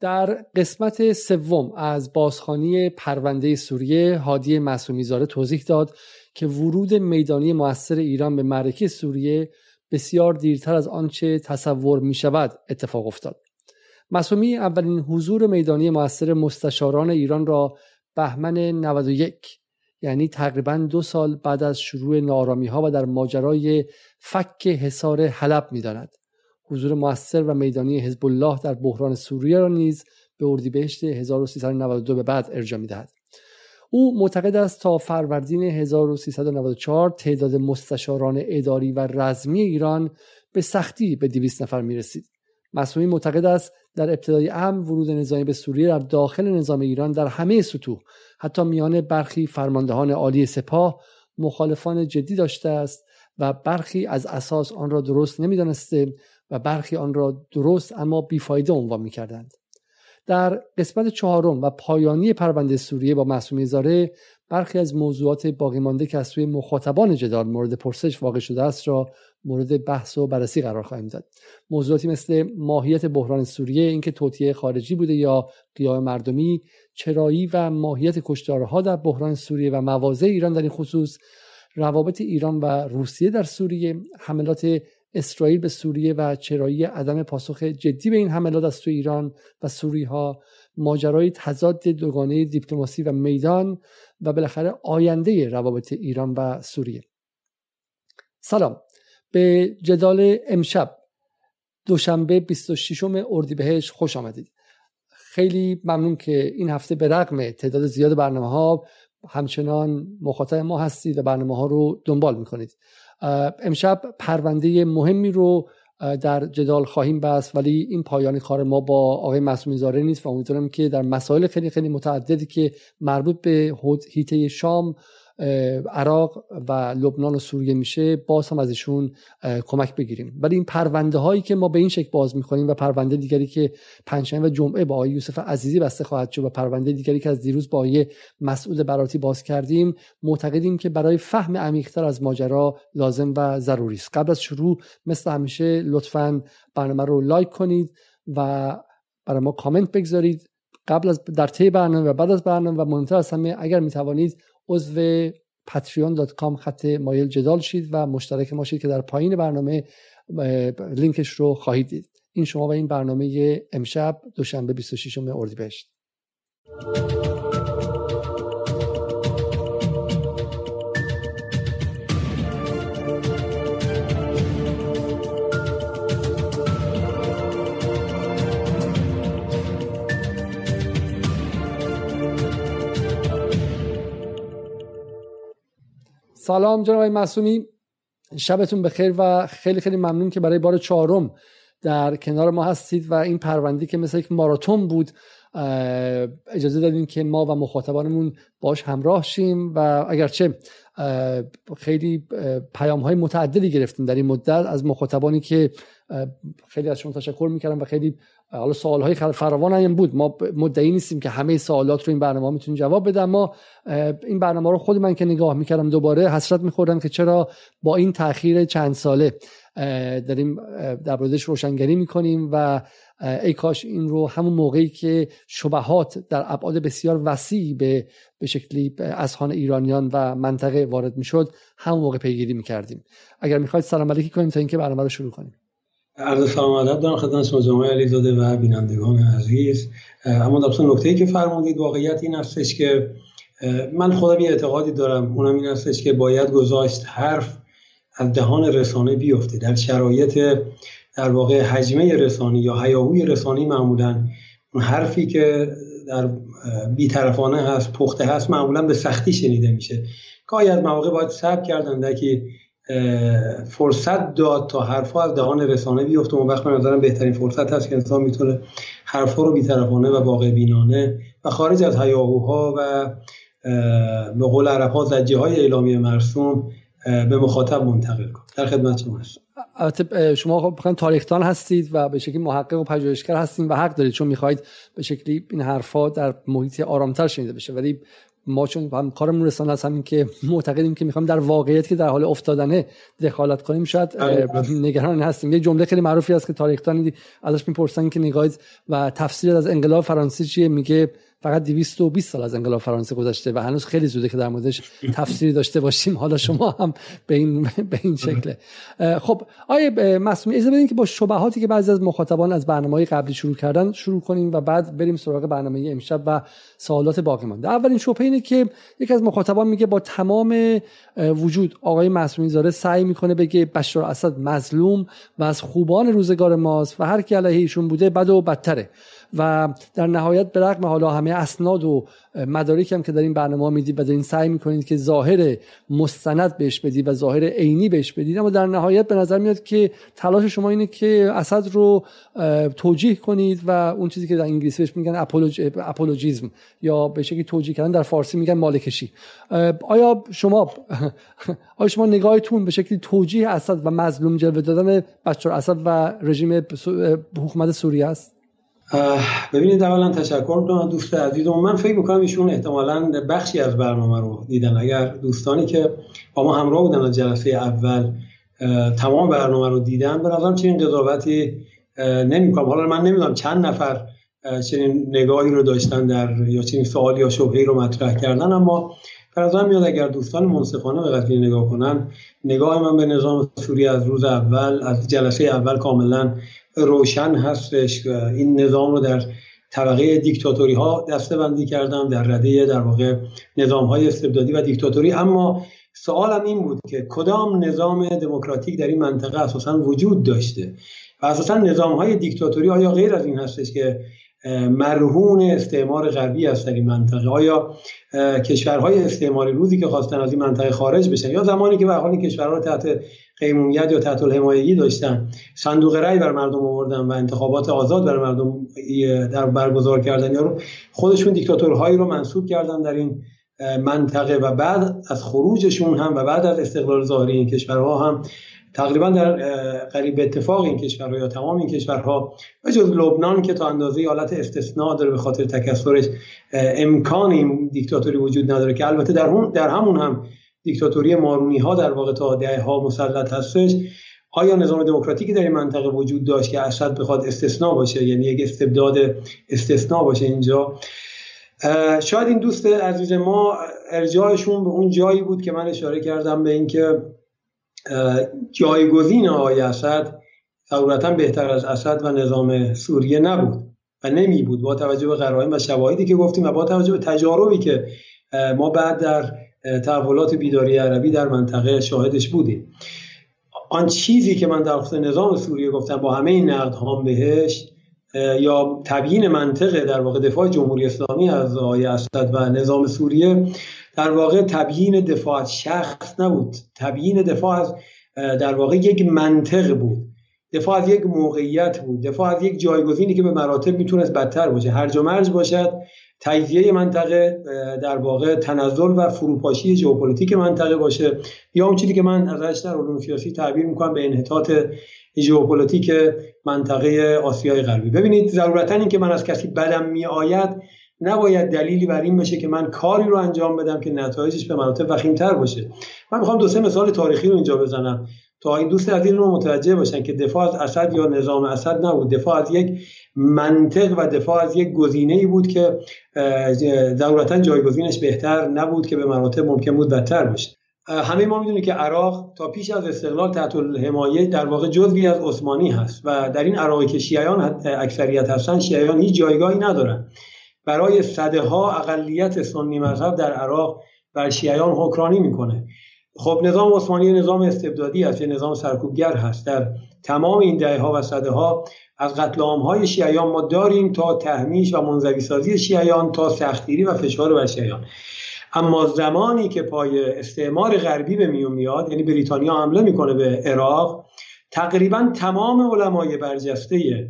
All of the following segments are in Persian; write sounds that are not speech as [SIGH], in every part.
در قسمت سوم از بازخانی پرونده سوریه هادی معصومی توضیح داد که ورود میدانی موثر ایران به معرکه سوریه بسیار دیرتر از آنچه تصور می شود اتفاق افتاد. مسومی اولین حضور میدانی موثر مستشاران ایران را بهمن 91 یعنی تقریبا دو سال بعد از شروع نارامی ها و در ماجرای فک حصار حلب می داند. حضور موثر و میدانی حزب الله در بحران سوریه را نیز به اردیبهشت 1392 به بعد ارجاع می‌دهد او معتقد است تا فروردین 1394 تعداد مستشاران اداری و رزمی ایران به سختی به 200 نفر می رسید. مسئولی معتقد است در ابتدای امر ورود نظامی به سوریه در داخل نظام ایران در همه سطوح حتی میان برخی فرماندهان عالی سپاه مخالفان جدی داشته است و برخی از اساس آن را درست نمی‌دانسته و برخی آن را درست اما بیفایده عنوان می‌کردند. در قسمت چهارم و پایانی پرونده سوریه با معصومی زاره برخی از موضوعات باقی مانده که از سوی مخاطبان جدال مورد پرسش واقع شده است را مورد بحث و بررسی قرار خواهیم داد. موضوعاتی مثل ماهیت بحران سوریه اینکه توطئه خارجی بوده یا قیام مردمی چرایی و ماهیت کشتارها در بحران سوریه و مواضع ایران در این خصوص روابط ایران و روسیه در سوریه حملات اسرائیل به سوریه و چرایی عدم پاسخ جدی به این حملات از تو ایران و سوری ها ماجرای تضاد دوگانه دیپلماسی و میدان و بالاخره آینده روابط ایران و سوریه. سلام. به جدال امشب دوشنبه 26 اردیبهشت خوش آمدید. خیلی ممنون که این هفته به رغم تعداد زیاد برنامه ها همچنان مخاطب ما هستید و برنامه ها رو دنبال می‌کنید. امشب پرونده مهمی رو در جدال خواهیم بست ولی این پایان کار ما با آقای مسئول زاره نیست و امیدوارم که در مسائل خیلی خیلی متعددی که مربوط به هیته شام عراق و لبنان و سوریه میشه باز هم از ایشون کمک بگیریم. ولی این پرونده هایی که ما به این شکل باز می‌کنیم و پرونده دیگری که پنجشنبه و جمعه با آقای یوسف عزیزی بسته خواهد شد و پرونده دیگری که از دیروز با آقای مسعود براتی باز کردیم معتقدیم که برای فهم عمیقتر از ماجرا لازم و ضروری است. قبل از شروع مثل همیشه لطفا برنامه رو لایک کنید و برای ما کامنت بگذارید. قبل از در طی برنامه و بعد از برنامه و مهمتر از همه اگر می‌توانید عضو patreon.com خط مایل جدال شید و مشترک ما شید که در پایین برنامه لینکش رو خواهید دید. این شما و این برنامه امشب دوشنبه 26 اردیبهشت. سلام جناب آقای معصومی. شبتون بخیر و خیلی خیلی ممنون که برای بار چهارم در کنار ما هستید و این پروندی که مثل یک ماراتون بود اجازه دادیم که ما و مخاطبانمون باش همراه شیم و اگرچه خیلی پیام های متعددی گرفتیم در این مدت از مخاطبانی که خیلی از شما تشکر می‌کردم و خیلی حالا سوال های فراوان هم بود. ما مدعی نیستیم که همه سوالات رو این برنامه می‌تونیم جواب بدم ما این برنامه رو خود من که نگاه می‌کردم دوباره حسرت میخوردم که چرا با این تاخیر چند ساله داریم در موردش روشنگری می‌کنیم و ای کاش این رو همون موقعی که شبهات در ابعاد بسیار وسیع به به شکلی اذهان ایرانیان و منطقه وارد می‌شد همون موقع پیگیری می‌کردیم. اگر می‌خواید سلام علیکی کنیم تا اینکه برنامه رو شروع کنیم. عرض سلام ادب دارم خدمت شما جمعه علیزاده و بینندگان عزیز. اما در نکته ای که فرمودید واقعیت این هستش که من خودم یه اعتقادی دارم. اونم این هستش که باید گذاشت حرف از دهان رسانه بیفته در شرایط در واقع حجمه رسانی یا حیاهوی رسانی معمولا اون حرفی که در بیطرفانه هست پخته هست معمولا به سختی شنیده میشه. گاهی از مواقع باید صبر کردن که فرصت داد تا حرفا از دهان رسانه بیفته اون وقت نظرم بهترین فرصت هست که انسان می‌تونه حرفا رو بیطرفانه و واقع بینانه و خارج از هیاهوها و به قول عرب ها زجه های اعلامی مرسوم به مخاطب منتقل کن. در خدمت شما البته شما خب تاریختان هستید و به شکلی محقق و پژوهشگر هستید و حق دارید چون می‌خواهید به شکلی این حرفا در محیط آرامتر شنیده بشه. ولی ما چون هم کارمون رسانه هست همین که معتقدیم که می‌خوام در واقعیت که در حال افتادنه دخالت کنیم شاید آره. نگران هستیم. یه جمله خیلی معروفی هست که تاریخدان ازش می‌پرسن که نگاهید و تفسیر از انقلاب فرانسه چیه؟ میگه فقط 220 سال از انقلاب فرانسه گذشته و هنوز خیلی زوده که در موردش تفسیری داشته باشیم. حالا شما هم به این به این شکله. خب آیه مسئول اجازه بدین که با شبهاتی که بعضی از مخاطبان از برنامه‌های قبلی شروع کردن شروع کنیم و بعد بریم سراغ برنامه امشب و سوالات باقی مانده اولین شبهه اینه که یکی از مخاطبان میگه با تمام وجود آقای معصومی زاره سعی می‌کنه بگه بشار اسد مظلوم و از خوبان روزگار ماست و هر کی علیه ایشون بوده بد و بدتره. و در نهایت به رغم حالا همه اسناد و مدارک هم که در این برنامه می‌دید و در این سعی می‌کنید که ظاهر مستند بهش بدید و ظاهر عینی بهش بدید اما در نهایت به نظر میاد که تلاش شما اینه که اسد رو توجیه کنید و اون چیزی که در انگلیسی بهش میگن اپولوج... اپولوژیزم یا به شکلی توجیه کردن در فارسی میگن مالکشی. آیا شما [LAUGHS] آیا شما نگاهتون به شکلی توجیه اسد و مظلوم جلوه دادن بشار اسد و رژیم حکومت سوریه است؟ ببینید اولا تشکر می‌کنم دوست عزیزم من فکر می‌کنم ایشون احتمالا بخشی از برنامه رو دیدن. اگر دوستانی که با ما همراه بودن از جلسه اول تمام برنامه رو دیدن به نظرم چنین قضاوتی نمی‌کنم. حالا من نمی‌دونم چند نفر چنین نگاهی رو داشتن در یا چنین سوال یا شبهی رو مطرح کردن. اما به نظرم میاد اگر دوستان منصفانه به قضیه نگاه کنن نگاه من به نظام سوری از روز اول از جلسه اول کاملا روشن هستش این نظام رو در طبقه دیکتاتوری ها دسته بندی کردم در رده در واقع نظام های استبدادی و دیکتاتوری. اما سوالم این بود که کدام نظام دموکراتیک در این منطقه اساسا وجود داشته؟ و اساسا نظام های دیکتاتوری آیا غیر از این هستش که مرهون استعمار غربی در این منطقه؟ آیا کشورهای استعماری روزی که خواستن از این منطقه خارج بشن یا زمانی که به حال کشورها تحت قیمومیت یا تحت الحمایگی داشتن. صندوق رأی بر مردم آوردن و انتخابات آزاد بر مردم در برگزار کردن. یا خودشون دیکتاتورهایی رو منصوب کردن در این منطقه و بعد از خروجشون هم و بعد از استقلال ظاهری این کشورها هم تقریبا در قریب اتفاق این کشورها یا تمام این کشورها و جز لبنان که تا اندازه حالت استثناء داره به خاطر تکثرش امکان این دیکتاتوری وجود نداره که البته در, در همون هم دیکتاتوری مارونی ها در واقع تا دهه ها مسلط هستش. آیا نظام دموکراتیکی در این منطقه وجود داشت که اسد بخواد استثناء باشه؟ یعنی یک استبداد استثناء باشه اینجا. شاید این دوست عزیز ما ارجاعشون به اون جایی بود که من اشاره کردم به اینکه جایگزین آقای اسد ضرورتا بهتر از اسد و نظام سوریه نبود و نمی بود با توجه به قرائن و شواهدی که گفتیم و با توجه به تجاربی که ما بعد در تحولات بیداری عربی در منطقه شاهدش بودیم. آن چیزی که من در خصوص نظام سوریه گفتم با همه این نقد بهش یا تبیین منطقه در واقع دفاع جمهوری اسلامی از آقای اسد و نظام سوریه در واقع تبیین دفاع از شخص نبود. تبیین دفاع از در واقع یک منطق بود. دفاع از یک موقعیت بود. دفاع از یک جایگزینی که به مراتب می‌تونست بدتر باشه. هرج و مرج باشد. تجزیه منطقه در واقع تنزل و فروپاشی ژئوپلیتیک منطقه باشه. یا اون چیزی که من ازش در علوم سیاسی تعبیر می‌کنم به انحطاط ژئوپلیتیک منطقه آسیای غربی. ببینید ضرورتا این که من از کسی بدم میآید نباید دلیلی بر این باشه که من کاری رو انجام بدم که نتایجش به مراتب وخیمتر باشه. من می‌خوام دو سه مثال تاریخی رو اینجا بزنم تا این دوست این رو متوجه باشن که دفاع از اسد یا نظام اسد نبود. دفاع از یک منطق و دفاع از یک گزینه ای بود که ضرورتا جایگزینش بهتر نبود که به مراتب ممکن بود بدتر باشه. همه ما می‌دونیم که عراق تا پیش از استقلال تحت الحمایه در واقع جزوی از عثمانی هست و در این عراقی که شیعیان اکثریت هستن شیعیان هیچ جایگاهی ندارن. برای صده ها اقلیت سنی مذهب در عراق بر شیعیان حکرانی می‌کنه. خب نظام عثمانی نظام استبدادی است یه نظام سرکوبگر هست. در تمام این دهه ها و صده ها از قتل های شیعیان ما داریم تا تهمیش و منزوی سازی شیعیان تا سختگیری و فشار بر شیعیان. اما زمانی که پای استعمار غربی به میون میاد یعنی بریتانیا حمله می‌کنه به عراق تقریبا تمام علمای برجسته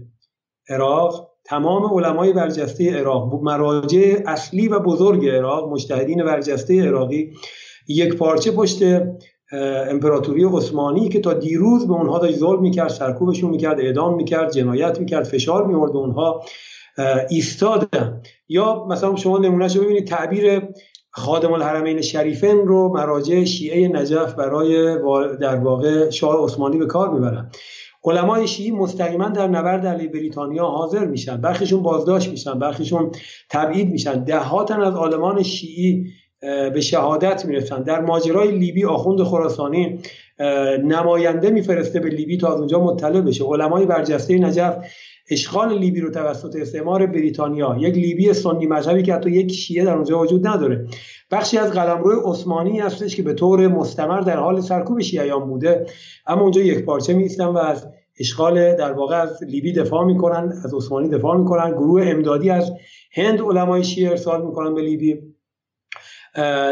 عراق تمام علمای برجسته عراق مراجع اصلی و بزرگ عراق مجتهدین برجسته عراقی یک پارچه پشت امپراتوری عثمانی که تا دیروز به اونها داشت ظلم می‌کرد سرکوبشون می‌کرد اعدام می‌کرد جنایت می‌کرد فشار میورد به اونها ایستادن. یا مثلا شما نمونهش رو ببینید تعبیر خادم الحرمین شریفین رو مراجع شیعه نجف برای در واقع شاه عثمانی به کار می‌برن. علمای شیعی مستقیما در نبرد علیه بریتانیا حاضر میشن. برخیشون بازداشت میشن برخیشون تبعید میشن. دهاتن از عالمان شیعی به شهادت می‌رسن. در ماجرای لیبی آخوند خراسانی نماینده میفرسته به لیبی تا از اونجا مطلع بشه. علمای برجسته نجف اشغال لیبی رو توسط استعمار بریتانیا یک لیبی سنی مذهبی که حتی یک شیعه در اونجا وجود نداره. بخشی از قلمرو عثمانی هستش که به طور مستمر در حال سرکوب شیعیان بوده اما اونجا یک پارچه میستن و از اشغال در واقع از لیبی دفاع می‌کنن از عثمانی دفاع می‌کنن. گروه امدادی از هند علمای شیعه ارسال می‌کنن به لیبی.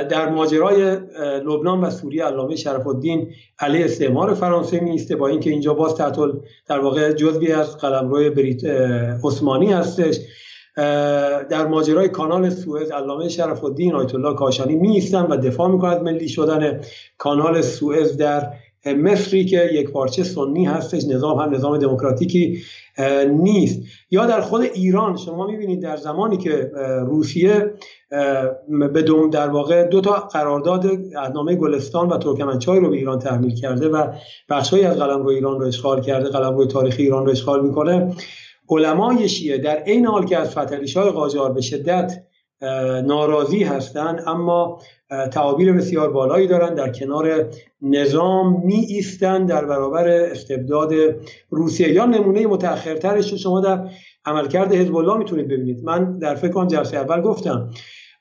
در ماجرای لبنان و سوریه علامه شرف الدین علیه استعمار فرانسه میسته با اینکه اینجا باز تحت در واقع جزوی از قلمرو بریت عثمانی هستش. در ماجرای کانال سوئز علامه شرف الدین آیت الله کاشانی میستن و دفاع می‌کنند ملی شدن کانال سوئز در مصری که یک پارچه سنی هستش نظام هم نظام دموکراتیکی نیست. یا در خود ایران شما می‌بینید در زمانی که روسیه به دوم در واقع دو تا قرارداد نامه گلستان و ترکمنچای رو به ایران تحمیل کرده و بخشهایی از قلمرو ایران رو اشغال کرده قلمرو تاریخی ایران رو اشغال می‌کنه. علمای شیعه در عین حال که از فتلیش های قاجار به شدت ناراضی هستند اما تعابیر بسیار بالایی دارند در کنار نظام می ایستن در برابر استبداد روسیه. یا نمونه متأخرترش شما در عملکرد حزب الله می‌تونید ببینید. من در فکر کنم جلسه اول گفتم.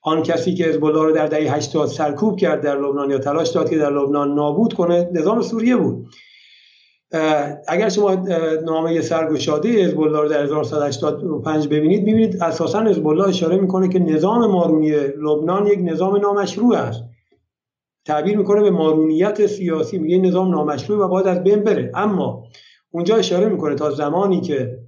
آن کسی که حزب الله رو در دهه 80 سرکوب کرد در لبنان یا تلاش داد که در لبنان نابود کنه نظام سوریه بود. اگر شما نامه سرگشاده حزب الله رو در 1985 ببینید می‌بینید اساسا حزب الله اشاره می‌کنه که نظام مارونی لبنان یک نظام نامشروع است. تعبیر می‌کنه به مارونیت سیاسی میگه نظام نامشروع و باید از بین بره. اما اونجا اشاره می‌کنه تا زمانی که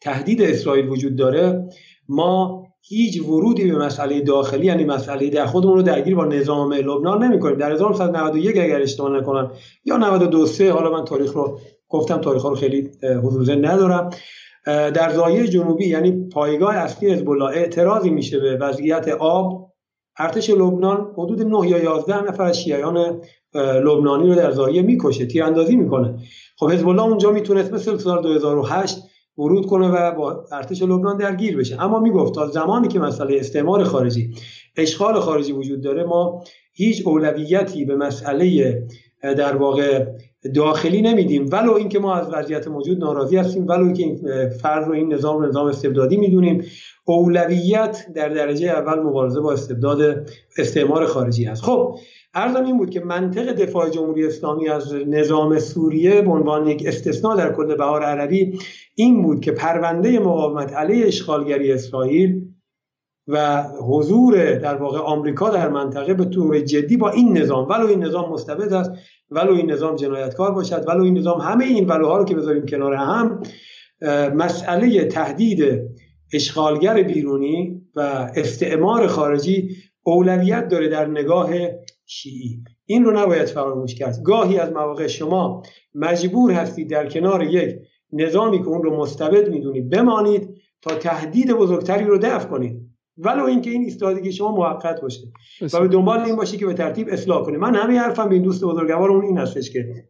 تهدید اسرائیل وجود داره ما هیچ ورودی به مسئله داخلی یعنی مسئله در خودمون رو درگیر با نظام لبنان نمی‌کنیم. در 1991 اگر اشتباه نکنم یا 92 3 حالا من تاریخ رو گفتم تاریخ رو خیلی حضور ندارم. در زایه جنوبی یعنی پایگاه اصلی حزب الله اعتراضی میشه به وضعیت آب. ارتش لبنان حدود 9 یا 11 نفر از شیعیان لبنانی رو در زایه می‌کشه تیراندازی می‌کنه. خب حزب الله اونجا می‌تونست مثل سال 2008 ورود کنه و با ارتش لبنان درگیر بشه. اما می‌گفت تا زمانی که مسئله استعمار خارجی اشغال خارجی وجود داره ما هیچ اولویتی به مسئله در واقع داخلی نمیدیم. ولو اینکه ما از وضعیت موجود ناراضی هستیم ولو اینکه این فرد رو این نظام نظام استبدادی می‌دونیم اولویت در درجه اول مبارزه با استبداد استعمار خارجی است خب ارزم این بود که منطق دفاع جمهوری اسلامی از نظام سوریه به عنوان یک استثناء در کل بهار عربی این بود که پرونده مقاومت علیه اشغالگری اسرائیل و حضور در واقع آمریکا در منطقه به طور جدی با این نظام ولو این نظام مستبد است ولو این نظام جنایتکار باشد ولو این نظام همه این ولوها رو که بذاریم کنار هم مسئله تهدید اشغالگر بیرونی و استعمار خارجی اولویت داره در نگاه شیعی. این رو نباید فراموش کرد. گاهی از مواقع شما مجبور هستید در کنار یک نظامی که اون رو مستبد می‌دونید بمانید تا تهدید بزرگتری رو دفع کنید. ولو اینکه این ایستادگی شما موقت باشه. و به دنبال این باشه که به ترتیب اصلاح کنید من همه حرفم به این دوست بزرگوار اون این هستش که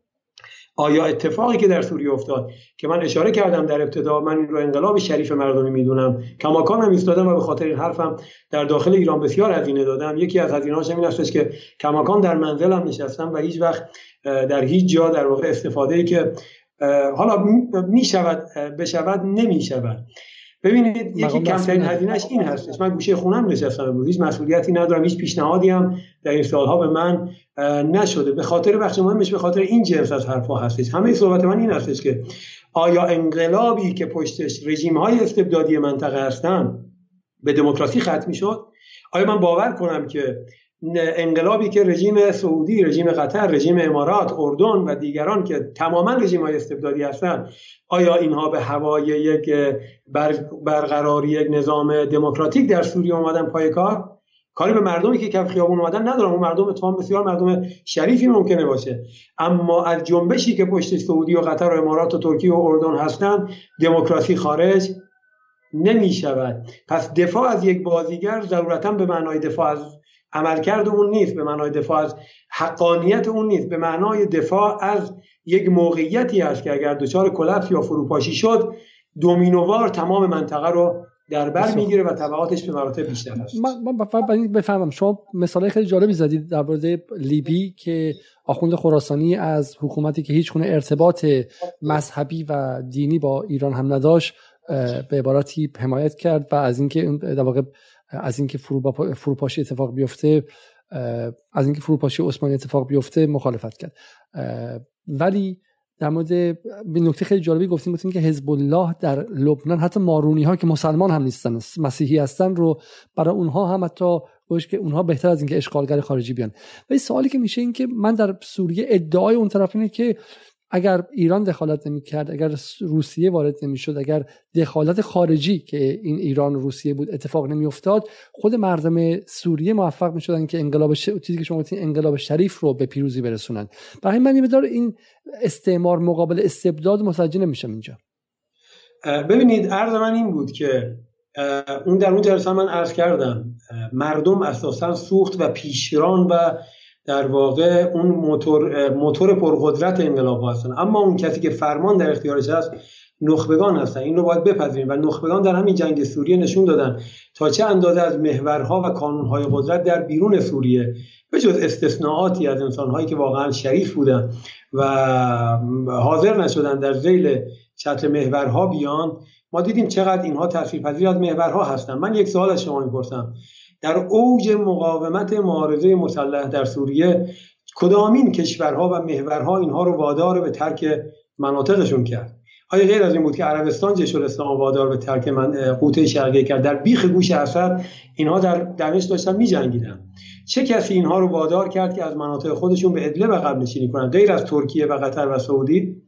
آیا اتفاقی که در سوریه افتاد که من اشاره کردم در ابتدا من این رو انقلاب شریف مردمی می‌دونم کماکان هم ایستادم و به خاطر این حرفم در داخل ایران بسیار هزینه دادم. یکی از هزینه‌هاش این که کماکان در منزلم نشستم و هیچ وقت در هیچ جا در واقع استفاده ای که حالا می شود بشود نمی شود ببینید یکی کمترین هزینهش این هستش. من گوشه خونم نشستم امروز هیچ مسئولیتی ندارم هیچ پیشنهادی هم در این سالها به من نشده. به خاطر بخش مهمش به خاطر این جنس از حرفها هستش. همه صحبت من این هستش که آیا انقلابی که پشتش رژیم های استبدادی منطقه هستن به دموکراسی ختم شد آیا من باور کنم که انقلابی که رژیم سعودی، رژیم قطر، رژیم امارات، اردن و دیگران که تماما رژیم های استبدادی هستند آیا اینها به هوای یک برقراری یک نظام دموکراتیک در سوریه اومدن پای کار؟ کاری به مردمی که کف خیابون اومدن ندارم اون مردم اتفاقا بسیار مردم شریفی ممکنه باشه. اما از جنبشی که پشت سعودی و قطر و امارات و ترکیه و اردن هستن دموکراسی خارج نمی شود پس دفاع از یک بازیگر ضرورتا به معنای دفاع از عملکرد اون نیست به معنای دفاع از حقانیت اون نیست. به معنای دفاع از یک موقعیتی است که اگر دچار کلپس یا فروپاشی شد دومینووار تمام منطقه رو در بر می‌گیره و تبعاتش به مراتب بیشتر هست. من بفهمم شما مثال خیلی جالبی زدید در مورد لیبی که آخوند خراسانی از حکومتی که هیچ گونه ارتباط مذهبی و دینی با ایران هم نداشت به عبارتی حمایت کرد و از اینکه در واقع از اینکه فروپاشی اتفاق بیفته از اینکه فروپاشی عثمانی اتفاق بیفته مخالفت کرد. ولی در مورد به نکته خیلی جالبی گفتیم گفتیم که حزب الله در لبنان حتی مارونی ها که مسلمان هم نیستن مسیحی هستن رو برای اونها هم حتی گوش که اونها بهتر از اینکه اشغالگر خارجی بیان. و سوالی که میشه این که من در سوریه ادعای اون طرف اینه که اگر ایران دخالت نمی کرد اگر روسیه وارد نمی شد اگر دخالت خارجی که این ایران و روسیه بود اتفاق نمی افتاد خود مردم سوریه موفق می شدن که انقلاب ش... چیزی که شما گفتین انقلاب شریف رو به پیروزی برسونن برای من مقدار این استعمار مقابل استبداد متوجه نمیشم اینجا. ببینید عرض من این بود که اون در اون جلسه من عرض کردم مردم اساسا سوخت و پیشران و در واقع اون موتور موتور پرقدرت انقلاب هستن. اما اون کسی که فرمان در اختیارش هست نخبگان هستن. این رو باید بپذیریم. و نخبگان در همین جنگ سوریه نشون دادن تا چه اندازه از محورها و کانونهای قدرت در بیرون سوریه به جز استثناءاتی از انسانهایی که واقعا شریف بودن و حاضر نشدن در زیل چتر محورها بیان ما دیدیم چقدر اینها تاثیرپذیر از محورها هستن. من یک سوال از شما می‌پرسم. در اوج مقاومت معارضه مسلح در سوریه کدامین کشورها و محورها اینها رو وادار به ترک مناطقشون کرد؟ آیا غیر از این بود که عربستان جیش الاسلام وادار به ترک من قوطه شرقی کرد؟ در بیخ گوش اسد اینها در دمشق داشتن میجنگیدن. چه کسی اینها رو وادار کرد که از مناطق خودشون به ادله قبل نشینی کنند غیر از ترکیه و قطر و سعودی؟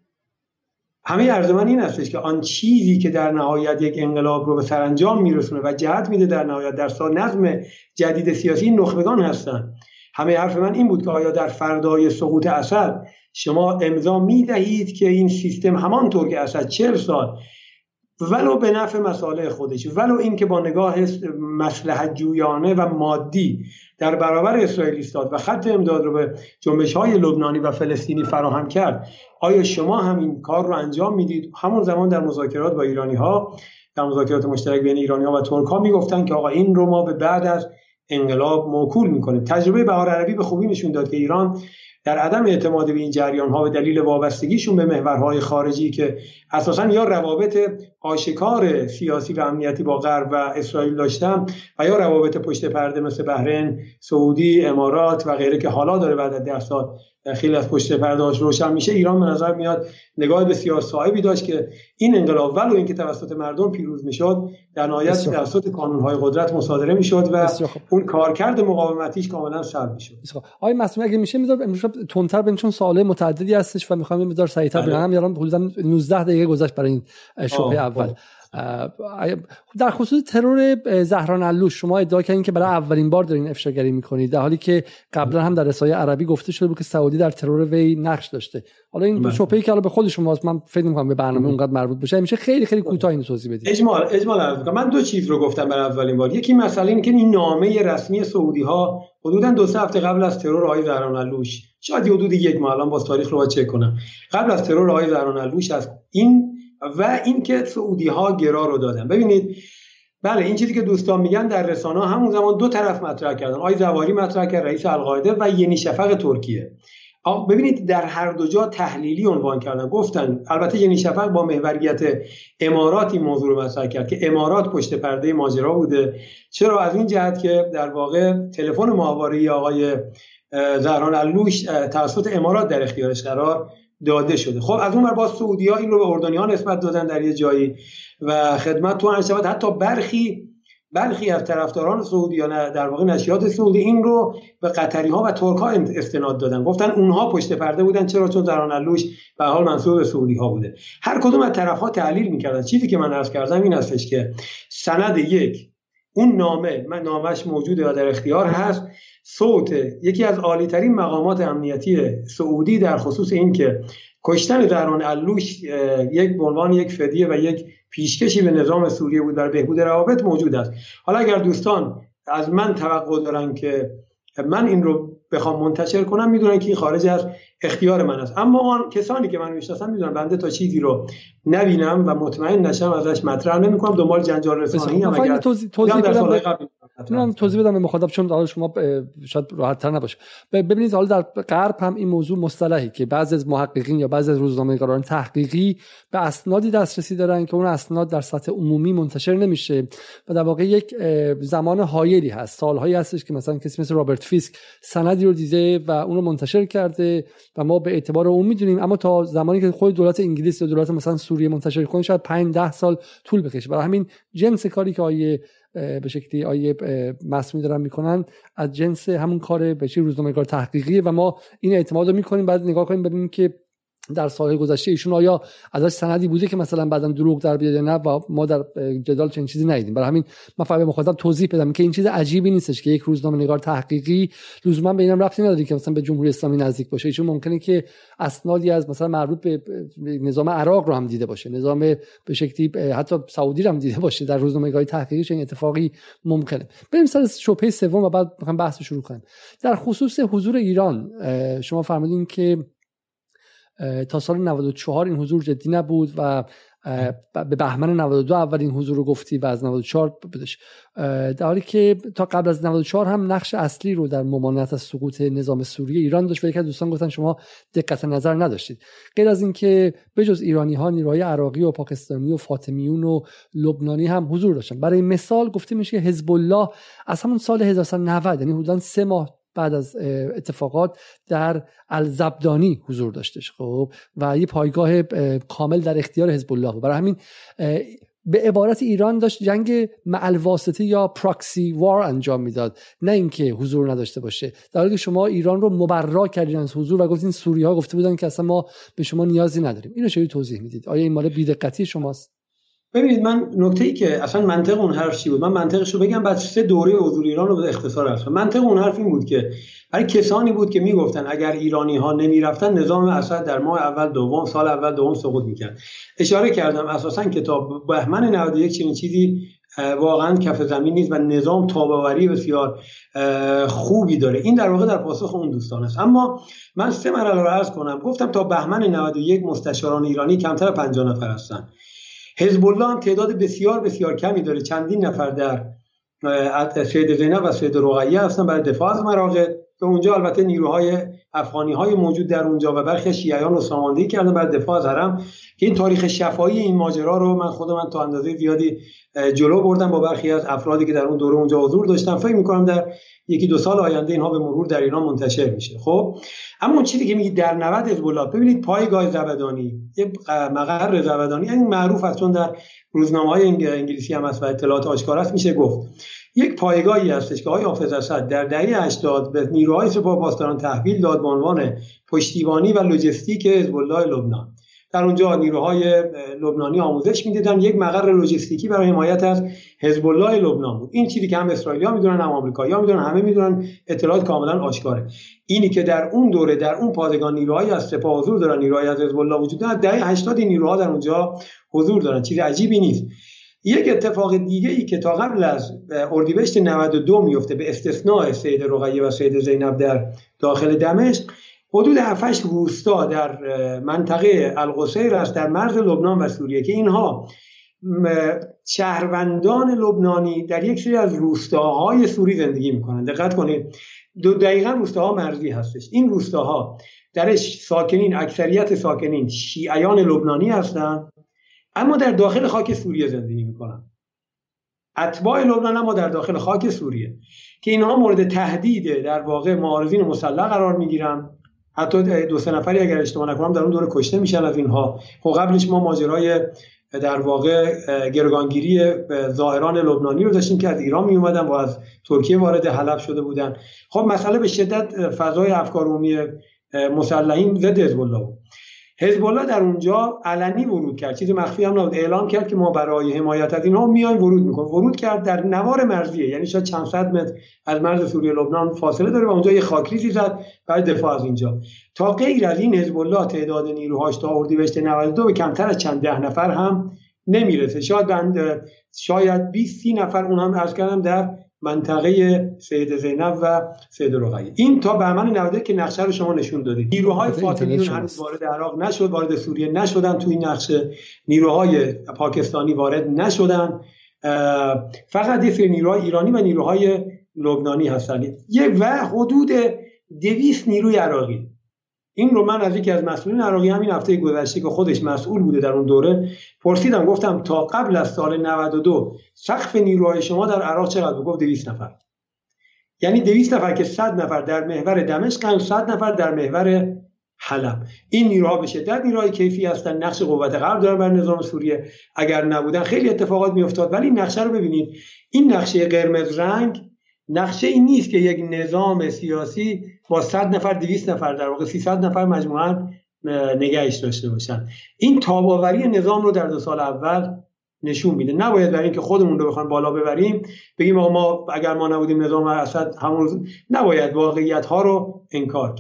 همه عرض من این هستش که آن چیزی که در نهایت یک انقلاب رو به سرانجام میرسونه و جهت میده در نهایت در سال نظم جدید سیاسی نخبگان هستند همه حرف من این بود که آیا در فردای سقوط اسد شما امضا می‌دهید که این سیستم همانطور که اسد چهل سال ولو به نفع مسائل خودش ولو اینکه با نگاه مسلحت جویانه و مادی در برابر اسرائیل ایستاد و خط امداد رو به جنبش های لبنانی و فلسطینی فراهم کرد آیا شما هم این کار رو انجام می‌دید؟ همون زمان در مذاکرات با ایرانی ها در مذاکرات مشترک بین ایرانی ها و ترک ها می‌گفتن که آقا این رو ما به بعد از انقلاب موکول می‌کنیم. تجربه بهار عربی به خوبی نشون داد که ایران در عدم اعتماد به این جریان ها به دلیل وابستگیشون به محورهای خارجی که اساسا یا روابط آشکار سیاسی و امنیتی با غرب و اسرائیل داشتن و یا روابط پشت پرده مثل بحرین، سعودی، امارات و غیره که حالا داره بعد از ده سال خیلی از پشت پرداش روشن میشه. ایران به نظر میاد نگاه بسیار صاحبی داشت که این انقلاب ولو اینکه توسط مردم پیروز می‌شد در نهایت توسط قانونهای قدرت مصادره می‌شد و اون کارکرد مقاومتیش کاملا سلب می‌شد. آقای مسئول اگه میشه میذار امروز تندتر بین چون سواله متعددی هستش و می‌خوام میذار سریعتر بله. برم یارم حدودا 19 دقیقه گذشت برای این شبهه اول. در خصوص ترور زهران علوش شما ادعا کردین که برای اولین بار دارین افشاگری می‌کنید در حالی که قبلا هم در رسایه عربی گفته شده بود که سعودی در ترور وی نقش داشته. حالا این بله. شبهه که به خود شما من فکر می‌کنم به برنامه اونقدر مربوط بشه میشه خیلی خیلی کوتاه اینو توضیح بدید. اجمال اجمال من دو چیز رو گفتم برای اولین بار. یکی مسئله اینه که این نامه رسمی سعودی ها حدودا دو سه هفته قبل از ترور آقای زهران علوش شاید حدود یک ماه الان با تاریخ رو چک کنم. قبل از ترور آقای زهران علوش از این و اینکه سعودی ها گرا رو دادن. ببینید بله این چیزی که دوستان میگن در رسانه همون زمان دو طرف مطرح کردن آی زواری مطرح کرد رئیس القاعده و ینی شفق ترکیه. ببینید در هر دو جا تحلیلی عنوان کردن گفتن البته ینی شفق با محوریت اماراتی موضوع رو مطرح کرد که امارات پشت پرده ماجرا بوده. چرا؟ از این جهت که در واقع تلفن ماهواره آقای زهران علوش توسط امارات در اختیارش قرار داده شده. خب از اون با سعودی ها این رو به اردنی ها نسبت دادن در یه جایی و خدمت تو شود حتی برخی برخی از طرفداران سعودی یا در واقع نشریات سعودی این رو به قطری ها و ترک ها استناد دادن. گفتن اونها پشت پرده بودن. چرا؟ چون در علوش به حال منصوب به سعودی ها بوده. هر کدوم از طرف ها تحلیل می‌کردن. چیزی که من عرض کردم این هستش که سند یک اون نامه من نامش موجوده و در اختیار هست. صوت یکی از عالی ترین مقامات امنیتی سعودی در خصوص این که کشتن دران علوش یک عنوان یک فدیه و یک پیشکشی به نظام سوریه بود در بهبود روابط موجود است. حالا اگر دوستان از من توقع دارن که من این رو بخوام منتشر کنم می‌دونن که این خارج از اختیار من است. اما آن کسانی که من می‌شناسم می‌دونن بنده تا چیزی رو نبینم و مطمئن نشم ازش مطرح نمی‌کنم. دنبال جنجال رسانی ام اگر توضیح, توضیح بدم. توضیح بدم به مخاطب چون حالا شما شاید راحت تر نباشه ببینید حالا در غرب هم این موضوع مصطلحی که بعضی از محققین یا بعضی از روزنامه‌نگاران تحقیقی به اسنادی دسترسی دارن که اون اسناد در سطح عمومی منتشر نمیشه و در واقع یک زمان هایلی هست. سالهایی هستش که مثلا کسی مثل رابرت فیسک سندی رو دیده و اون رو منتشر کرده و ما به اعتبار اون می‌دونیم. اما تا زمانی که خود دولت انگلیس یا دولت مثلا سوریه منتشر کنه شاید 5 10 سال طول بکشه. برای همین جنس کاری که آیه به شکلی آیه مسئولی دارن می‌کنن. از جنس همون کار به روزنامه کار تحقیقیه و ما این اعتماد رو می‌کنیم. بعد نگاه کنیم ببینیم که در سال گذشته ایشون آیا ازش سندی بوده که مثلا بعدا دروغ در بیاد نه و ما در جدال چنین چیزی ندیدیم. برای همین من فقط مخاطب توضیح بدم که این چیز عجیبی نیستش که یک روزنامه نگار تحقیقی لزوما به اینم ربطی نداره که مثلا به جمهوری اسلامی نزدیک باشه. ایشون ممکنه که اسنادی از مثلا مربوط به نظام عراق رو هم دیده باشه. نظام به شکلی حتی سعودی رو هم دیده باشه. در روزنامه نگاری تحقیقی چنین اتفاقی ممکنه. بریم سر شبهه سوم و بعد بحث شروع کنیم. در خصوص حضور ایران شما فرمودین که تا سال 94 این حضور جدی نبود و به بهمن 92 اولین حضور رو گفتی و از 94 بدش در حالی که تا قبل از 94 هم نقش اصلی رو در ممانعت از سقوط نظام سوریه ایران داشت و یک دوستان گفتن شما دقت نظر نداشتید. غیر از اینکه بجز ایرانی ها نیروهای عراقی و پاکستانی و فاطمیون و لبنانی هم حضور داشتن. برای مثال گفته میشه که حزب الله از همون سال 1990 یعنی حدودا سه ماه بعد از اتفاقات در الزبدانی حضور داشتش خب و یه پایگاه کامل در اختیار حزب الله برای همین به عبارت ایران داشت جنگ معلواسطه یا پراکسی وار انجام می‌داد. نه اینکه حضور نداشته باشه. در حالی که شما ایران رو مبرا کردین از حضور و گفتین سوریه ها گفته بودن که اصلا ما به شما نیازی نداریم. اینو چه توضیح می‌دید؟ آیا این مال بیدقتی شماست؟ ببینید من نکته ای که اصلا منطق اون حرف چی بود؟ من منطقش رو بگم بعد سه دوره حضور ایران رو به اختصار عرض منطق اون حرف این بود که برای کسانی بود که می‌گفتن اگر ایرانی ها نمی‌رفتن نظام اسد در ماه اول دوم سال اول دوم سقوط می‌کرد. اشاره کردم اساسا کتاب بهمن 91 چنین چیزی واقعا کف زمین نیست و نظام تاباوری بسیار خوبی داره. این در واقع در پاسخ اون دوستان است. اما من سه مرحله رو عرض کنم. گفتم تا بهمن 91 مستشاران ایرانی کمتر 50 نفر هستن. حزب الله هم تعداد بسیار بسیار کمی داره. چندین نفر در سید زینب و سید رقیه هستن برای دفاع از که اونجا البته نیروهای افغانی های موجود در اونجا و برخی شیعیان رو ساماندهی کردن. برای دفاع از حرم. که این تاریخ شفایی این ماجرا رو من خود من تا اندازه زیادی جلو بردم با برخی از افرادی که در اون دوره اونجا حضور داشتن. فکر می‌کنم در یکی دو سال آینده اینها به مرور در ایران منتشر میشه. خب؟ اما اون چیزی که میگی در 90 حزب ببینید پایگاه زبدانی یه مقر زبدانی این معروف است چون در روزنامه های انگلیسی هم هست و اطلاعات آشکار است. میشه گفت یک پایگاهی هستش که آقای حافظ اسد در دهه 80 به نیروهای سپاه پاسداران تحویل داد به عنوان پشتیبانی و لوجستیک حزب الله لبنان. در اونجا نیروهای لبنانی آموزش می‌دیدن. یک مقر لوجستیکی برای حمایت از حزب الله لبنان بود. این چیزی که هم اسرائیلی‌ها می‌دونن هم آمریکایی‌ها می‌دونن همه می‌دونن. اطلاعات کاملا آشکاره. اینی که در اون دوره در اون پادگان نیروهایی از سپاه حضور دارن نیروهای از حزب الله وجود دارن دهه 80 نیروها در اونجا حضور دارن. چیز عجیبی نیست. یک اتفاق دیگه ای که تا قبل از اردیبهشت 92 میفته به استثناء سید رقیه و سید زینب در داخل دمشق حدود 7 روستا در منطقه القصیر است در مرز لبنان و سوریه که اینها شهروندان لبنانی در یک سری از روستاهای سوری زندگی می‌کنند دقت کنید دو دقیقا روستاها مرزی هستش. این روستاها درش ساکنین اکثریت ساکنین شیعیان لبنانی هستند اما در داخل خاک سوریه زندگی می‌کنن اتباع لبنان اما در داخل خاک سوریه که اینها مورد تهدید در واقع معارضین مسلح قرار می‌گیرن. حتی دو سه نفری اگر اشتباه نکنم در اون دوره کشته میشن از اینها. خب قبلش ما ماجرای در واقع گروگانگیری ظاهران لبنانی رو داشتیم که از ایران می اومدن و از ترکیه وارد حلب شده بودن. خب مسئله به شدت فضای افکار عمومی مسلحین ضد حزب الله حزب الله در اونجا علنی ورود کرد. چیزی مخفی هم نبود. اعلام کرد که ما برای حمایت از اینها میایم ورود می‌کنیم. ورود کرد در نوار مرزیه. یعنی شاید چند صد متر از مرز سوریه لبنان فاصله داره و اونجا یه خاکریزی زد برای دفاع از اینجا. تا غیر از این حزب الله تعداد نیروهاش تا اردیبهشت 92 به کمتر از چند ده نفر هم نمی‌رسه. شاید شاید 20 30 نفر اون هم عرض کردم در منطقه سید زینب و سید رقیه. این تا بهمن 90 که نقشه رو شما نشون دادید. نیروهای فاطمیون هنوز وارد عراق نشد وارد سوریه نشدن تو این نقشه. نیروهای پاکستانی وارد نشدن. فقط یه سری نیروهای ایرانی و نیروهای لبنانی هستن. یه و حدود دویست نیروی عراقی. این رو من از یکی از مسئولین عراقی همین هفته گذشته که خودش مسئول بوده در اون دوره پرسیدم گفتم تا قبل از سال 92 سقف نیروهای شما در عراق چقدر گفت 200 نفر. یعنی 200 نفر که 100 نفر در محور دمشق 100 نفر در محور حلب. این نیروها به شدت نیروهای کیفی هستن نقش قوت غرب دارن بر نظام سوریه. اگر نبودن خیلی اتفاقات میافتاد ولی نقشه رو ببینید. این نقشه قرمز رنگ نقشه این نیست که یک نظام سیاسی با 100 نفر 200 نفر در واقع 300 نفر مجموعا نگهش داشته باشن. این تاباوری نظام رو در دو سال اول نشون میده. نباید برای اینکه خودمون رو بخوام بالا ببریم بگیم ما اگر ما نبودیم نظام اسد همون نباید واقعیت ها رو انکار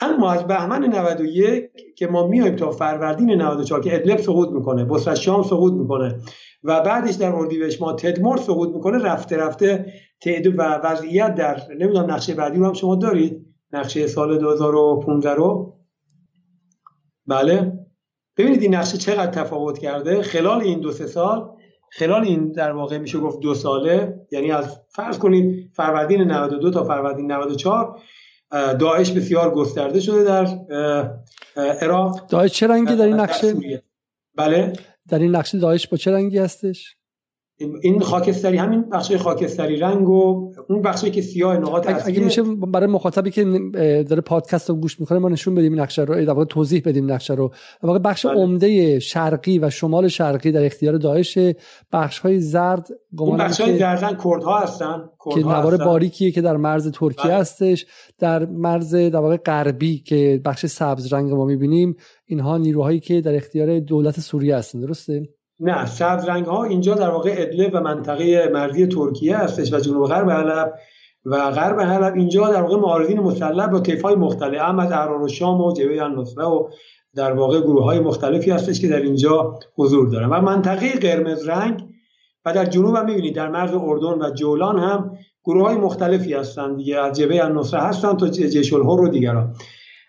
اما از بهمن 91 که ما میایم تا فروردین 94 که ادلب سقوط می‌کنه بصره شام سقوط می‌کنه و بعدش در اردیبهشت ما تدمر سقوط می‌کنه رفته رفته تعداد و وضعیت در نمی‌دونم نقشه بعدی رو هم شما دارید. نقشه سال 2015 رو. بله. ببینید این نقشه چقدر تفاوت کرده. خلال این دو سه سال خلال این در واقع میشه گفت دو ساله. یعنی از فرض کنید فروردین 92 تا فروردین 94 داعش بسیار گسترده شده در عراق. داعش چه رنگی در این نقشه؟ بله. در این نقشه داعش با چه رنگی هستش؟ این خاکستری همین بخش خاکستری رنگ و اون بخشی که سیاه نقاط اگه, اگه میشه برای مخاطبی که داره پادکست رو گوش می‌کنه ما نشون بدیم نقشه رو در واقع توضیح بدیم نقشه رو. در واقع بخش بله. عمده شرقی و شمال شرقی در اختیار داعش بخش های زرد اون بخش های زردن کردها هستن که نوار باریکیه که در مرز ترکیه بله. هستش. در مرز در واقع غربی که بخش سبز رنگ ما می‌بینیم اینها نیروهایی که در اختیار دولت سوریه هستن. درسته؟ نه سبز رنگ ها اینجا در واقع ادلب و منطقه مرزی ترکیه هستش و جنوب غرب حلب و غرب حلب. اینجا در واقع معارضین مسلح با طیف های مختلف هم از احرار و شام و جبهه النصره و در واقع گروه های مختلفی هستش که در اینجا حضور دارن. و منطقه قرمز رنگ و در جنوب هم می‌بینید در مرز اردن و جولان هم گروه های مختلفی هستند دیگه از جبهه النصره هستن تا جیش الهر و دیگران.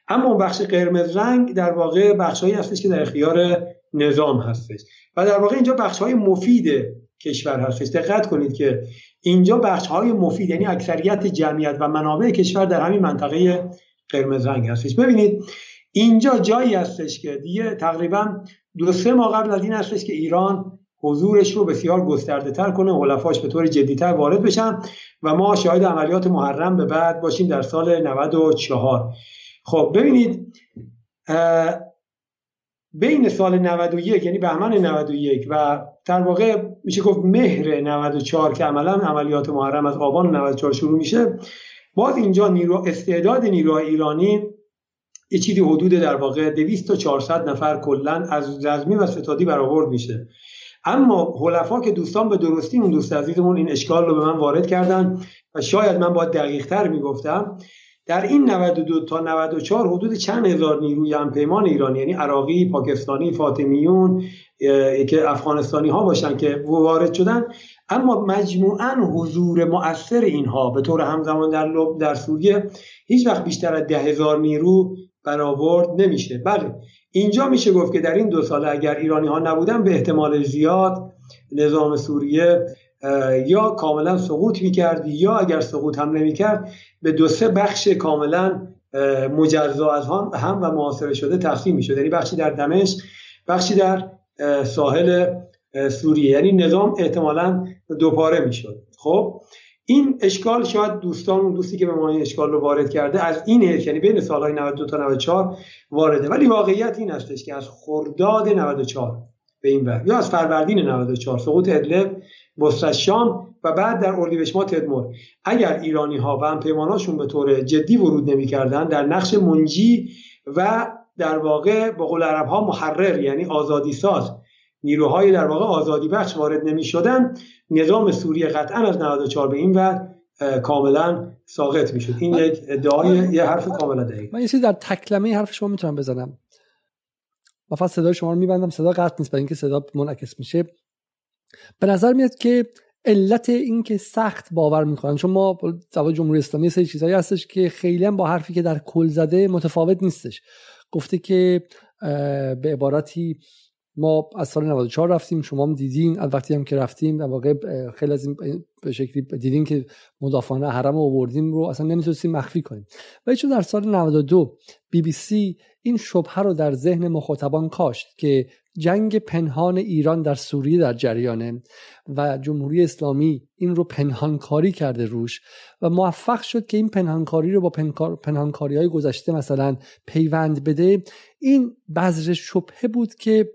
اما بخش قرمز رنگ در واقع بخشهایی هستش که در اختیار نظام هستش. و در واقع اینجا بخش های مفید کشور هستش. دقت کنید که اینجا بخش های مفید یعنی اکثریت جمعیت و منابع کشور در همین منطقه قرمز رنگ هستش. ببینید اینجا جایی هستش که دیگه تقریبا دو سه ماه قبل از این هستش که ایران حضورش رو بسیار گسترده تر کنه حلفاش به طور جدیتر وارد بشن و ما شاهد عملیات محرم به بعد باشیم در سال 94 خب ببینید بین سال 91 یعنی بهمن 91 و در واقع میشه گفت مهر 94 که عملا عملیات محرم از آبان 94 شروع میشه. باز اینجا نیرو استعداد نیروهای ایرانی یه چیزی حدود در واقع 200 تا 400 نفر کلا از رزمی و ستادی برآورد میشه. اما حلفا که دوستان به درستی اون دوست عزیزمون این اشکال رو به من وارد کردن و شاید من باید دقیق تر می‌گفتم در این 92 تا 94 حدود چند هزار نیروی همپیمان ایرانی یعنی عراقی، پاکستانی، فاطمیون که افغانستانی ها باشن که وارد شدن. اما مجموعا حضور مؤثر اینها به طور همزمان در لب در سوریه هیچ وقت بیشتر از ده هزار نیرو برآورد نمیشه. بله اینجا میشه گفت که در این دو سال اگر ایرانی ها نبودن به احتمال زیاد نظام سوریه یا کاملا سقوط می‌کرد یا اگر سقوط هم نمی‌کرد به دو سه بخش کاملا مجزا از هم, و معاصره شده تقسیم می‌شد. یعنی بخشی در دمشق بخشی در ساحل سوریه. یعنی نظام احتمالا دوپاره می‌شد. خب این اشکال شاید دوستان اون دوستی که به ما این اشکال رو وارد کرده از این حیث یعنی بین سالهای 92 تا 94 وارده. ولی واقعیت این هستش که از خرداد 94 به این ور یا از فروردین 94 سقوط ادلب بصره شام و بعد در اردیبهشت ماه تدمر اگر ایرانی ها و پیماناشون به طور جدی ورود نمی‌کردن در نقش منجی و در واقع به قول عرب ها محرر یعنی آزادی ساز نیروهای در واقع آزادی بخش وارد نمی شدن نظام سوریه قطعا از 94 به این و کاملا ساقط می‌شد. این یک ادعای یه حرف کاملا دقیق. من یه چیزی در تکلمه حرف شما می‌تونم بزنم. و فقط صدای شما رو میبندم. صدا قطع نیست برای اینکه صدا منعکس میشه. به نظر میاد که علت اینکه سخت باور می‌کنن چون ما در جمهوری اسلامی سری چیزایی هستش که خیلی با حرفی که در کل زده متفاوت نیستش. گفته که به عبارتی ما از سال 94 رفتیم شما هم دیدین از وقتی هم که رفتیم در واقع خیلی از این به شکلی دیدین که مدافعان حرم آوردیم رو اصلا نمی‌تونستیم مخفی کنیم. و چون در سال 92 بی بی سی این شبهه رو در ذهن مخاطبان کاشت که جنگ پنهان ایران در سوریه در جریانه و جمهوری اسلامی این رو پنهانکاری کرده روش و موفق شد که این پنهانکاری رو با پنهانکاری های گذشته مثلا پیوند بده. این بذر شبهه بود که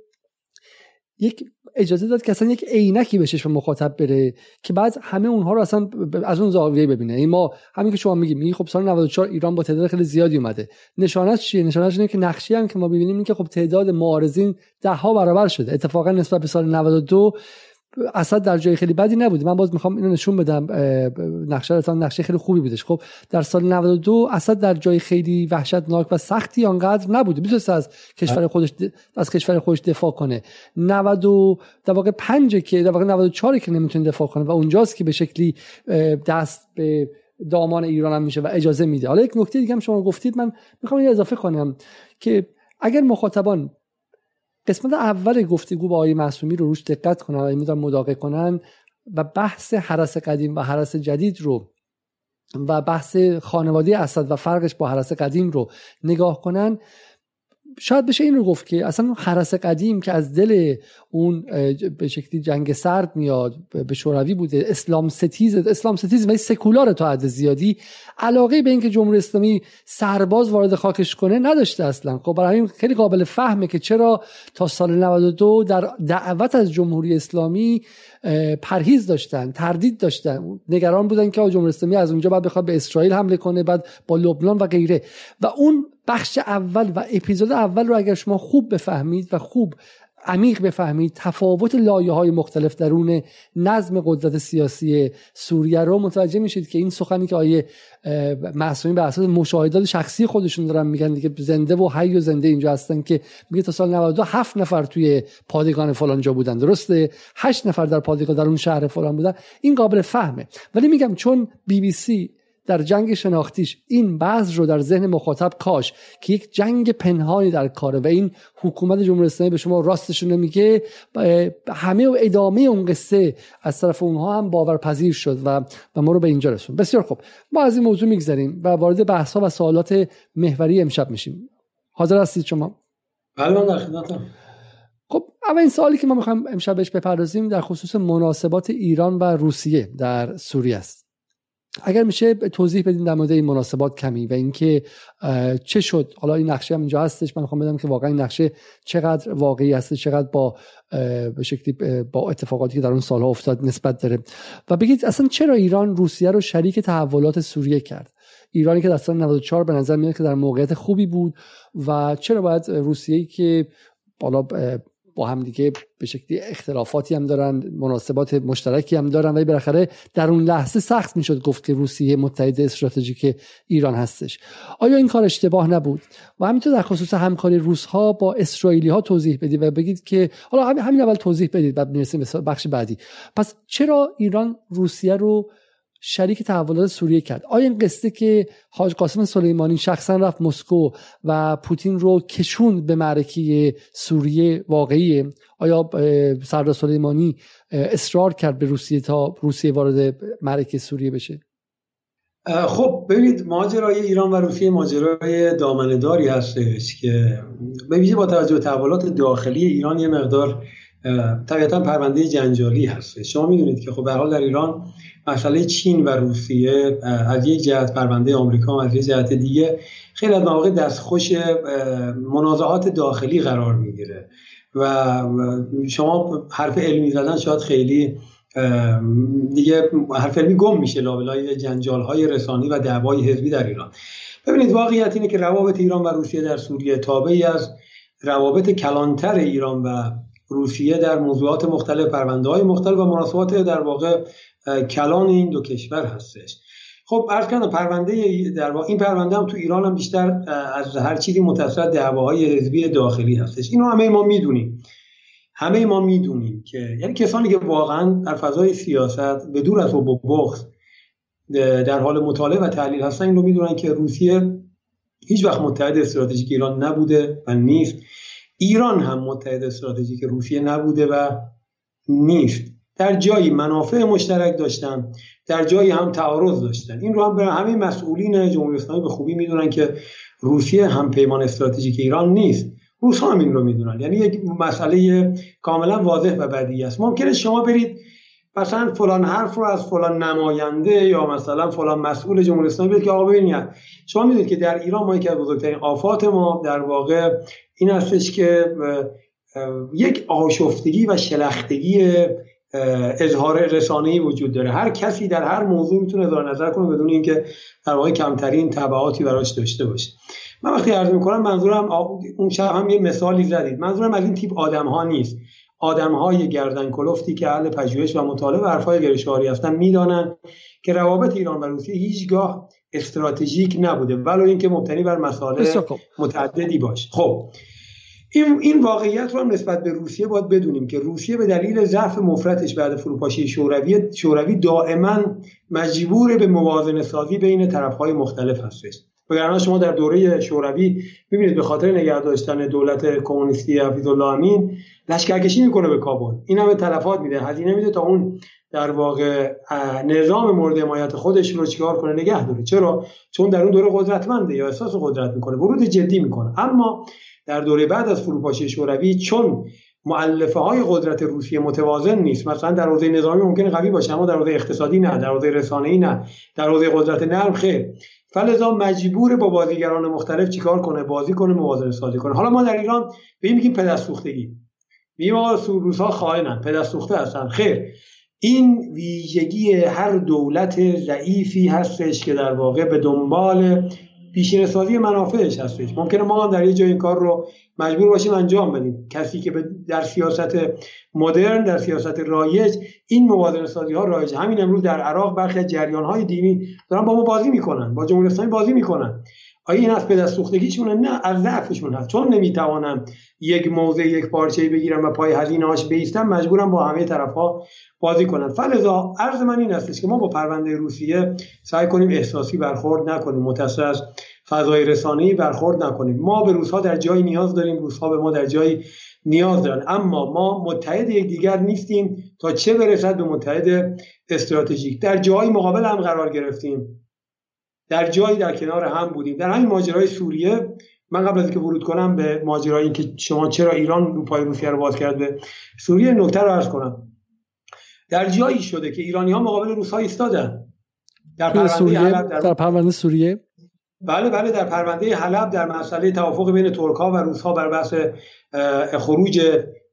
یک اجازه داد که اصلا یک عینکی به چشم مخاطب بره که بعد همه اونها رو اصلا از اون زاویه ببینه. این ما همین که شما میگیم میگی خب سال 94 ایران با تعداد خیلی زیادی اومده. نشانش چیه؟ نشانش اینه که نقشی هم که ما ببینیم این که خب تعداد معارضین ده ها برابر شده. اتفاقا نسبت به سال 92 اسد در جای خیلی بدی نبوده. من باز می‌خوام اینو نشون بدم نقشه نقشه خیلی خوبی بودش. خب در سال 92 اسد در جای خیلی وحشتناک و سختی آنقدر نبوده. می‌تونست از کشور خودش از کشور خودش دفاع کنه. 90 در واقع 5 که در واقع 94 که نمی‌تونه دفاع کنه و اونجاست که به شکلی دست به دامان ایران هم میشه و اجازه میده. حالا یک نکته دیگه هم شما گفتید من می‌خوام اضافه کنم که اگر مخاطبان قسمت اول گفتگو با آقای معصومی رو روش دقت کنن و این مداقه کنن و بحث حرس قدیم و حرس جدید رو و بحث خانواده اسد و فرقش با حرس قدیم رو نگاه کنن. شاید بشه این رو گفت که اصلا حرس قدیم که از دل اون به شکلی جنگ سرد میاد به شوروی بوده اسلام ستیز اسلام ستیز و سکولار تا حد زیادی علاقه به اینکه جمهوری اسلامی سرباز وارد خاکش کنه نداشته اصلا. خب برای این خیلی قابل فهمه که چرا تا سال 92 در دعوت از جمهوری اسلامی پرهیز داشتن تردید داشتن. نگران بودن که جمهوری اسلامی از اونجا بعد بخواد به اسرائیل حمله کنه بعد با لبنان و غیره. و اون بخش اول و اپیزود اول رو اگر شما خوب بفهمید و خوب عمیق بفهمید تفاوت لایه های مختلف درون نظم قدرت سیاسی سوریه رو متوجه میشید که این سخنی که آیه معصومی به اساس مشاهدات شخصی خودشون دارن میگن دیگه زنده و حی و زنده اینجا هستن که میگه تا سال 92 هفت نفر توی پادگان فلان جا بودن. درسته؟ هشت نفر در پادگان در اون شهر فلان بودن. این قابل فهمه. ولی میگم چون بی بی سی در جنگ شناختیش. این بعض رو در ذهن مخاطب کاش که یک جنگ پنهانی در کاره و این حکومت جمهوری اسلامی به شما راستش نمیگه همه و ادامه اون قصه از طرف اونها هم باورپذیر شد و, و ما رو به اینجا رسون. بسیار خوب. ما از این موضوع میگذریم و وارد بحث ها و سوالات محوری امشب میشیم. حاضر هستید شما؟ بله من در خدمتم. خب اولین سوالی که ما می‌خوایم امشب بهش بپردازیم در خصوص مناسبات ایران و روسیه در سوریه است. اگر میشه توضیح بدین در مورد این مناسبات کمی و اینکه چه شد؟ حالا این نقشه هم اینجا هستش. من می‌خوام بدم که واقعا این نقشه چقدر واقعی هست چقدر با به شکلی با اتفاقاتی که در اون سالها افتاد نسبت داره. و بگید اصلا چرا ایران روسیه رو شریک تحولات سوریه کرد؟ ایرانی که در سال 94 به نظر میاد که در موقعیت خوبی بود و چرا باید روسیه که بالا با هم دیگه به شکلی اختلافاتی هم دارن مناسبات مشترکی هم دارن ولی بالاخره در اون لحظه سخت می‌شد گفت که روسیه متحد استراتژیک ایران هستش. آیا این کار اشتباه نبود؟ و همینطور در خصوص همکاری روس ها با اسرائیلی ها توضیح بدید و بگید که حالا همین اول توضیح بدید بعد می‌رسیم به بخش بعدی. پس چرا ایران روسیه رو شریک تحولات سوریه کرد. آیا این قصه که حاج قاسم سلیمانی شخصا رفت مسکو و پوتین رو کشون به معرکه سوریه واقعیه آیا سردار سلیمانی اصرار کرد به روسیه تا روسیه وارد معرکه سوریه بشه؟ خب ببینید ماجرای ایران و روسیه ماجرای دامنه‌داری هستش که به با توجه به تحولات داخلی ایران یه مقدار طبیعتا پرونده جنجالی هست شما می‌دونید که خب به حال در ایران مسئله چین و روسیه از یک جهت پرونده آمریکا از یک جهت دیگه خیلی از مواقع دستخوش منازعات داخلی قرار می‌گیره. و شما حرف علمی زدن شاید خیلی دیگه حرف علمی گم میشه لابلای جنجال های رسانی و دعوای حزبی در ایران. ببینید واقعیت اینه که روابط ایران و روسیه در سوریه تابعی از روابط کلانتر ایران و روسیه در موضوعات مختلف پرونده های مختلف و مناسبات در واقع کلان این دو کشور هستش. خب عرض کردم پرونده در واقع این پرونده هم تو ایران هم بیشتر از هر چیزی متصل دعواهای حزبی داخلی هستش. اینو همه ما می‌دونیم. همه ما می‌دونیم که یعنی کسانی که واقعا در فضای سیاست به دور از بغض در حال مطالعه و تحلیل هستن این رو می‌دونن که روسیه هیچ وقت متحد استراتژیک ایران نبوده و نیست. ایران هم متحد استراتژیک روسیه نبوده و نیست. در جایی منافع مشترک داشتن در جایی هم تعارض داشتن. این رو هم به همه مسئولین جمهوری اسلامی به خوبی می‌دونن که روسیه هم پیمان استراتژیک ایران نیست. روس هم این رو می‌دونن. یعنی یک مسئله کاملا واضح و بدیهی است. ممکنه شما برید مثلا فلان حرف رو از فلان نماینده یا مثلا فلان مسئول جمهوری اسلامی بگید که آقا ببینید شما می‌دونید که در ایران ما یکی از بزرگترین آفات ما در واقع این هستش که یک آشفتگی و شلختگی اظهار رسانه‌ای وجود داره. هر کسی در هر موضوع می‌تونه اظهار نظر کنه بدون اینکه در واقع کمترین تبعاتی براش داشته باشه. من وقتی عرض می‌کنم منظورم اون شب هم یه مثالی زدید. منظورم از این تیپ آدم ها نیست. آدم های گردن کلفتی که اهل پژوهش و مطالعه و حرفای گرشواری هستن می‌دانند که روابط ایران و روسیه هیچگاه استراتژیک نبوده ولو اینکه مبتنی بر مسائل متعددی باشه. خب این این واقعیت رو هم نسبت به روسیه باید بدونیم که روسیه به دلیل ضعف مفرتش بعد فروپاشی شوروی شوروی دائما مجبور به موازنه سازی بین طرفهای مختلف هستش. وگرنه شما در دوره شوروی ببینید به خاطر نگه داشتن دولت کمونیستی حفیظ امین لشکرکشی می‌کنه به کابل. این همه تلفات میده هزینه میده تا اون در واقع نظام مورد حمایت خودش رو چیکار کنه نگه داره. چرا؟ چون در اون دوره قدرتمنده یا احساس قدرت می‌کنه. ورود جدی می‌کنه. اما در دوره بعد از فروپاشی شوروی چون معلفه های قدرت روسیه متوازن نیست مثلا در حوزه نظامی ممکنه قوی باشه اما در حوزه اقتصادی نه در حوزه رسانه‌ای نه در حوزه قدرت نرم خیر. فلذا مجبور با بازیگران مختلف چیکار کنه بازی کنه موازنه سازی کنه. حالا ما در ایران به این میگیم پدرسوختگی. میگیم آقا روس ها خائنن پدرسوخته هستن. خیر. این ویژگی هر دولت ضعیفی هستش که در واقع به دنبال پیشین سازی منافعش هستش ممکنه ما هم در یه جای این کار رو مجبور باشیم انجام بدیم. کسی که در سیاست مدرن در سیاست رایج این موازنه سازی ها رایج همین امروز در عراق برخی جریان های دینی دارن با ما بازی می‌کنن با جمهوری اسلامی بازی می‌کنن. آیا این از به دست نه از ضعفشون هست چون نمی‌توانم یک موضع یک پارچه بگیرم و پای هزینه هاش بیستم مجبورم با همه طرف ها بازی کنن فلذا عرض من این است که ما با پرونده روسیه سعی کنیم احساسی برخورد نکنیم. متصل از فضای رسانه‌ای برخورد نکنیم. ما به روسها در جایی نیاز داریم روسها به ما در جایی نیاز دارن. اما ما متحد یکدیگر نیستیم تا چه برسد به متحد استراتژیک. در جایی مقابل هم قرار گرفتیم. در جایی در کنار هم بودیم. در همین ماجرای سوریه من قبل از اینکه ورود کنم به ماجرای که شما چرا ایران رو پای روسیه رو باز کرد به سوریه نکته رو عرض کنم. در جایی شده که ایرانی ها مقابل روس ها ایستادن. در پرونده سوریه؟ در, پرونده سوریه؟ بله بله در پرونده حلب در مسئله توافق بین ترک ها و روس ها بر بحث خروج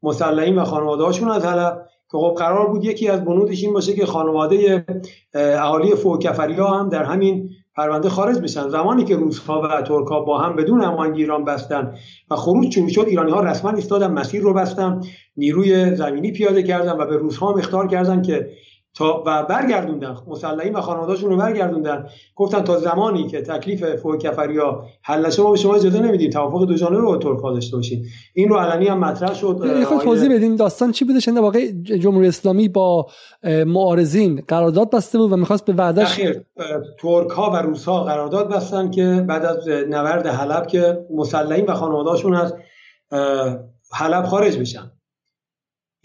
مسلحین و خانواده‌هاشون از حلب که خب قرار بود یکی از بنودش این باشه که خانواده اهالی فوکفریا هم در همین پرونده خارج بشن زمانی که روسها و ترکا با هم بدون هماهنگی ایران بستن و خروج چون شد ایرانی ها رسما ایستادن مسیر رو بستن نیروی زمینی پیاده کردن و به روسها هم اختار کردن که تا و برگردوندن مسلحین و خانواده‌شون رو برگردوندن. گفتن تا زمانی که تکلیف فوق کفریا حل نشه ما به شما اجازه نمیدیم. توافق دو جانبه با ترک‌ها داشته باشیم این رو علنی هم مطرح شد. خود توضیح بدیم داستان چی بوده؟ در واقع جمهوری اسلامی با معارضین قرارداد بسته بود و می‌خواست به وعدش اخیر ترک ها و روس ها قرارداد بستن که بعد از نبرد حلب که مسلحین و خانواده‌شون از حلب خارج بشن.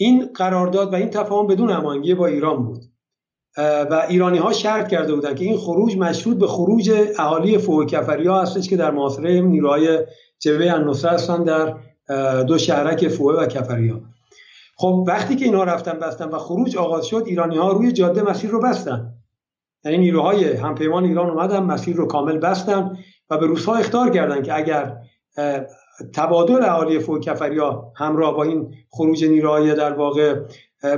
این قرارداد و این تفاهم بدون هماهنگی با ایران بود. و ایرانی ها شرط کرده بودند که این خروج مشروط به خروج اهالی فوق کفری ها هستش که در محاصره نیروهای جبهه النصره هستن در دو شهرک فوه و کفری ها. خب وقتی که اینها رفتن بستن و خروج آغاز شد ایرانی ها روی جاده مسیر رو بستن. یعنی نیروهای همپیمان ایران اومدن مسیر رو کامل بستن و به روسها اختار کردن که اگر تبادل اهالی ها همراه با این خروج نیروهای در واقع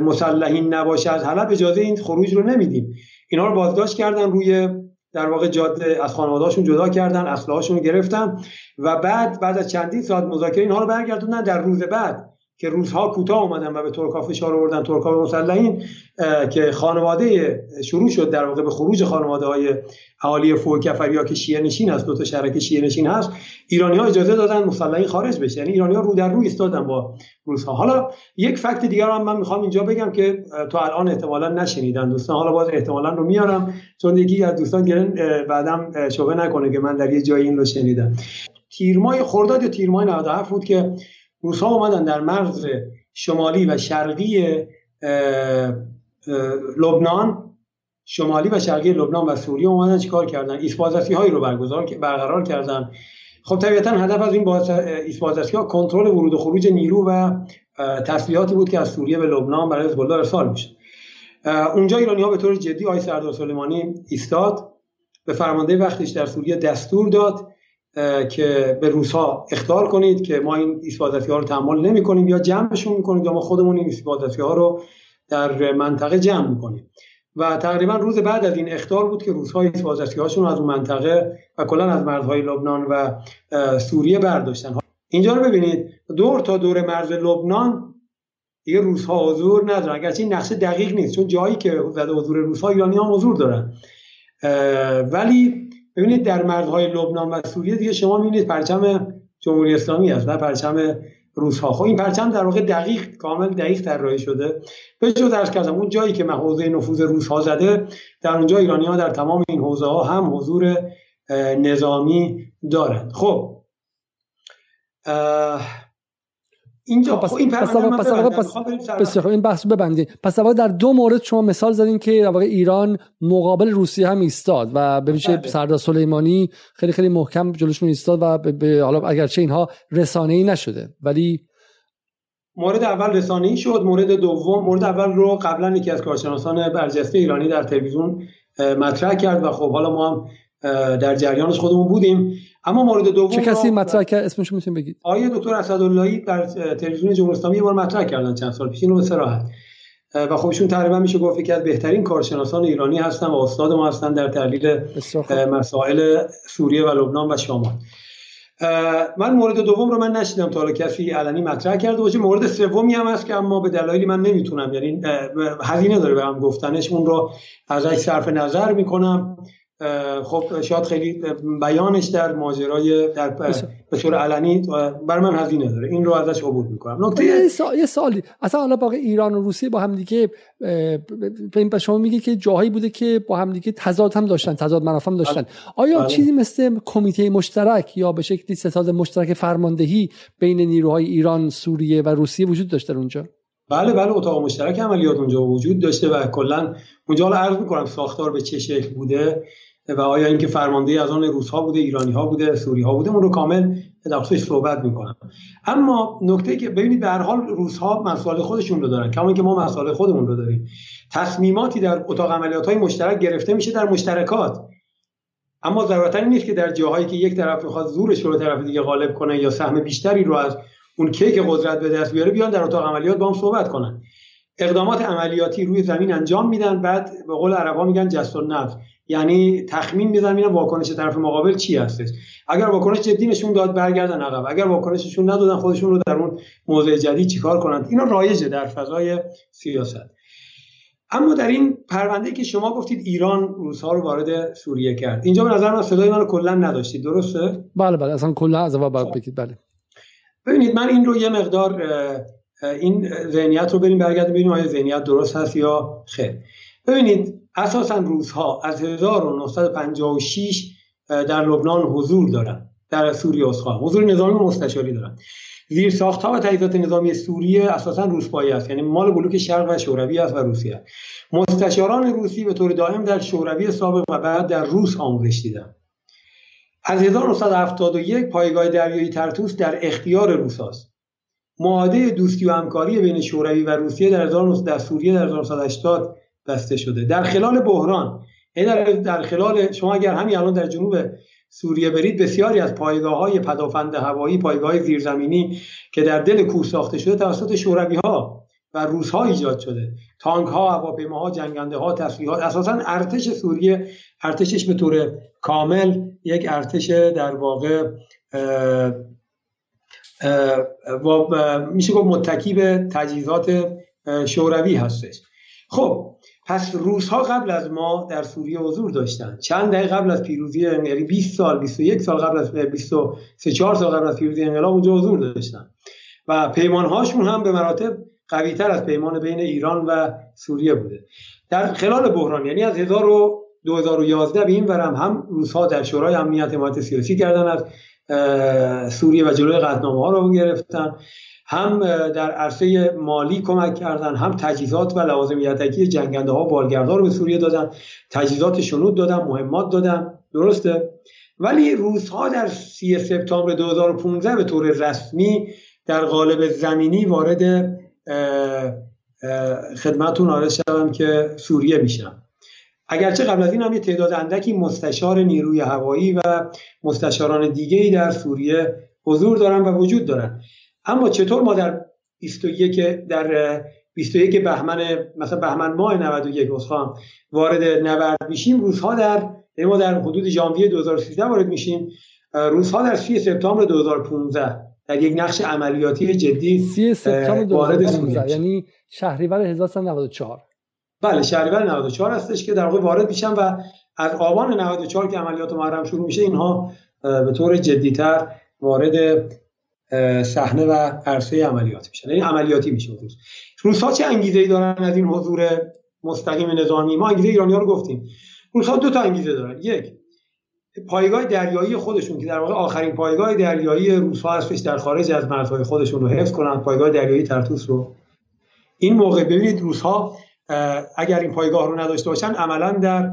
مسلحین نباشه از حلب اجازه این خروج رو نمیدیم. اینا رو بازداشت کردن روی در واقع جاده از خانواده‌هاشون جدا کردن اسلحه‌هاشون رو گرفتن و بعد بعد از چندین ساعت مذاکره اینها رو برگردوندن. در روز بعد که روزها کوتاه اومدن و به ترکا فشار آوردن ترکا مسلحین که خانواده شروع شد در واقع به خروج خانواده های اهالی فوکفریا که شیعه نشین هست دو تا شرک شیعه نشین هست ایرانی ها اجازه دادن مسلحین خارج بشه. یعنی ایرانی ها رو در رو ایستادن با روزها. حالا یک فکت دیگر هم من می‌خوام اینجا بگم که تو الان احتمالا نشنیدن دوستان. حالا باز احتمالا رو میارم چون یکی از دوستان گرن بعدم شبه نکنه که من در یه جایی این رو شنیدم. تیرمای خرداد یا تیرمای 97 بود که روسها اومدن در مرز شمالی و شرقی لبنان. شمالی و شرقی لبنان و سوریه اومدن چیکار کردن؟ ایسپازسی هایی رو برگزار برقرار کردن. خب طبیعتا هدف از این ایسپازسی ها کنترل ورود و خروج نیرو و تسلیحاتی بود که از سوریه به لبنان برای حزب الله ارسال میشه اونجا ایرانی ها به طور جدی آقای سردار سلیمانی ایستاد. به فرمانده وقتش در سوریه دستور داد. که به روسها اخطار کنید که ما این ایست بازرسی ها رو تحمل نمی کنیم یا جمعشون می‌کنیم یا ما خودمون این ایست بازرسی ها رو در منطقه جمع می‌کنیم. و تقریبا روز بعد از این اخطار بود که روسها ایست بازرسی هاشون از اون منطقه و کلا از مرزهای لبنان و سوریه برداشتن. اینجا رو ببینید دور تا دور مرز لبنان دیگه روسها حضور ندارن. اگرچه این نقشه دقیق نیست چون جایی که زده حضور روسها ایرانی هم حضور دارن. ولی ببینید در مرزهای لبنان و سوریه دیگه شما می‌بینید پرچم جمهوری اسلامی است نه پرچم روسها. خب این پرچم در واقع دقیق کامل دقیق طراحی شده. به جز درس کردم اون جایی که حوزه نفوذ روسها زده در اونجا ایرانی ها در تمام این حوزه ها هم حضور نظامی دارند خب اینجا خب این پس پس این بحث ببندید پس در دو مورد شما مثال زدین که در واقع ایران مقابل روسیه هم ایستاد و به ویژه بله. سردار سلیمانی خیلی خیلی محکم جلوشون ایستاد و به حالا اگرچه اینها رسانه ای نشده ولی مورد اول رسانه ای شد مورد دوم مورد اول رو قبلا یکی از کارشناسان برجسته ایرانی در تلویزیون مطرح کرد و خب حالا ما هم در جریانش خودمون بودیم. اما مورد دوم چه کسی مطرح کرد؟ اسمش می‌تونید بگید آیه دکتر اسداللهی در تلویزیون جمهوری اسلامی یه بار مطرح کردن چند سال پیش. اینو به صراحت. و خب ایشون تقریبا میشه گفت که از بهترین کارشناسان ایرانی هستن و استاد ما هستن در تحلیل مسائل سوریه و لبنان و شمال. من مورد دوم رو من نشیدم تا حالا کسی علنی مطرح کرده باشه. مورد سومی هم هست که اما به دلایلی من نمی‌تونم یعنی هزینه داره به هم گفتنش. اون رو ازش صرف نظر می‌کنم. خب شاید خیلی بیانش در ماجرای در به طور علنی بر من هزینه داره. این رو ازش عبور می‌کنم. نکته یه, یه سالی اصلا حالا باقی ایران و روسیه با هم دیگه به شما میگه که جاهایی بوده که با هم دیگه تضاد هم داشتن تضاد منافع هم داشتن. آیا بله. چیزی مثل کمیته مشترک یا به شکلی ستاد مشترک فرماندهی بین نیروهای ایران سوریه و روسیه وجود داشته اونجا؟ بله بله اتاق مشترک عملیات اونجا وجود داشته و کلا اونجا حالا عرض می‌کنم ساختار به چه شکل بوده؟ و آیا اینکه فرمانده از آن روس ها بوده ایرانی ها بوده سوری ها بوده اون رو کامل در صحبت می‌کنم. اما نکته که ببینید به هر حال روس ها مسائل خودشون رو دارن کما که ما مسائل خودمون رو داریم. تصمیماتی در اتاق عملیات های مشترک گرفته میشه در مشترکات. اما ضرورتا نیست که در جاهایی که یک طرف می‌خواد زورش رو طرف دیگه غالب کنه یا سهم بیشتری رو از اون کیک قدرت به دست بیاره بیان در اتاق عملیات با هم صحبت کنن. اقدامات عملیاتی روی زمین انجام میدن بعد به قول عربا میگن جست النفس یعنی تخمین می‌زنن میرن واکنش طرف مقابل چی هستش؟ اگر واکنش جدی نشون داد برگردن عقب. اگر واکنششون ندادن خودشون رو در اون موضع جدید چیکار کنند اینا رایجه در فضای سیاست. اما در این پرونده که شما گفتید ایران روسها رو وارد سوریه کرد. اینجا به نظر من صدای من رو کلا نداشتید. درسته؟ بله بله. اصلا کلا از اول بعد بگید بله. ببینید من این رو یه مقدار این ذهنیت رو بریم برگردیم ببینیم آیا ذهنیت درست هست یا خیر. ببینید اساسا روزها از 1956 در لبنان حضور دارن در سوریه اسخا حضور نظامی مستشاری دارن. زیر ساخت ها و تجهیزات نظامی سوریه اساسا روسپایی است یعنی مال بلوک شرق و شوروی است و روسیه مستشاران روسی به طور دائم در شوروی سابق و بعد در روس آموزش دیدن. از 1971 پایگاه دریایی ترتوس در اختیار روس است معاهده دوستی و همکاری بین شوروی و روسیه در در سوریه در 1980 بسته شده. در خلال بحران یعنی در, خلال شما اگر همین الان در جنوب سوریه برید بسیاری از پایگاه های پدافند هوایی پایگاه زیرزمینی که در دل کوه ساخته شده توسط شوروی ها و روس ها ایجاد شده. تانک ها هواپیماها جنگنده ها تسلیحات اساسا ارتش سوریه ارتشش به طور کامل یک ارتش در واقع میشه گفت متکی به تجهیزات شوروی هستش. خب پس روس ها قبل از ما در سوریه حضور داشتن. چند دقیقه قبل از پیروزی یعنی 20 سال 21 سال قبل از 23 4 سال قبل از پیروزی انقلاب اونجا حضور داشتن. و پیمان هاشون هم به مراتب قوی تر از پیمان بین ایران و سوریه بوده. در خلال بحران یعنی از 2011 به این ورم هم روس ها در شورای امنیت حمایت سیاسی کردن از سوریه و جلوی قطنامه ها رو گرفتن. هم در عرصه مالی کمک کردن هم تجهیزات و لوازم یدکی جنگنده ها بالگردار رو به سوریه دادن. تجهیزات شنود دادن مهمات دادن. درسته؟ ولی روس ها در 3 سپتامبر 2015 به طور رسمی در قالب زمینی وارد خدمتون آرز شدم که سوریه میشن اگرچه قبل از این هم یه تعداد اندکی مستشار نیروی هوایی و مستشاران دیگه ای در سوریه حضور دارن و وجود دارن. اما چطور ما در 21 در 21 بهمن مثلا بهمن ماه 91 اسخام وارد نبرد میشیم روزها در یعنی ما در حدود ژانویه 2013 وارد میشیم. روزها در 30 سپتامبر 2015 در یک نقش عملیاتی جدی 30 سپتامبر 2015 یعنی شهریور 1394 بله شهریور 94 هستش که در واقع وارد میشن و از آبان 94 که عملیات محرم شروع میشه اینها به طور جدیتر وارد صحنه و عرصه عملیات میشن. یعنی عملیاتی میشه روس ها چه انگیزه ای دارن از این حضور مستقیم نظامی؟ ما انگیزه ایرانی ها رو گفتیم. روس ها دو تا انگیزه دارن. یک پایگاه دریایی خودشون که در واقع آخرین پایگاه دریایی روس ها هستش در خارج از مرزهای خودشون رو حفظ کنن پایگاه دریایی ترتوس رو. این موقع ببینید روس ها اگر این پایگاه رو نداشته باشن عملا در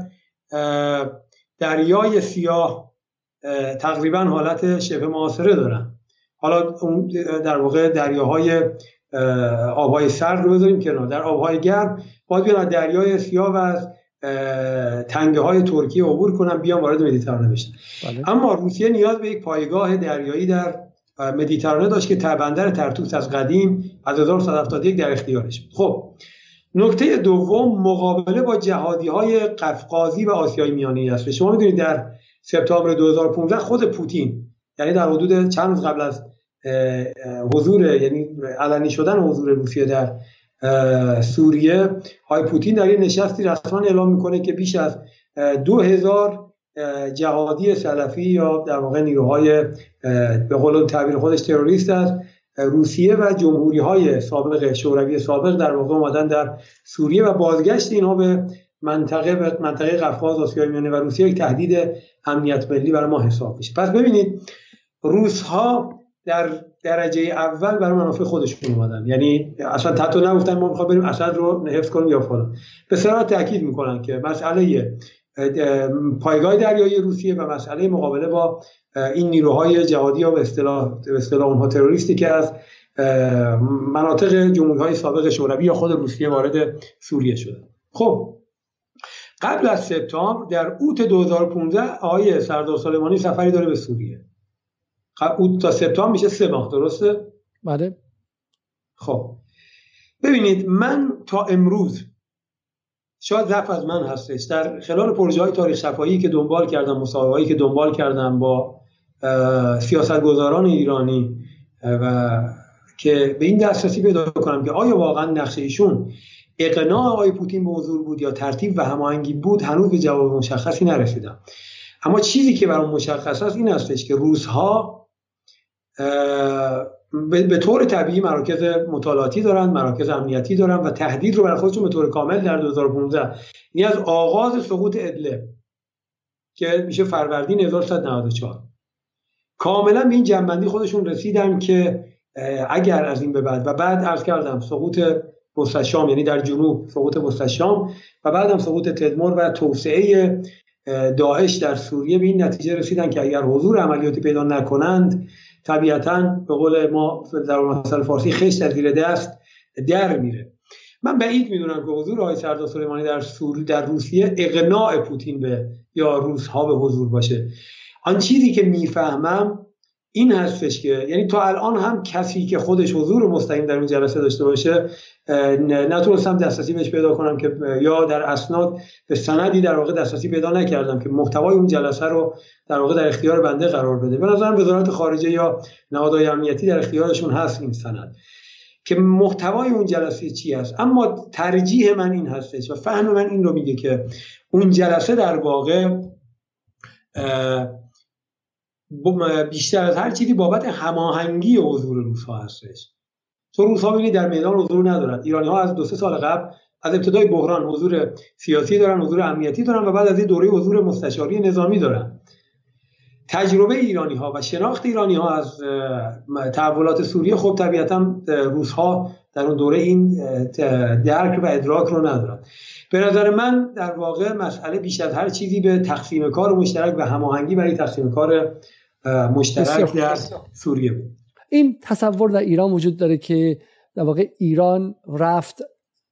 دریای سیاه تقریبا حالت شبه معاصره دارن. حالا در واقع دریاهای آبهای سرد رو بذاریم کنار. در آبهای گرم باید بیان دریای سیاه و از تنگه های ترکیه عبور کنن بیان وارد مدیترانه بشن. بله. اما روسیه نیاز به یک پایگاه دریایی در مدیترانه داشت که تبندر ترتوس از قدیم از 1171 در اختیارش بود. خب نکته دوم مقابله با جهادی های قفقازی و آسیای میانه است. شما می‌دونید در سپتامبر 2015 خود پوتین یعنی در حدود چند روز قبل از حضور یعنی علنی شدن حضور روسیه در سوریه های پوتین در این نشستی رسما اعلام می‌کنه که بیش از دو هزار جهادی سلفی یا در واقع نیروهای به قول تعبیر خودش تروریست است. روسیه و جمهوری های سابق شوروی سابق در واقع اومدن در سوریه و بازگشت اینها به منطقه به منطقه قفقاز آسیای میانه و روسیه یک تهدید امنیت ملی برای ما حساب میشه. پس ببینید روس ها در درجه اول برای منافع خودشون اومدن. یعنی اصلا تحت نگفتن ما می‌خوایم بریم اسد رو حفظ کنیم یا فلان. به صراحت تاکید می‌کنن که مسئله پایگاه دریایی روسیه و مسئله مقابله با این نیروهای جهادی به اصطلاح به اصطلاح اونها تروریستی که از مناطق جمهوری های سابق شوروی یا خود روسیه وارد سوریه شده خب قبل از سپتامبر در اوت 2015 آقای سردار سلیمانی سفری داره به سوریه. اوت تا سپتامبر میشه سه ماه درسته؟ بله. خب ببینید من تا امروز شاید ضعف از من هستش در خلال پروژه های تاریخ شفایی که دنبال کردم مصاحبه که دنبال کردم با سیاستگزاران ایرانی و که به این دسترسی پیدا کنم که آیا واقعا نقشه ایشون اقناع آقای پوتین به حضور بود یا ترتیب و هماهنگی بود هنوز به جواب مشخصی نرسیدم. اما چیزی که برام مشخص است این هستش که روزها به طور طبیعی مراکز مطالعاتی دارن مراکز امنیتی دارن و تهدید رو برای خودشون به طور کامل در 2015 یعنی از آغاز سقوط ادله که میشه فروردین 1194 کاملا به این جنبندی خودشون رسیدن که اگر از این به بعد و بعد عرض کردم سقوط بستشام یعنی در جنوب سقوط بستشام و بعدم سقوط تدمر و توسعه داعش در سوریه به این نتیجه رسیدن که اگر حضور عملیاتی پیدا نکنند طبیعتا به قول ما در مثل فارسی خش در زیر دست در میره. من بعید می‌دونم که حضور آقای سردار سلیمانی در سوری در روسیه اقناع پوتین به یا روس ها به حضور باشه. آن چیزی که می‌فهمم این هستش که یعنی تا الان هم کسی که خودش حضور مستقیم در اون جلسه داشته باشه نتونستم دسترسی بهش پیدا کنم که یا در اسناد به سندی در واقع دسترسی پیدا نکردم که محتوای اون جلسه رو در واقع در اختیار بنده قرار بده. به نظرم وزارت خارجه یا نهادهای امنیتی در اختیارشون هست این سند. که محتوای اون جلسه چی است اما ترجیح من این هستش و فهم من این رو میگه که اون جلسه در واقع بیشتر از هر چیزی بابت هماهنگی حضور روسها هستش. چون ببینید در میدان حضور ندارن. ایرانی ها از دو سه سال قبل از ابتدای بحران حضور سیاسی دارن حضور امنیتی دارن و بعد از این دوره حضور مستشاری نظامی دارن. تجربه ایرانی ها و شناخت ایرانی ها از تحولات سوریه خب طبیعتا روس ها در اون دوره این درک و ادراک رو ندارن. به نظر من در واقع مسئله بیش از هر چیزی به تقسیم کار مشترک و هماهنگی برای تقسیم کار مشترک در سوریه بود. این تصور در ایران وجود داره که در واقع ایران رفت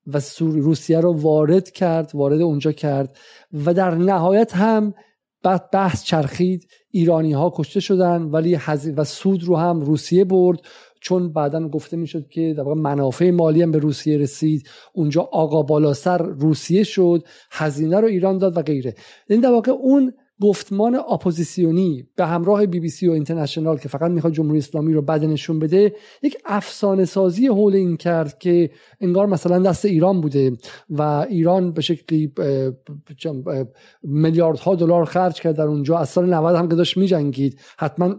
و روسیه رو وارد کرد وارد اونجا کرد و در نهایت هم بعد بحث چرخید. ایرانی ها کشته شدن ولی و سود رو هم روسیه برد. چون بعدا گفته می‌شد که در واقع منافع مالی هم به روسیه رسید. اونجا آقا بالاسر روسیه شد هزینه رو ایران داد و غیره. این در واقع اون گفتمان اپوزیسیونی به همراه بی بی سی و اینترنشنال که فقط می‌خواد جمهوری اسلامی رو بد نشون بده یک افسانه سازی حول این کرد که انگار مثلا دست ایران بوده و ایران به شکلی میلیاردها دلار خرج کرد در اونجا. از سال 90 هم که داشت میجنگید. حتما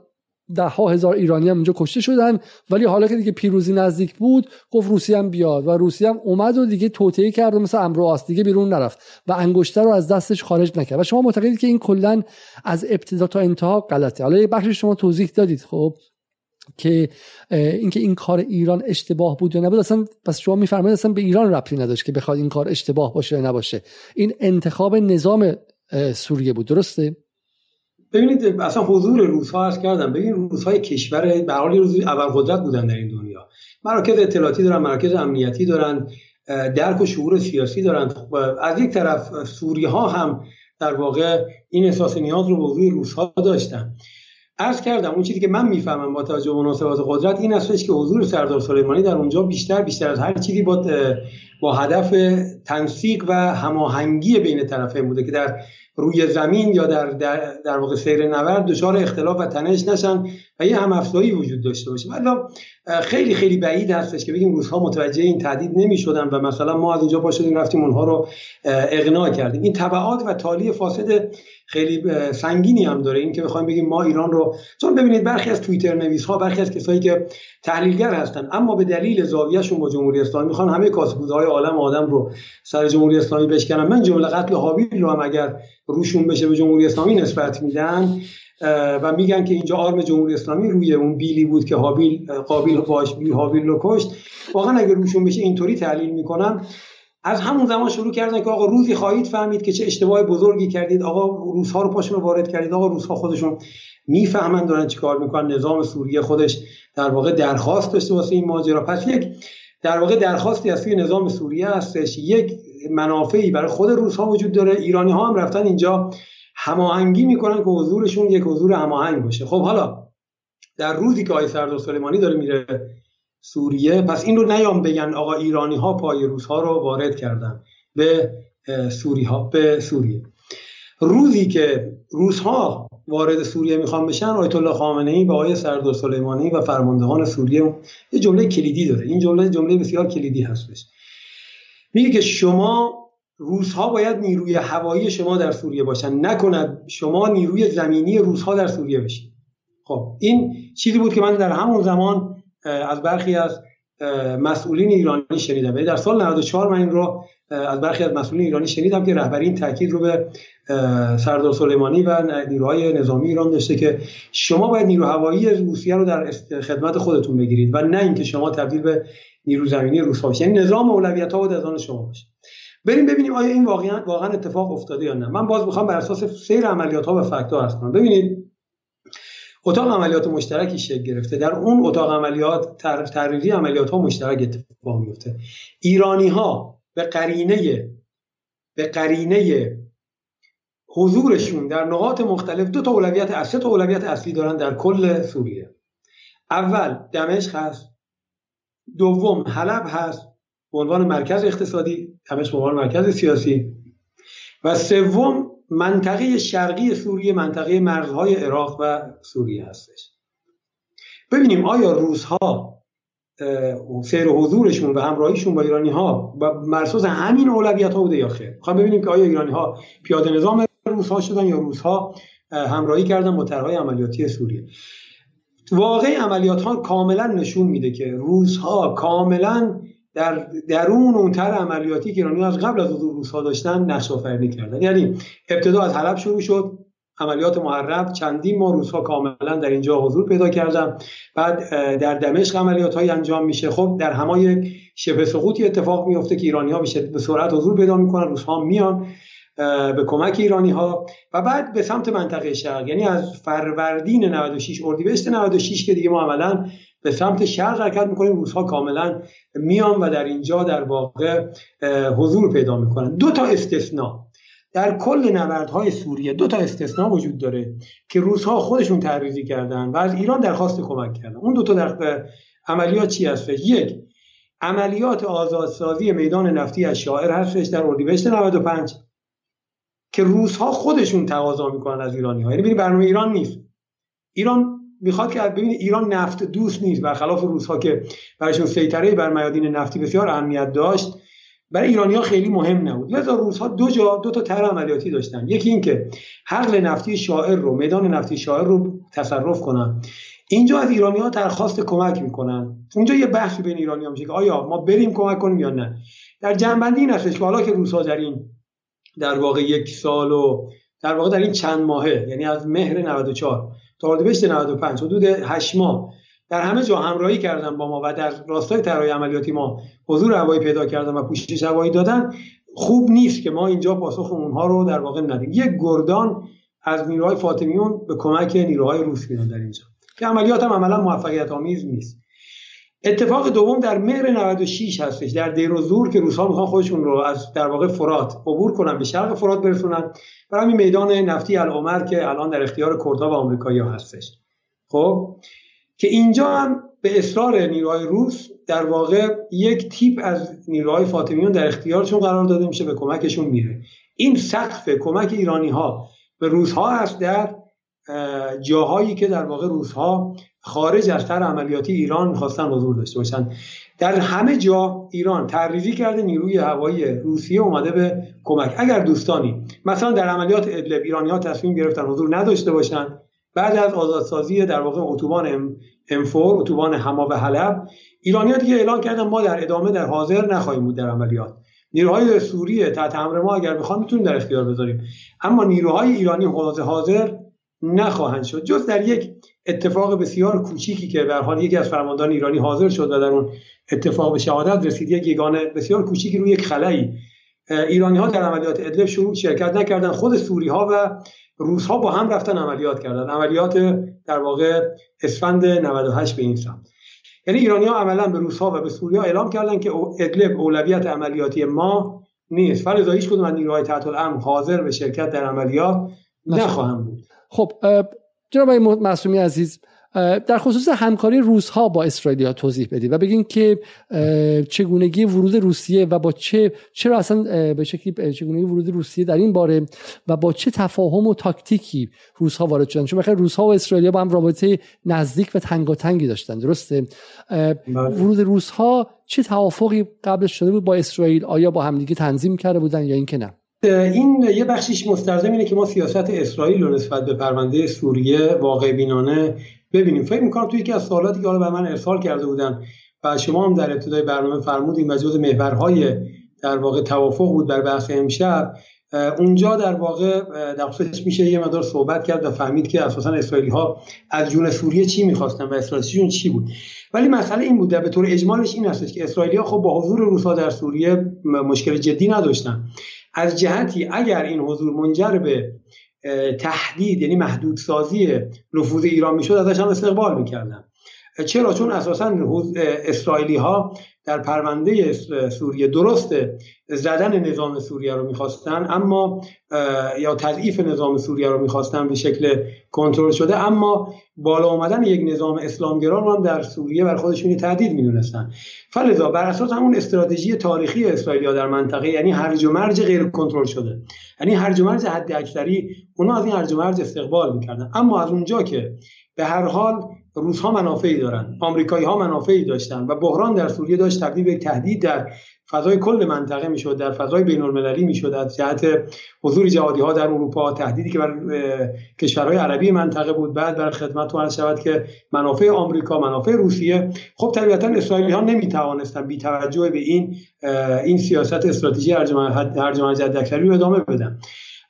ده ها هزار ایرانی هم اونجا کشته شدن. ولی حالا که دیگه پیروزی نزدیک بود گفت روسیه هم بیاد. و روسیه هم اومد و دیگه توطئه کرد و مثل عمروعاص دیگه بیرون نرفت. و انگشتر رو از دستش خارج نکرد. و شما معتقدید که این کلا از ابتدا تا انتها غلطه. حالا یه بخش شما توضیح دادید خب که اینکه این کار ایران اشتباه بود یا نبود. اصلا پس شما میفرمایید اصلا به ایران ربطی نداشت که بخواد این کار اشتباه باشه یا نباشه. این انتخاب نظام سوریه بود. درسته؟ ببینید اصلا حضور روس ها از کردم ببین روس های کشور به حال اول قدرت بودن در این دنیا. مراکز اطلاعاتی دارن مراکز امنیتی دارن درک و شعور سیاسی دارن. خب، از یک طرف سوری ها هم در واقع این احساس نیاز رو به حضور روس ها داشتن. عرض کردم اون چیزی که من می‌فهمم با توجه به مناسبات قدرت این هستش که حضور سردار سلیمانی در اونجا بیشتر بیشتر از هر چیزی با با هدف تنسیق و هماهنگی بین طرفین بوده که در روی زمین یا در, در, در واقع سیر نورد دچار اختلاف و تنش نشن و یه هم افزایی وجود داشته باشه. ولی خیلی خیلی بعید هستش که بگیم روزها متوجه این تهدید نمی‌شدن و مثلا ما از اینجا پا شدیم رفتیم اونها رو اقناع کردیم. این تبعات و تالی فاسد خیلی سنگینی هم داره. این که بخوایم بگیم ما ایران رو چون ببینید برخی از توییتر نویس ها برخی از کسایی که تحلیلگر هستن اما به دلیل زاویهشون با جمهوری اسلامی می‌خوان همه کاسبودهای عالم آدم رو سر جمهوری اسلامی بشکنن. من جمله قتل حابیل رو هم اگر روشون بشه به جمهوری اسلامی نسبت میدن و میگن که اینجا آرم جمهوری اسلامی روی اون بیلی بود که حابیل قابیل باش بی حابیل رو کشت. واقعا اگر روشون بشه اینطوری تحلیل می‌کنم از همون زمان شروع کردن که آقا روزی خواهید فهمید که چه اشتباه بزرگی کردید. آقا روزها رو پاشون وارد کردید. آقا روزها خودشون می‌فهمن دارن چیکار می‌کنن. نظام سوریه خودش در واقع درخواست داشته واسه این ماجرا. پس یک در واقع درخواستی از سوی نظام سوریه هستش. یک منافعی برای خود روزها وجود داره. ایرانی ها هم رفتن اینجا هماهنگی می‌کنن که حضورشون یک حضور هماهنگ باشه. خب حالا در روزی که آقای سردار سلیمانی داره میره سوریه. پس این رو نیام بگن آقا ایرانی ها پای روس ها رو وارد کردن به سوری ها به سوریه. روزی که روس ها وارد سوریه می‌خوان بشن آیت الله خامنه ای و آقای سردار سلیمانی و فرماندهان سوریه یه جمله کلیدی داره. این جمله جمله بسیار کلیدی هستش. میگه که شما روس ها باید نیروی هوایی شما در سوریه باشن. نکند شما نیروی زمینی روس ها در سوریه بشید خب این چیزی بود که من در همون زمان از برخی از مسئولین ایرانی شنیدم. یعنی در سال 94 من این رو از برخی از مسئولین ایرانی شنیدم که رهبری این تاکید رو به سردار سلیمانی و نیروهای نظامی ایران داشته که شما باید نیرو هوایی روسیه رو در خدمت خودتون بگیرید و نه اینکه شما تبدیل به نیرو زمینی روس بشید. یعنی نظام اولویت ها باید از آن شما باشه. بریم ببینیم آیا این واقعا واقعا اتفاق افتاده یا نه. من باز می‌خوام بر اساس سیر عملیات ها و فکت ها ببینید اتاق عملیات مشترکی شکل گرفته. در اون اتاق عملیات تحریری عملیات ها مشترک اتفاق میفته ایرانی ها به قرینه به قرینه حضورشون در نقاط مختلف دو تا اولویت اصلی تا اولویت اصلی دارن در کل سوریه. اول دمشق هست. دوم حلب هست به عنوان مرکز اقتصادی. دمشق به عنوان مرکز سیاسی. و سوم منطقه شرقی سوریه منطقه مرزهای عراق و سوریه هستش. ببینیم آیا روزها سیر و حضورشون و همراهیشون با ایرانی ها و مرسوز همین اولویت ها بوده یا خیر؟ می‌خوام ببینیم که آیا ایرانی ها پیاده نظام روس ها شدن یا روس ها همراهی کردن با طرحهای عملیاتی سوریه. واقع عملیات ها کاملا نشون میده که روس ها کاملا در درون اون طرح عملیاتی که ایرانی از قبل از حضور روس ها داشتن نقش آفرینی کردن. یعنی ابتدا از حلب شروع شد عملیات محرب چندین ماه روزها کاملا در اینجا حضور پیدا کردم بعد در دمشق عملیات انجام میشه. خب در همای شبه سقوطی اتفاق میفته که ایرانی ها به سرعت حضور پیدا می‌کنن روزها میان به کمک ایرانی ها و بعد به سمت منطقه شرق یعنی از فروردین 96 اردیبهشت 96 که دیگه ما عملا به سمت شرق حرکت می‌کنیم روزها کاملا میان و در اینجا در واقع حضور پیدا می‌کنن. دو تا استثناء. در کل نبردهای سوریه دو تا استثناء وجود داره که روزها خودشون تعریضی کردن و از ایران درخواست کمک کردن. اون دو تا در عملیات چی هستش؟ یک عملیات آزادسازی میدان نفتی از شاعر هستش در اردیبهشت 95 که روزها خودشون تقاضا می‌کنن از ایرانی ها یعنی برنامه ایران نیست. ایران می‌خواد که ببینید ایران نفت دوست نیست. برخلاف روزها که برایشون سیطره بر میادین نفتی بسیار اهمیت داشت برای ایرانی ها خیلی مهم نبود. لذا روزها دو جا دو تا طرح عملیاتی داشتن. یکی اینکه حقل نفتی شاعر رو میدان نفتی شاعر رو تصرف کنن. اینجا از ایرانی ها درخواست کمک می‌کنن. اونجا یه بحثی بین ایرانی ها میشه که آیا ما بریم کمک کنیم یا نه. در جنبندی این هستش که حالا که روزها در این در واقع یک سال و در واقع در این چند ماهه یعنی از مهر 94 تا اردیبهشت 95 حدود 8 ماه. در همه جا همراهی کردن با ما و در راستای طراحی عملیاتی ما حضور هوایی پیدا کردن و پوشش هوایی دادن خوب نیست که ما اینجا پاسخ اونها رو در واقع ندیم. یک گردان از نیروهای فاطمیون به کمک نیروهای روس میان در اینجا. که عملیات هم عملا موفقیت آمیز نیست. اتفاق دوم در مهر 96 هستش. در دیر و زور که روس‌ها می‌خوان خودشون رو از در واقع فرات عبور کنن به شرق فرات برسونن. برای میدان نفتی العمر که الان در اختیار کردها و آمریکایی‌ها هستش. خب که اینجا هم به اصرار نیروهای روس در واقع یک تیپ از نیروهای فاطمیون در اختیارشون قرار داده میشه به کمکشون میره. این سقف کمک ایرانی ها به روس ها هست در جاهایی که در واقع روس ها خارج از سر عملیاتی ایران می‌خواستن حضور داشته باشن. در همه جا ایران تعریضی کرده نیروی هوایی روسیه اومده به کمک. اگر دوستانی مثلا در عملیات ادلب ایرانی ها تصمیم گرفتن حضور نداشته باشن بعد از آزادسازی در واقع اتوبان امفور اتوبان حما و حلب ایرانیان دیگه اعلان کردن ما در ادامه در حاضر نخواهیم بود در عملیات. نیروهای سوریه تحت امر ما اگر بخوان می‌تونیم در اختیار بذاریم. اما نیروهای ایرانی حاضر حاضر نخواهند شد. جز در یک اتفاق بسیار کوچیکی که به حال یکی از فرماندهان ایرانی حاضر شد و در اون اتفاق به شهادت رسید یک یگانه بسیار کوچیکی روی یک خلایی ایرانی ها در عملیات ادلب شروع شرکت نکردن خود سوری ها و روس ها با هم رفتن عملیات کردن. عملیات در واقع اسفند 98 به این سمت. یعنی ایرانی ها عملا به روس ها و به سوریا اعلام کردن که ادلب اولویت عملیاتی ما نیست. فلذا هیچ کدوم از نیروهای تحت الامر حاضر به شرکت در عملیات نخواهم بود. خب جناب آقای معصومی عزیز در خصوص همکاری روزها با اسرائیلیا توضیح بدید و بگین که چگونگی ورود روسیه و با چه چرا اصلا به شکلی چگونگی ورود روسیه در این باره و با چه تفاهم و تاکتیکی روزها وارد شدن؟ چون بخیر روزها و اسرائیلیا با هم رابطه نزدیک و تنگاتنگی داشتن درسته؟ بله. ورود روزها چه توافقی قبلش شده بود با اسرائیل؟ آیا با همدیگه تنظیم کرده بودن یا اینکه نه؟ این یه بخشیش مستلزم اینه که ما سیاست اسرائیل رو نسبت به پرونده سوریه واقع بینانه ببینیم. فکر می‌کنم توی یکی از سوالاتی که حالا به من ارسال کرده بودن و شما هم در ابتدای برنامه فرمودین و جز محورهای در واقع توافق بود در بحث امشب اونجا در واقع در خصوصش میشه یه مدار صحبت کرد و فهمید که اساسا اسرائیلی ها از جون سوریه چی می‌خواستن و استراتژیشون چی بود. ولی مسئله این بود به طور اجمالش این هستش که اسرائیلی ها خب با حضور روسا در سوریه مشکل جدی نداشتن. از جهتی اگر این حضور منجر به تهدید یعنی محدودسازی نفوذ ایران می‌شد ازش هم استقبال می‌کردن. چرا؟ چون اساسا اسرائیلی ها در پرونده سوریه درسته زدن نظام سوریه رو می‌خواستن اما یا تضعیف نظام سوریه رو می‌خواستن به شکل کنترل شده اما بالا آمدن یک نظام اسلامگرا رو هم در سوریه بر خودشون تهدید می‌دونستن. فلذا بر اساس همون استراتژی تاریخی اسرائیلیا در منطقه یعنی هرج و مرج غیر کنترل شده. یعنی هرج و مرج حد اکثری اونا از این هرج و مرج استقبال می‌کردن. اما از اونجا که به هر حال روس ها منافعی دارن آمریکایی ها منافعی داشتن و بحران در سوریه داشت تبدیل به تهدید در فضای کل منطقه می‌شد در فضای بین المللی می‌شد از جهت حضور جهادی ها در اروپا تهدیدی که بر کشورهای عربی منطقه بود. بعد بر خدمت عرض شود که منافع آمریکا منافع روسیه خب طبیعتا اسرائیلی ها نمی توانستن بی توجه به این این سیاست استراتژی هرج جد رو ادامه بدن.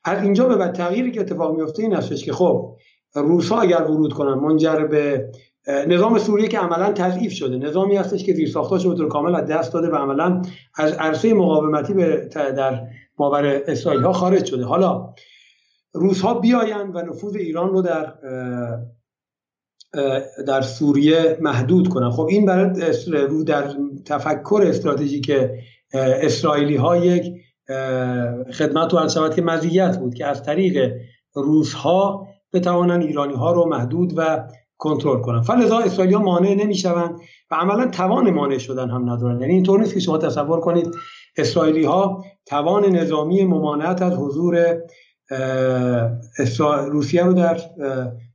از اینجا به بعد تغییری که اتفاق میفته این هستش که خب روس ها اگر ورود کنن منجر به نظام سوریه که عملا تضعیف شده. نظامی هستش که زیرساختاش به طور کامل از دست داده و عملا از عرصه مقاومتی به در باور اسرائیل ها خارج شده. حالا روس ها بیاین و نفوذ ایران رو در در سوریه محدود کنن. خب این برای رو در تفکر استراتژیک اسرائیلی ها یک خدمت و شود که مزیت بود که از طریق روس ها بتوانن ایرانی ها رو محدود و کنترل کنن فلذا اسرائیل مانع نمی‌شوند و عملا توان مانع شدن هم ندارن یعنی اینطور نیست که شما تصور کنید اسرائیلی ها توان نظامی ممانعت از حضور روسیه رو در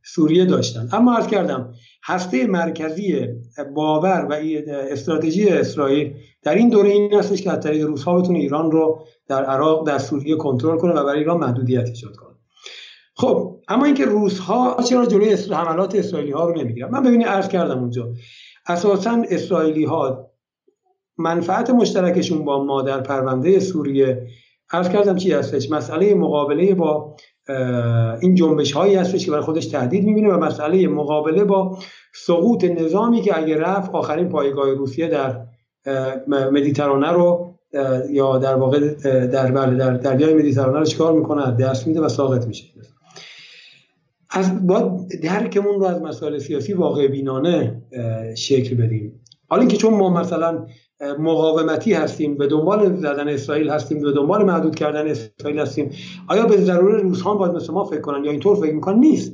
سوریه داشتن اما از کردم هسته مرکزی باور و استراتژی اسرائیل در این دوره این هستش که از طریق روس ها بتونه ایران رو در عراق در سوریه کنترل کنه و برای ایران محدودیت ایجاد کنه. خب اما اینکه روس ها چرا جلوی حملات اسرائیلی ها رو نمی‌گیرن؟ من ببینید عرض کردم اونجا. اساسا اسرائیلی ها منفعت مشترکشون با ما در پرونده سوریه عرض کردم چی هستش؟ مسئله مقابله با این جنبش هایی هستش که برای خودش تهدید می‌بینه و مسئله مقابله با سقوط نظامی که اگر رفت آخرین پایگاه روسیه در مدیترانه رو یا در واقع در بله در دریای مدیترانه رو چیکار می‌کنه؟ دست میده و ساقط میشه. از باید درکمون رو از مسائل سیاسی واقع بینانه شکل بدیم. حالا اینکه چون ما مثلا مقاومتی هستیم به دنبال زدن اسرائیل هستیم به دنبال محدود کردن اسرائیل هستیم آیا به ضرور روزها باید مثل ما فکر کنن؟ یا اینطور فکر می‌کنن؟ نیست.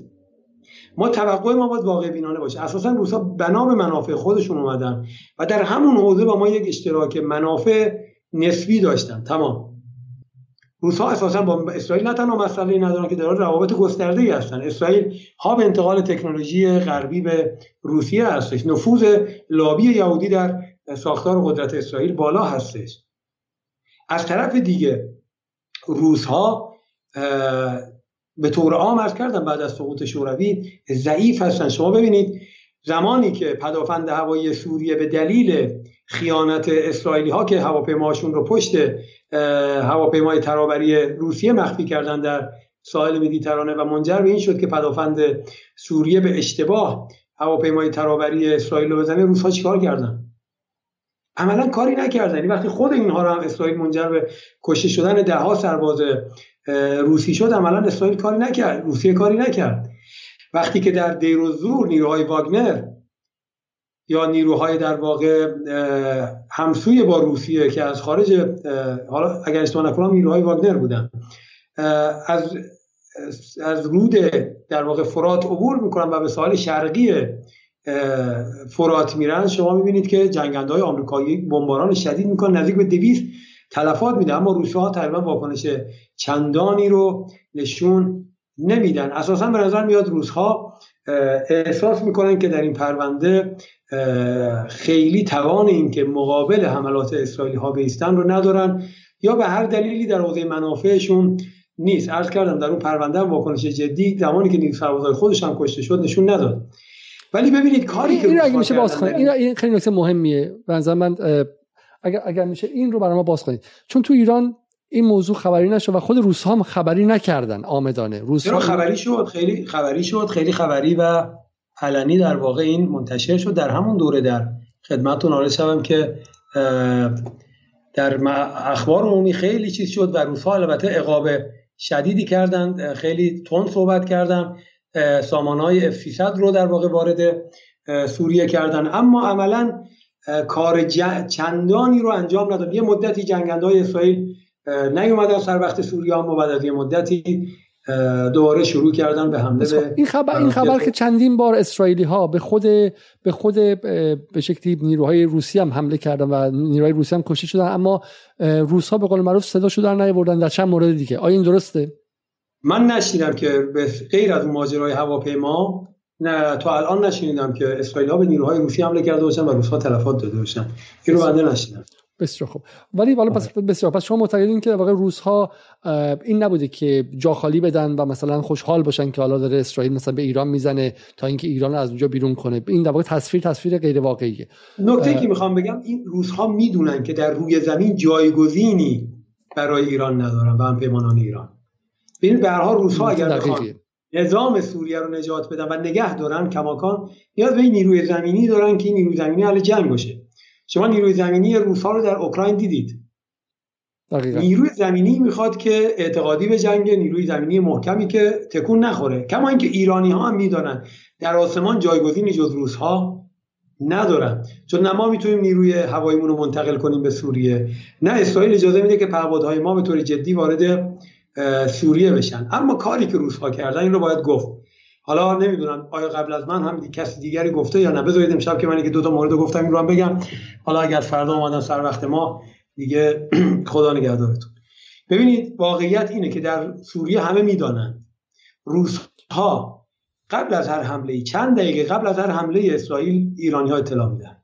ما توقع ما باید واقع بینانه باشه. اساسا روزها بنا به منافع خودشون اومدن و در همون حوزه با ما یک اشتراک منافع نسبی داشتن. تمام. روسها اساسا با اسرائیل نه تنها مسئله ندارن که در روابط گسترده هستن. اسرائیل ها به انتقال تکنولوژی غربی به روسیه هستش. نفوذ لابی یهودی در ساختار قدرت اسرائیل بالا هستش. از طرف دیگه روس ها به طور عام ارز کردم بعد از سقوط شوروی ضعیف هستن. شما ببینید زمانی که پدافند هوایی سوریه به دلیل خیانت اسرائیلی ها که هواپیماشون رو پشت هواپیمای ترابری روسیه مخفی کردن در ساحل مدیترانه و منجر به این شد که پدافند سوریه به اشتباه هواپیمای ترابری اسرائیل رو بزنه روسها چیکار کردن؟ عملا کاری نکردن. یعنی وقتی خود اینها رو هم اسرائیل منجر به کشته شدن ده ها سرباز روسی شد عملا اسرائیل کاری نکرد. روسیه کاری نکرد. وقتی که در دیر و زور نیروهای واگنر یا نیروهای در واقع همسوی با روسیه که از خارج حالا اگر اشتباه نکنم نیروهای واگنر بودن. از از رود در واقع فرات عبور می‌کنن و به ساحل شرقی فرات میرن. شما می‌بینید که جنگنده های آمریکایی بمباران شدید می‌کنن نزدیک به 200 تلفات میده اما روسی ها تقریبا واکنش چندانی رو نشون نمیدن. اساسا به نظر میاد روزها احساس می‌کنن که در این پرونده خیلی توان این که مقابل حملات اسرائیلی ها بیستن رو ندارن یا به هر دلیلی در حوزه منافعشون نیست. عرض کردم در اون پرونده هم واکنش جدی زمانی که نیز سربازای خودش هم کشته شد نشون نداد. ولی ببینید کاری که این اگه میشه باز این, این خیلی نکته مهمیه. به من اگر اگر میشه این رو برای ما باز کنید. چون تو ایران این موضوع خبری نشد و خود روس هم خبری نکردن آمدانه. روس خبری شد؟ خیلی خبری شد خیلی خبری و علنی در واقع این منتشر شد در همون دوره در خدمتتون. آرز که در اخبار عمومی خیلی چیز شد و روس ها البته اقاب شدیدی کردن خیلی تند صحبت کردن. سامان های F300 رو در واقع وارد سوریه کردن. اما عملا کار چندانی رو انجام نداد. یه مدتی جنگنده های اسرائیل نیومدن سر وقت سوریه و بعد از یه مدتی دوباره شروع کردن به حمله خب، به این خبر این خبر که چندین بار اسرائیلی ها به خود به خود به شکلی نیروهای روسی هم حمله کردن و نیروهای روسی هم کشته شدن اما روس ها به قول معروف صدا شدن نیاوردن در چند مورد دیگه. آیا این درسته؟ من نشیدم که به غیر از ماجرای هواپیما نه تا الان نشینیدم که اسرائیل ها به نیروهای روسی حمله کرده باشن و روس ها تلفات داده باشن. این رو بنده نشیدم. بسیار خوب. ولی حالا پس آره. بسیار پس شما معتقدین که واقعا روس ها این نبوده که جا خالی بدن و مثلا خوشحال باشن که حالا داره اسرائیل مثلا به ایران می‌زنه تا اینکه ایران از اونجا بیرون کنه. این در واقع تصویر تصویر غیر واقعیه. نکته که می‌خوام بگم این روس ها می‌دونن که در روی زمین جایگزینی برای ایران ندارن و هم پیمانان ایران. ببین به هر حال روس ها اگر بخوان نظام سوریه رو نجات بدن و نگه دارن کماکان نیاز به نیروی زمینی دارن که این نیروی زمینی حل جنگ باشه. شما نیروی زمینی روس ها رو در اوکراین دیدید. دقیقا. نیروی زمینی می‌خواد که اعتقادی به جنگ نیروی زمینی محکمی که تکون نخوره. کما اینکه ایرانی ها هم می‌دانن در آسمان جایگزینی جز روس ها ندارن. چون نه ما می‌تونیم نیروی هواییمون رو منتقل کنیم به سوریه نه اسرائیل اجازه میده که پهپادهای ما به طور جدی وارد سوریه بشن. اما کاری که روس ها کردن این رو باید گفت. حالا نمی‌دونم آیا قبل از من هم کسی دیگری گفته یا نه؟ بذارید امشب که من که دو تا مورد گفتم این رو هم بگم. حالا اگر فردا اومدن سر وقت ما دیگه [CLEARS THROAT] خدا نگهدارتون. ببینید واقعیت اینه که در سوریه همه می‌دانند. روس ها قبل از هر حمله چند دقیقه قبل از هر حمله اسرائیل ایرانی ها اطلاع میدن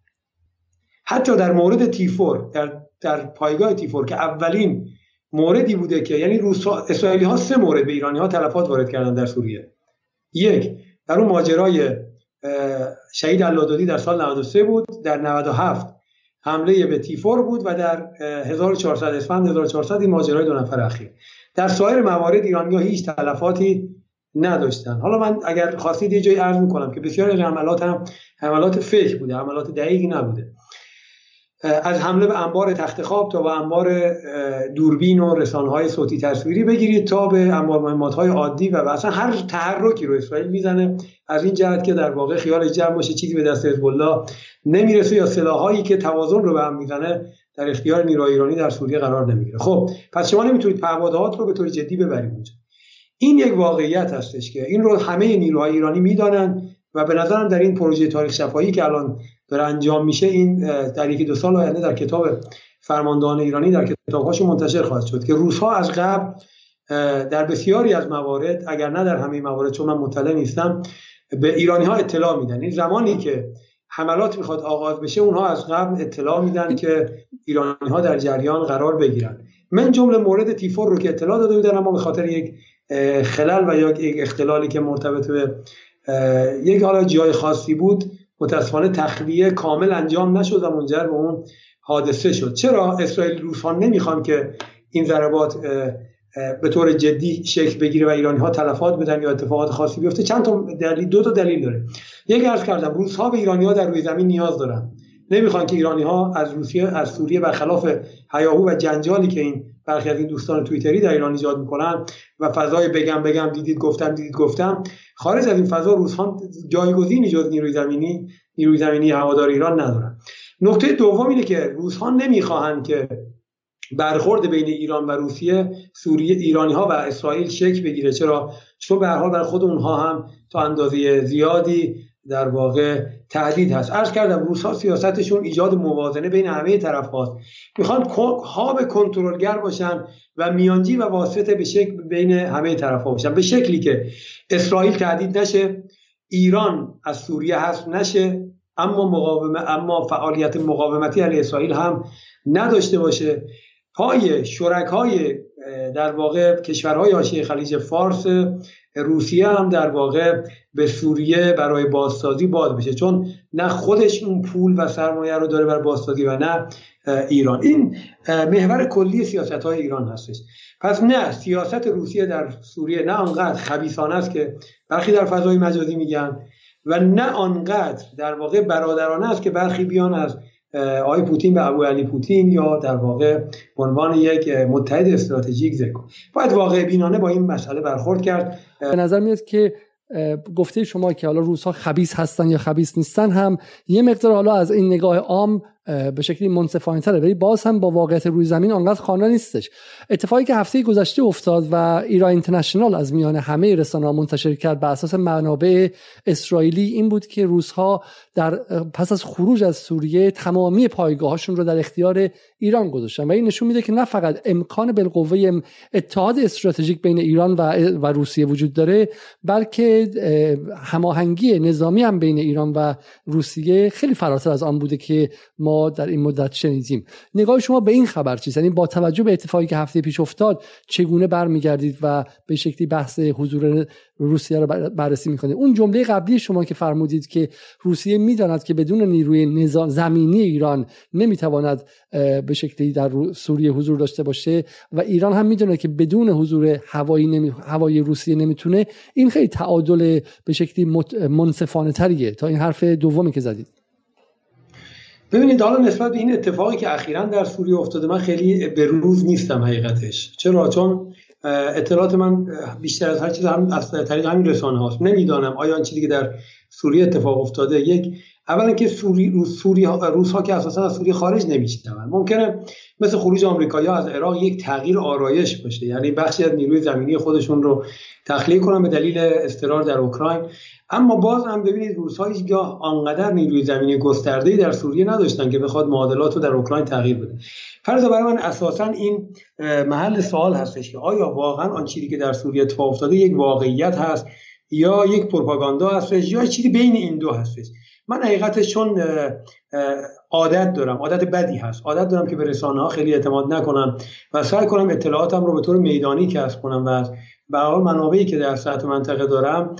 حتی در مورد تیفور در, در پایگاه تیفور که اولین موردی بوده که یعنی روس اسرائیلی ها سه مورد به ایرانی ها تلفات وارد کردن در سوریه. یک در اون ماجرای شهید اللادادی در سال 93 بود در 97 حمله به تیفور بود و در 1400 اسفند 1400 این ماجرای دو نفر اخیر. در سایر موارد ایرانی ها هیچ تلفاتی نداشتن حالا من اگر خواستید یه جایی عرض می‌کنم که بسیار از حملات هم حملات فکر بوده حملات دقیقی نبوده. از حمله به انبار تخت خواب تا به انبار دوربین و های صوتی تصویری بگیرید تا به انبار مهمات های عادی و اصلا هر تحرکی رو اسرائیل می‌زنه. از این جهت که در واقع خیال جمع باشه چیزی به دست حزب الله نمی‌رسه یا سلاحایی که توازن رو به هم می‌زنه در اختیار نیروهای ایرانی در سوریه قرار نمی‌گیره. خب پس شما نمی‌تونید پهپادهات رو به طور جدی ببرید اونجا. این یک واقعیت هستش که این رو همه نیروهای ایرانی می‌دانند و به نظرم در این پروژه تاریخ شفاهی که الان داره انجام میشه این در یکی دو سال آینده در کتاب فرماندهان ایرانی در کتابهاشون منتشر خواهد شد که روزها از قبل در بسیاری از موارد اگر نه در همه موارد چون من مطلع نیستم به ایرانی ها اطلاع میدن. این زمانی که حملات می‌خواد آغاز بشه اونها از قبل اطلاع میدن که ایرانی ها در جریان قرار بگیرن. من جمله مورد تیفور رو که اطلاع داده بودن اما به خاطر یک خلل و یا یک اختلالی که مرتبط به یک حالا جای خاصی بود متاسفانه تخلیه کامل انجام نشد و منجر به اون حادثه شد. چرا اسرائیل روسان نمی‌خوان که این ضربات به طور جدی شکل بگیره و ایرانی ها تلفات بدن یا اتفاقات خاصی بیفته؟ چند تا دلیل دو تا دلیل داره. یک عرض کردم روس ها به ایرانی ها در روی زمین نیاز دارن. نمی‌خوان که ایرانی ها از روسیه از سوریه برخلاف هیاهو و جنجالی که این برخی از این دوستان توییتری در ایران ایجاد می‌کنن و فضای بگم بگم دیدید گفتم دیدید گفتم. خارج از این فضا روزها جایگزینی جز نیروی زمینی نیروی زمینی هوادار ایران ندارن. نکته دوم اینه که روزها نمی‌خواهند که برخورد بین ایران و روسیه سوریه ایرانی ها و اسرائیل شکل بگیره. چرا؟ چون به هر حال بر خود اونها هم تا اندازه زیادی در واقع تهدید هست. عرض کردم روس ها سیاستشون ایجاد موازنه بین همه طرف هاست. می‌خوان خواب کنترلگر باشن و میانجی و واسطه به شکل بین همه طرف ها باشن. به شکلی که اسرائیل تهدید نشه ایران از سوریه هست نشه اما مقاومه اما فعالیت مقاومتی علیه اسرائیل هم نداشته باشه. پای شرکای در واقع کشورهای حاشیه خلیج فارس روسیه هم در واقع به سوریه برای بازسازی باز بشه چون نه خودش اون پول و سرمایه رو داره بر بازسازی و نه ایران. این محور کلی سیاست های ایران هستش. پس نه سیاست روسیه در سوریه نه آنقدر خبیسانه است که برخی در فضای مجازی میگن و نه آنقدر در واقع برادرانه است که برخی بیان از آقای پوتین به ابو علی پوتین یا در واقع به عنوان یک متحد استراتژیک ذکر باید واقع بینانه با این مسئله برخورد کرد. به نظر میاد که گفته شما که حالا روزها خبیس هستن یا خبیس نیستن هم یه مقدار حالا از این نگاه عام به شکلی منصفانه تره ولی باز هم با واقعیت روی زمین آنقدر خانه نیستش. اتفاقی که هفته گذشته افتاد و ایران اینترنشنال از میان همه رسانه ها منتشر کرد بر اساس منابع اسرائیلی این بود که روزها در پس از خروج از سوریه تمامی پایگاهاشون رو در اختیار ایران گذاشتن. و این نشون میده که نه فقط امکان بالقوه اتحاد استراتژیک بین ایران و, و روسیه وجود داره بلکه هماهنگی نظامی هم بین ایران و روسیه خیلی فراتر از آن بوده که ما در این مدت شنیدیم. نگاه شما به این خبر چیست؟ یعنی با توجه به اتفاقی که هفته پیش افتاد چگونه برمیگردید و به شکلی بحث حضور روسیه رو بررسی می‌کنید؟ اون جمله قبلی شما که فرمودید که روسیه می‌داند که بدون نیروی نظام زمینی ایران نمی‌تواند به شکلی در سوریه حضور داشته باشه و ایران هم می‌دونه که بدون حضور هوایی نمی... هوایی روسیه نمی‌تونه. این خیلی تعادل به شکلی منصفانه تریه تا این حرف دومی که زدید. ببینید حالا نسبت به این اتفاقی که اخیرا در سوریه افتاده من خیلی به روز نیستم حقیقتش. چرا؟ چون اطلاعات من بیشتر از هر چیز هم از طریق همین رسانه هاست. نمی‌دانم آیا آن چیزی که در سوریه اتفاق افتاده یک اولا که سوری سوری روس ها که اساسا از سوریه خارج نمیشن ممکنه مثل خروج آمریکایی‌ها از عراق یک تغییر آرایش باشه. یعنی بخشی از نیروی زمینی خودشون رو تخلیه کنن به دلیل استقرار در اوکراین. اما باز هم ببینید روس‌ها هیچگاه آنقدر نیروی زمینی گسترده‌ای در سوریه نداشتن که بخواد معادلات رو در اوکراین تغییر بده. فرض برای من اساسا این محل سوال هستش که آیا واقعا آن چیزی که در سوریه اتفاق افتاده یک واقعیت هست یا یک پروپاگاندا هستش یا چیزی بین این دو هستش؟ من حقیقتش چون عادت دارم عادت بدی هست. عادت دارم که به رسانه ها خیلی اعتماد نکنم و سعی کنم اطلاعاتم رو به طور میدانی کسب کنم و به حال منابعی که در سطح منطقه دارم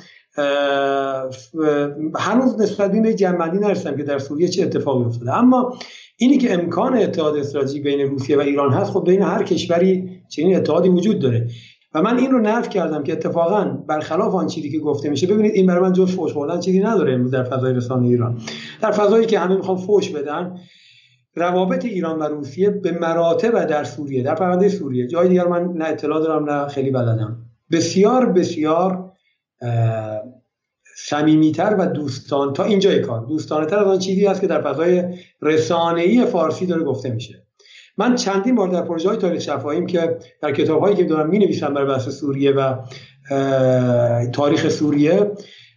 هنوز نسبت به جنبندی نرسیدم که در سوریه چه اتفاقی افتاده. اما اینی که امکان اتحاد استراتژیک بین روسیه و ایران هست خب بین هر کشوری چنین اتحادی وجود داره. و من این رو نفی کردم که اتفاقا برخلاف آن چیزی که گفته میشه ببینید این برای من جز فوش خوردن چیزی نداره امروز در فضای رسانه ایران. در فضایی که همه می‌خوان فوش بدن روابط ایران و روسیه به مراتب در سوریه در پرونده سوریه. جای دیگر من نه اطلاع دارم نه خیلی بلدم. بسیار بسیار صمیمیتر و دوستان تا اینجای کار. دوستانه تر از آن چیزی است که در فضای رسانه‌ای فارسی داره گفته میشه. من چندین بار در پروژه های تاریخ شفاهیم که در کتاب هایی که دارم می نویسم برای بحث سوریه و تاریخ سوریه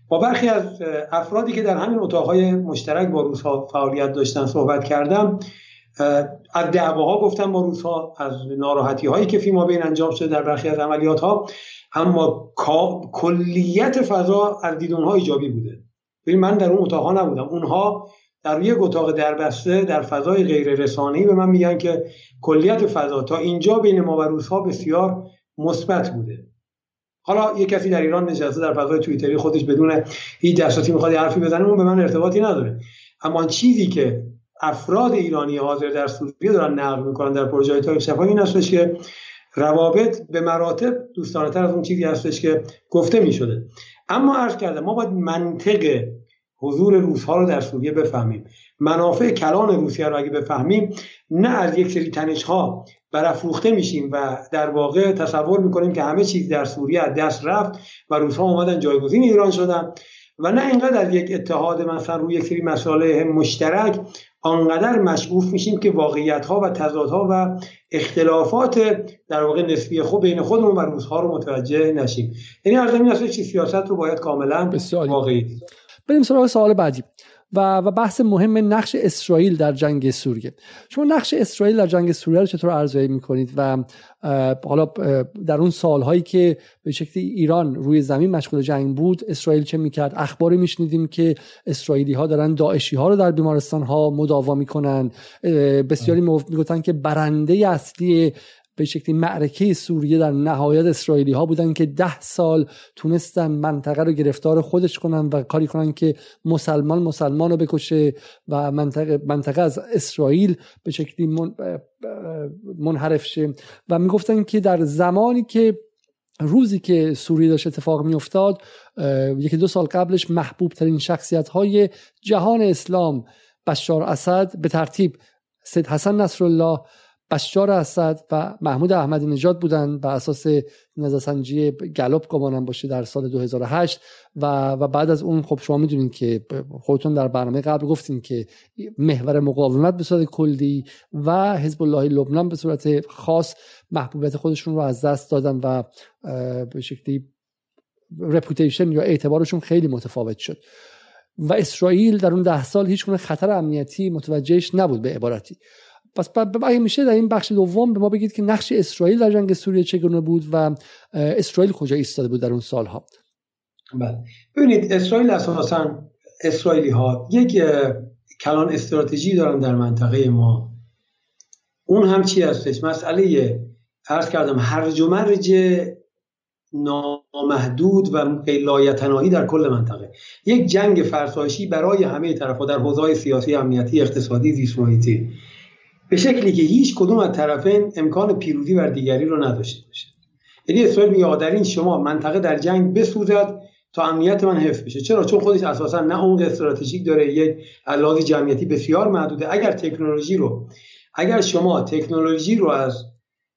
با برخی از افرادی که در همین اتاقهای مشترک با روزها فعالیت داشتن صحبت کردم از دعواها گفتم با روزها از ناراحتی هایی که فیما بین انجام شده در برخی از عملیات ها اما کلیت فضا از دیدونها ایجابی بوده. ببین من در اون اتاقها نبودم. اونها در یک اتاق دربسته در فضای غیر رسانه‌ای به من میگن که کلیت فضا تا اینجا بین ما و روزها بسیار مثبت بوده. حالا یه کسی در ایران نشسته در فضای توییتری خودش بدون هیچ دسترسی می‌خواد حرفی بزنه اون به من ارتباطی نداره. اما چیزی که افراد ایرانی حاضر در سوریه دارن نقل می‌کنن در پروژه تاریخ شفاهی این هستش که روابط به مراتب دوستانه تر از اون چیزی هستش که گفته می‌شده. اما عرض کردم ما باید منطق حضور روزها رو در سوریه بفهمیم. منافع کلان روسیه رو اگه بفهمیم نه از یک سری تنش ها برافروخته میشیم و در واقع تصور می‌کنیم که همه چیز در سوریه از دست رفت و روزها اومدن جایگزین ایران شدن و نه اینقدر از یک اتحاد مثلا روی یک سری مسائل مشترک آنقدر مشغوف میشیم که واقعیت ها و تضادها و اختلافات در واقع نسبی خود بین خودمون و روزها رو متوجه نشیم. یعنی عرض این چی سیاست رو باید کاملا واقعی بریم سراغ سوال بعدی. و و بحث مهم نقش اسرائیل در جنگ سوریه. شما نقش اسرائیل در جنگ سوریه رو چطور ارزیابی می‌کنید و حالا در اون سالهایی که به شکلی ایران روی زمین مشغول جنگ بود اسرائیل چه می‌کرد؟ اخباری میشنیدیم که اسرائیلی ها دارن داعشی ها رو در بیمارستان ها مداوا می‌کنن. بسیاری می‌گفتن که برنده اصلی به شکلی معرکه سوریه در نهایت اسرائیلی ها بودن که ده سال تونستن منطقه رو گرفتار خودش کنن و کاری کنن که مسلمان مسلمان رو بکشه و منطقه, منطقه از اسرائیل به شکلی من منحرف شه. و می‌گفتن که در زمانی که روزی که سوریه داشت اتفاق میافتاد یکی دو سال قبلش محبوب ترین شخصیت های جهان اسلام بشار اسد به ترتیب سید حسن نصرالله بشار اسد و محمود احمدی نژاد بودن بر اساس نظرسنجی گلوب گمانم باشه در سال 2008 و و بعد از اون خب شما می‌دونید که خودتون در برنامه قبل گفتین که محور مقاومت به صورت کلی و حزب الله لبنان به صورت خاص محبوبیت خودشون رو از دست دادن و به شکلی رپوتیشن یا اعتبارشون خیلی متفاوت شد. و اسرائیل در اون ده سال هیچ خطر امنیتی متوجهش نبود به عبارتی. پس اگه میشه در این بخش دوم به ما بگید که نقش اسرائیل در جنگ سوریه چگونه بود و اسرائیل کجا ایستاده بود در اون سالها؟ بله. ببینید اسرائیل اساسا اسرائیلی ها یک کلان استراتژی دارن در منطقه ما. اون هم چی هستش؟ مسئله عرض کردم هرج و مرج نامحدود و لایتناهی در کل منطقه. یک جنگ فرسایشی برای همه طرفها در حوزه سیاسی امنیتی اقتصادی زیست به شکلی که هیچ کدوم از طرفین امکان پیروزی بر دیگری رو نداشته باشه. یعنی اسرائیل میگه در این شما منطقه در جنگ بسوزد تا امنیت من حفظ بشه. چرا؟ چون خودش اساسا نه عمق استراتژیک داره یک علاقه جمعیتی بسیار محدوده. اگر تکنولوژی رو اگر شما تکنولوژی رو از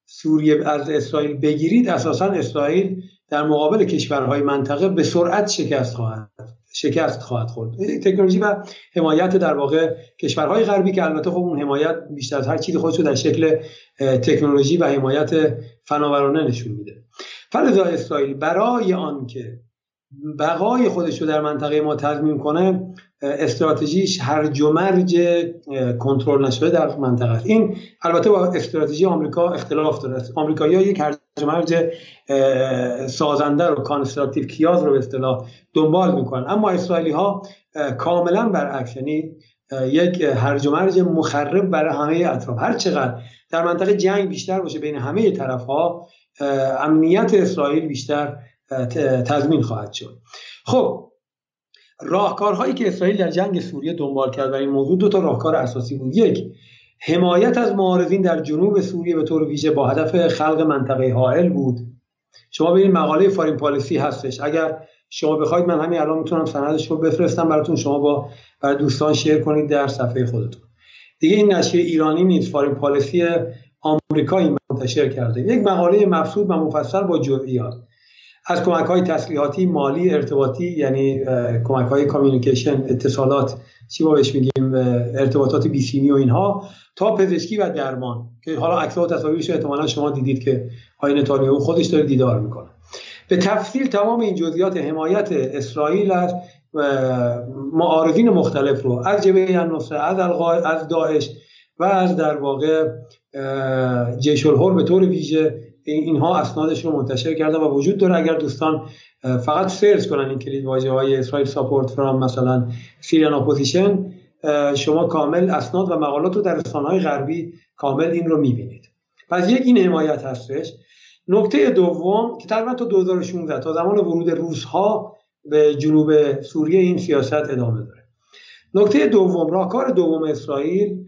سوریه از اسرائیل بگیرید اساسا اسرائیل در مقابل کشورهای منطقه به سرعت شکست خواهد. شکست خواهد خورد. تکنولوژی و حمایت در واقع کشورهای غربی که البته خب اون حمایت بیشتر از هر چیزی خودش در شکل تکنولوژی و حمایت فناورانه نشون میده. فلذا اسرائیل برای آنکه بقای خودش رو در منطقه ما تضمین کنه استراتژیش هرج و مرج کنترل نشده در منطقه است. این البته با استراتژی آمریکا اختلاف داره. آمریکایی‌ها یک هرج و مرج سازنده رو constructive chaos رو به اصطلاح دنبال می‌کنن. اما اسرائیلی ها کاملا برعکس یعنی یک هرج و مرج مخرب برای همه اطراف. هر چقدر در منطقه جنگ بیشتر باشه بین همه طرف ها امنیت اسرائیل بیشتر تضمین خواهد شد. خب راهکارهایی که اسرائیل در جنگ سوریه دنبال کرد و این موضوع دو تا راهکار اساسی بود. یک حمایت از معارضین در جنوب سوریه به طور ویژه با هدف خلق منطقه حائل بود. شما ببینید مقاله فارین پالیسی هستش. اگر شما بخواید من همین الان می‌تونم سندش رو بفرستم براتون. شما با برای دوستان شیر کنید در صفحه خودتون. دیگه این نشریه ایرانی نیست. فارین پالیسی آمریکایی منتشر کرده. یک مقاله مفصول و مفصل با جزئیات از کمک های تسلیحاتی مالی ارتباطی یعنی کمک های کامیونیکیشن اتصالات چی بهش میگیم ارتباطات بیسیمی و اینها تا پزشکی و درمان که حالا عکس و تصاویرش احتمالا شما دیدید که آقای نتانیاهو خودش داره دیدار می‌کنه. به تفصیل تمام این جزئیات حمایت اسرائیل از معارضین مختلف رو از جبهه النصره از از داعش و از در واقع جیش الحر به طور ویژه اینها اسنادش رو منتشر کرده و وجود داره اگر دوستان فقط سرچ کنن این کلید واژه های Israel support from مثلا Syrian opposition شما کامل اسناد و مقالات رو در های غربی کامل این رو می‌بینید. پس یک این حمایت هستش. نکته دوم که تقریبا تا 2016 تا زمان ورود روسها به جنوب سوریه این سیاست ادامه داره. نکته دوم راهکار دوم اسرائیل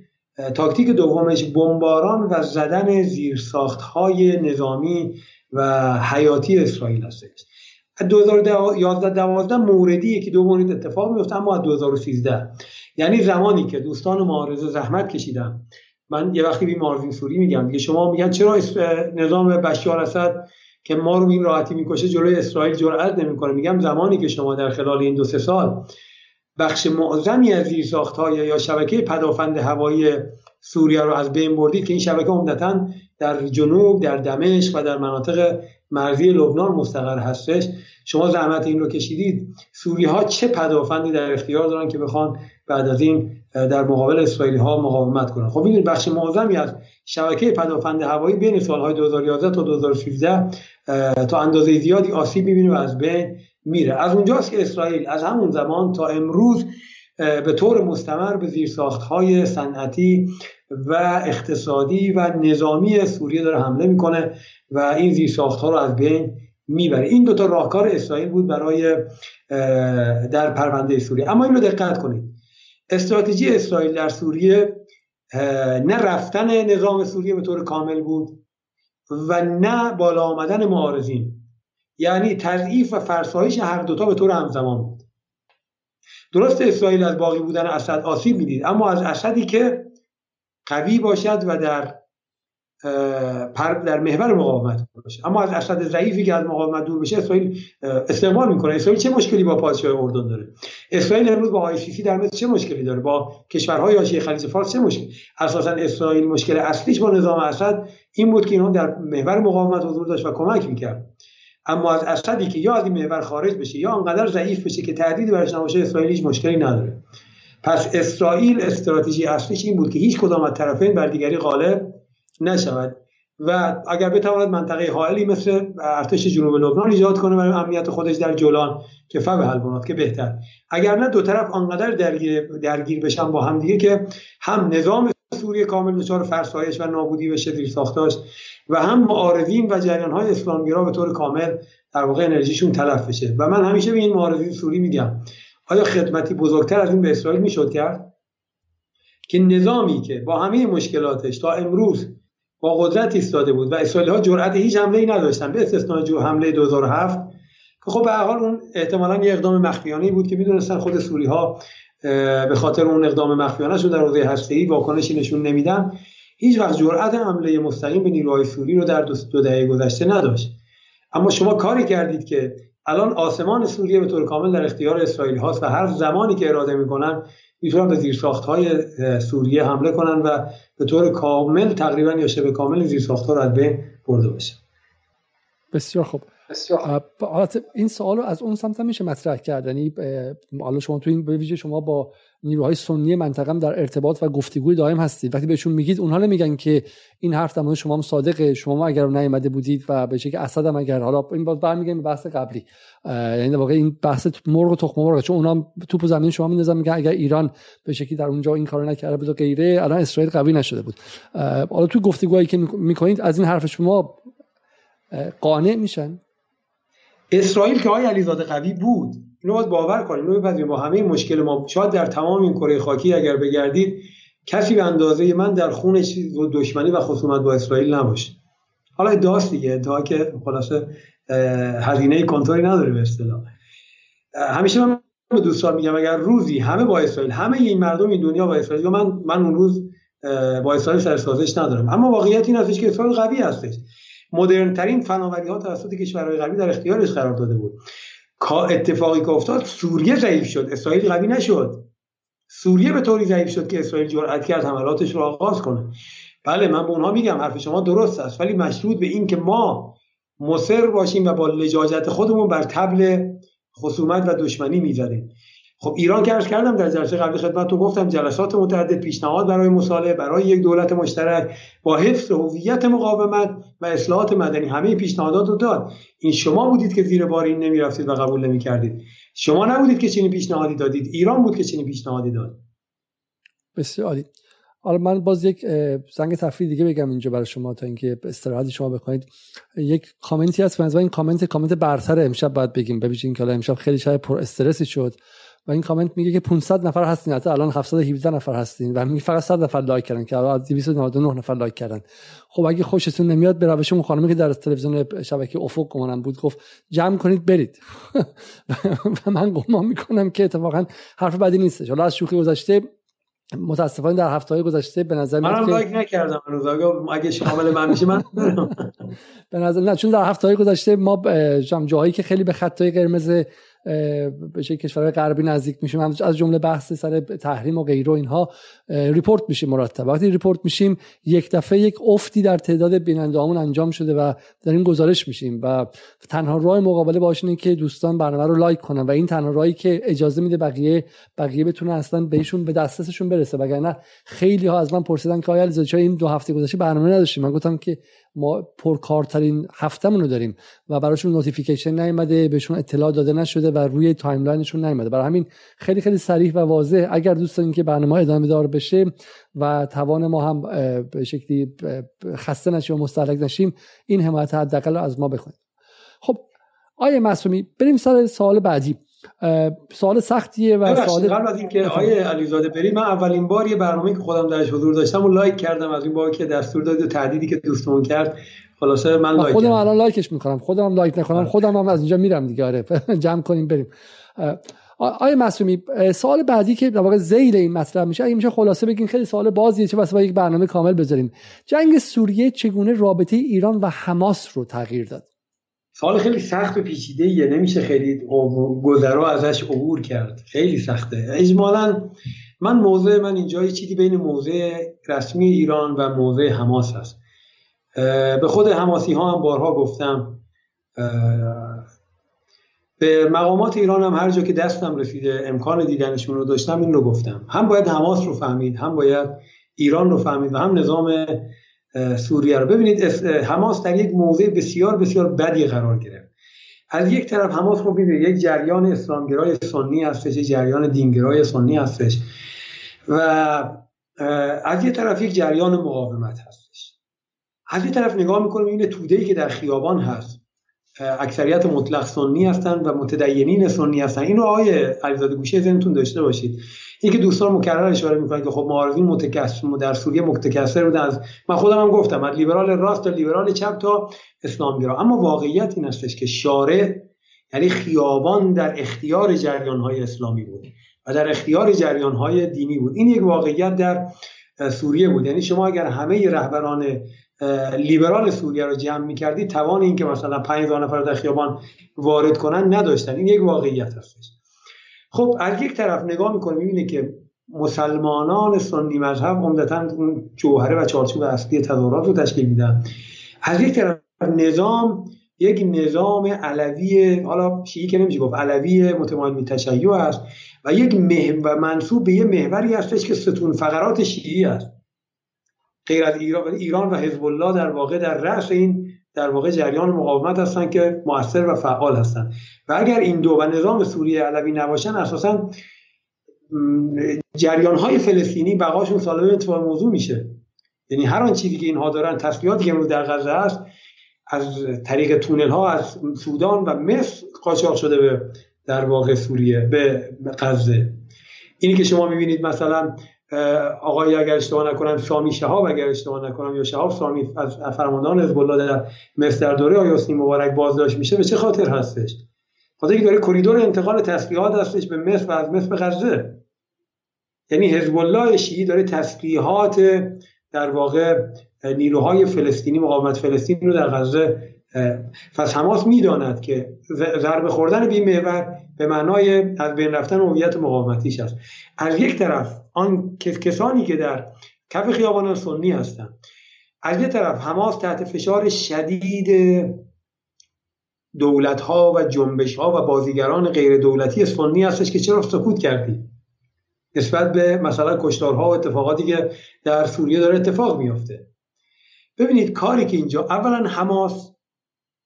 تاکتیک دومش بمباران و زدن زیرساخت های نظامی و حیاتی اسرائیل هستش 2011 12 موردی که دو مورد اتفاق میفته اما از 2013 یعنی زمانی که دوستان معارضه زحمت کشیدن. من یه وقتی بی مارزین سوری میگم دیگه شما میگن چرا نظام بشار اسد که ما رو این راحتی می‌کشه جلوی اسرائیل جرأت نمی‌کنه؟ میگم زمانی که شما در خلال این دو سه سال بخش معظمی از های یا شبکه پدافند هوایی سوریه رو از بین بردید که این شبکه عمدتا در جنوب در دمشق و در مناطق مرزی لبنان مستقر هستش. شما زحمت این رو کشیدید. سوری ها چه پدافندی در اختیار دارن که بخوان بعد از این در مقابل اسرائیلی ها مقاومت کنن؟ خب این بخش معظمی از شبکه پدافند هوایی بین سالهای 2011 تا 2013 تا اندازه زیادی آسیب می‌بینه و از بین میره. از اونجاست که اسرائیل از همون زمان تا امروز به طور مستمر به زیرساخت های صنعتی و اقتصادی و نظامی سوریه داره حمله می‌کنه و این زیرساخت ها رو از بین می‌بره. این دوتا راهکار اسرائیل بود برای در پرونده سوریه. اما این رو دقت کنید. استراتژی اسرائیل در سوریه نه رفتن نظام سوریه به طور کامل بود و نه بالا آمدن معارضین. یعنی تضعیف و فرسایش هر دوتا به طور همزمان بود. درست اسرائیل از باقی بودن اسد آسیب می‌دید اما از اسدی که قوی باشد و در در محور مقاومت باشه اما از اسد ضعیفی که از مقاومت دور بشه اسرائیل استقبال می‌کنه. اسرائیل چه مشکلی با پادشاه اردن داره؟ اسرائیل امروز با آی سی سی در چه مشکلی داره؟ با کشورهای حاشیه خلیج فارس چه مشکلی اساسا اسرائیل مشکل اصلیش با نظام اسد این بود که اینها در محور مقاومت حضور داشت و کمک می‌کرد. اما از اسدی که یا از این محور خارج بشه یا انقدر ضعیف بشه که تهدیدی برش نباشه اسرائیل مشکلی نداره. پس اسرائیل استراتژی اصلیش این بود که هیچ کدام از طرفین بر دیگری غالب نشود. و اگر بتواند منطقه حائلی مثل ارتش جنوب لبنان ایجاد کنه برای امنیت خودش در جولان که فو حل که بهتر. اگر نه دو طرف آنقدر درگیر, درگیر بشن با هم دیگه که هم نظام سوریه کامل دچار فرسایش و نابودی بشه زیر ساختاش و هم معارضین و جریان های اسلامگرا به طور کامل در واقع انرژیشون تلف بشه. و من همیشه به این معارضین سوری میگم. آیا خدمتی بزرگتر از این به اسرائیل می‌شد کرد؟ که نظامی که با همه مشکلاتش تا امروز با قدرت ایستاده بود و اسرائیل ها جرأت هیچ حمله ای نداشتن به استثنای جو حمله 2007 که خب به حال اون احتمالا یه اقدام مخفیانه بود که می‌دونستن خود سوری ها به خاطر اون اقدام مخفیانه شون در حوزه هسته‌ای واکنشی نشون نمیدن. هیچ وقت جرأت حمله مستقیم به نیروهای سوری رو در دو دهه گذشته نداشت. اما شما کاری کردید که الان آسمان سوریه به طور کامل در اختیار اسرائیل هاست و هر زمانی که اراده می‌کنن می‌تونن به زیرساخت های سوریه حمله کنن و به طور کامل تقریبا یا شبه کامل زیرساخت ها رو از بین برده بسیار خوب. این سوال رو از اون سمت میشه مطرح کرد. یعنی حالا شما تو این ویژه شما با نیروهای سنی منطقه در ارتباط و گفتگوی دائم هستید. وقتی بهشون میگید اونها نمیگن که این حرف در شما هم صادقه شما اگر نیامده بودید و به که اسد هم اگر. حالا این باز برمیگردیم به بحث قبلی. یعنی واقع این بحث مرغ و تخم مرغ چون اونها توپ زمین شما میندازن میگن اگر ایران به شکلی در اونجا این کارو نکرده بود و غیره الان اسرائیل قوی نشده بود. حالا تو گفتگوهایی که می‌کنید از این حرف شما قانع میشن؟ اسرائیل که آقای علیزاده قوی بود اینو باید باور کنیم اینو بپذیریم با همه مشکل ما شاید در تمام این کره خاکی اگر بگردید کسی به اندازه من در خونش دشمنی و خصومت با اسرائیل نباشه. حالا ادعاست دیگه. ادعا که خلاصه هزینه کنترلی نداره به اصطلاح. همیشه من به دوستان میگم اگر روزی همه با اسرائیل همه این مردم این دنیا با اسرائیل من من اون روز با اسرائیل سرسازش ندارم. اما واقعیت این هستش که اسرائیل قوی هستش. مدرن ترین فناوری ها توسط کشورهای قوی در اختیارش قرار داده بود. اتفاقی که افتاد سوریه ضعیف شد اسرائیل قوی نشد. سوریه به طوری ضعیف شد که اسرائیل جرأت کرد حملاتش رو آغاز کنه. بله من به اونها میگم حرف شما درست است ولی مشروط به این که ما مصر باشیم و با لجاجت خودمون بر تبل خصومت و دشمنی می‌زدیم خب ایران که عرض کردم در جلسه قبل خدمت تو گفتم جلسات متعدد پیشنهاد برای مصالحه برای یک دولت مشترک با حفظ هویت مقاومت و اصلاحات مدنی. همه پیشنهادات رو داد. این شما بودید که زیر بار این نمی‌رفتید و قبول نمی‌کردید. شما نبودید که چنین پیشنهادی دادید. ایران بود که چنین پیشنهادی داد. بسیار عالی. حالا من باز یک زنگ تفریح دیگه بگم اینجا برای شما تا اینکه استراحت شما بکنید یک کامنتی هست. من این کامنت کامنت برتر امشب باید بگیم. ببینید اینکه امشب خیلی شاید پر استرسی شد. و این کامنت میگه که 500 نفر هستین. حتی الان 717 نفر هستین. و میگه فقط 100 نفر لایک کردن که از 299 نفر لایک کردن. خب اگه خوشتون نمیاد به روش اون خانمی که در تلویزیون شبکه افق گمانم بود گفت جمع کنید برید. [LAUGHS] و من گمان می‌کنم که اتفاقا حرف بدی نیستش. حالا از شوخی گذشته متاسفانه در هفته های گذشته به نظر من که... لایک نکردم هنوز. اگه شامل من میشه من [LAUGHS] به نظر نه چون در هفته های گذشته ما جاهایی که خیلی به خط‌های قرمز به کشورهای غربی نزدیک میشیم. از جمله بحث سر تحریم و غیره اینها report میشیم مرتب. وقتی report میشیم یک دفعه یک افتی در تعداد بیننده انجام شده و داریم گزارش میشیم و تنها راه مقابله باش اینه که دوستان برنامه رو لایک کنن و این تنها راهی که اجازه میده بقیه بقیه بتونه اصلا بهشون به دسترسشون برسه. وگرنه خیلی ها از من پرسیدن که آیا چرا این دو هفته گذشته برنامه نداشتیم؟ من گفتم که ما پرکارترین هفتهمون رو داریم و براشون notification نیومده بهشون اطلاع داده نشده و روی timeline شون نیومده. برای همین خیلی خیلی سریع و واضح. اگر دوست دارین که برنامه ادامه دار بشه و توان ما هم به شکلی خسته نشیم و مستهلک نشیم این حمایت حداقل از ما بخونید خب آقای معصومی بریم سر سوال بعدی. سوال سختیه و سوال قبل از اینکه آیه علیزاده بریم من اولین بار یه برنامه که خودم درش حضور داشتم و لایک کردم از این بار که دستور داد و تهدیدی که دوستمون کرد. خلاصه من لایک خودم الان لایکش می‌کنم خودم لایک نکنم آره. خودم هم از اینجا میرم دیگه آره. [LAUGHS] جمع کنیم بریم. آقای معصومی سوال بعدی که در واقع ذیل این مطلب میشه اگه میشه خلاصه بگین خیلی سوال بازیه چه واسه یک برنامه کامل بذاریم جنگ سوریه چگونه رابطه ایران و حماس رو تغییر داد؟ سوال خیلی سخت و پیچیده یه نمیشه خیلی گذرا ازش عبور کرد. خیلی سخته. اجمالا من موضع من اینجا یه چیزی بین موضع رسمی ایران و موضع حماس هست. به خود حماسی ها هم بارها گفتم. به مقامات ایران هم هر جا که دستم رسیده امکان دیدنشون رو داشتم این رو گفتم. هم باید حماس رو فهمید هم باید ایران رو فهمید و هم نظام سوریه رو. ببینید حماس در یک موضع بسیار بسیار بدی قرار گرفت. از یک طرف حماس رو ببینید یک جریان اسلامگرای سنی هستش یک جریان دینگرای سنی هستش و از یک طرف یک جریان مقاومت هستش. از یک طرف نگاه می‌کنیم این توده که در خیابان هست اکثریت مطلق سنی هستند و متدینین سنی هستند اینو آقای علیزاده گوشه ذهنتون داشته باشید. این که دوستان مکرر اشاره می‌کنن که خب معارضین متکثر در سوریه متکثر بودن از من خودم هم گفتم از لیبرال راست تا لیبرال چپ تا اسلامگرا اما واقعیت این هستش که شارع یعنی خیابان در اختیار جریان های اسلامی بود و در اختیار جریان های دینی بود. این یک واقعیت در سوریه بود. یعنی شما اگر همه رهبران لیبرال سوریه رو جمع می‌کردی توان این که مثلا 5000 نفر در خیابان وارد کنن نداشتن. این یک واقعیت هستش. خب از یک طرف نگاه می‌کنه می‌بینه که مسلمانان سنی مذهب عمدتا جوهره و چارچوب اصلی تظاهرات رو تشکیل میدن. از یک طرف نظام یک نظام علوی حالا شیعی که نمیشه گفت علوی متمایل به تشیع است و یک مه و منصوب به یه محوری هستش که ستون فقرات شیعی است. غیر از ایران, ایران و حزب الله در واقع در رأس این در واقع جریان مقاومت هستند که موثر و فعال هستند و اگر این دو و نظام سوریه علوی نباشن اساسا جریان های فلسطینی بقاشون سالم اتفاق موضوع میشه. یعنی هر آن چیزی که اینها دارن تسلیحاتی که امروز در غزه هست از طریق تونل ها از سودان و مصر قاچاق شده به در واقع سوریه به غزه. اینی که شما می‌بینید مثلا آقای اگر اشتباه نکنم سامی شهاب اگر اشتباه نکنم یا شهاب سامی از فرماندهان حزب الله در مصر در دوره آیه مبارک بازداشت میشه به چه خاطر هستش؟ خاطر اینکه داره کریدور انتقال تسلیحات هستش به مصر و از مصر به غزه. یعنی حزب الله شیعی داره تسلیحات در واقع نیروهای فلسطینی مقاومت فلسطین رو در غزه پس حماس می‌داند که ضربه خوردن به محور به معنای از بین رفتن هویت مقاومتیش است. از یک طرف آن کسانی که در کف خیابان سنی هستند از یک طرف حماس تحت فشار شدید دولت ها و جنبش ها و بازیگران غیر دولتی سنی هستش که چرا سکوت کردی؟ نسبت به مثلا کشتارها و اتفاقاتی که در سوریه داره اتفاق میافته. ببینید کاری که اینجا اولا حماس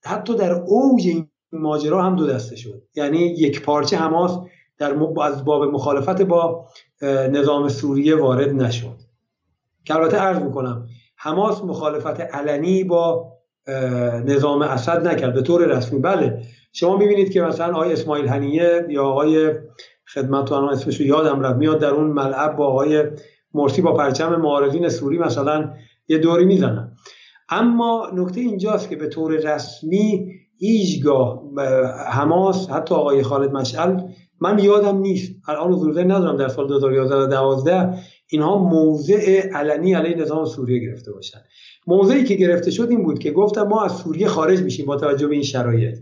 حتی در اوج این ماجرا هم دو دسته شد. یعنی یک پارچه حماس در از باب مخالفت با نظام سوریه وارد نشد. که البته عرض می‌کنم حماس مخالفت علنی با نظام اسد نکرد. به طور رسمی. بله شما می‌بینید که مثلا آقای اسماعیل هنیه یا آقای خدمت تو اسمش یادم رفت میاد در اون ملعب با آقای مرسی با پرچم معارضین سوری مثلا یه دوری می‌زنن. اما نکته اینجاست که به طور رسمی هیچگاه حماس حتی آقای خالد مشعل من یادم نیست الان حضور ندارم در سال 2011 12 اینها موضع علنی علیه نظام سوریه گرفته باشن. موضعی که گرفته شد این بود که گفتم ما از سوریه خارج میشیم با توجه به این شرایط.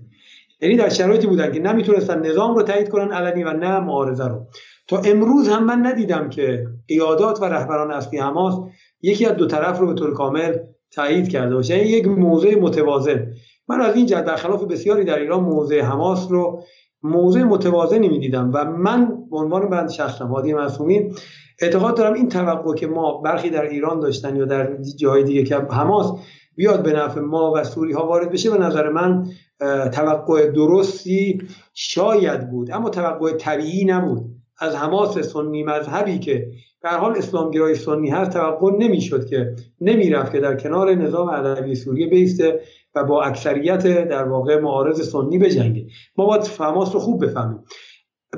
یعنی در شرایطی بودن که نمی‌تونستن نظام رو تایید کنن علنی و نه معارضه رو. تا امروز هم من ندیدم که قیادات و رهبران اصلی حماس یکی از دو طرف رو به طور کامل تایید کرده باشه. یعنی یک موضع متوازن. من از این جهت برخلاف بسیاری در ایران موضع حماس رو موضع متوازنی می‌دیدم و من به عنوان بند شخص هادی معصومی اعتقاد دارم این توقع که ما برخی در ایران داشتن یا در جای دیگه که حماس بیاد به نفع ما و سوری ها وارد بشه به نظر من توقع درستی شاید بود. اما توقع طبیعی نبود. از حماس سنی مذهبی که به حال اسلامگرای سنی هست توقع نمی‌شد که نمی‌رفت که در کنار نظام علوی سوریه بیسته و با اکثریت در واقع معارض سنی بجنگه. ما باید حماس رو خوب بفهمیم.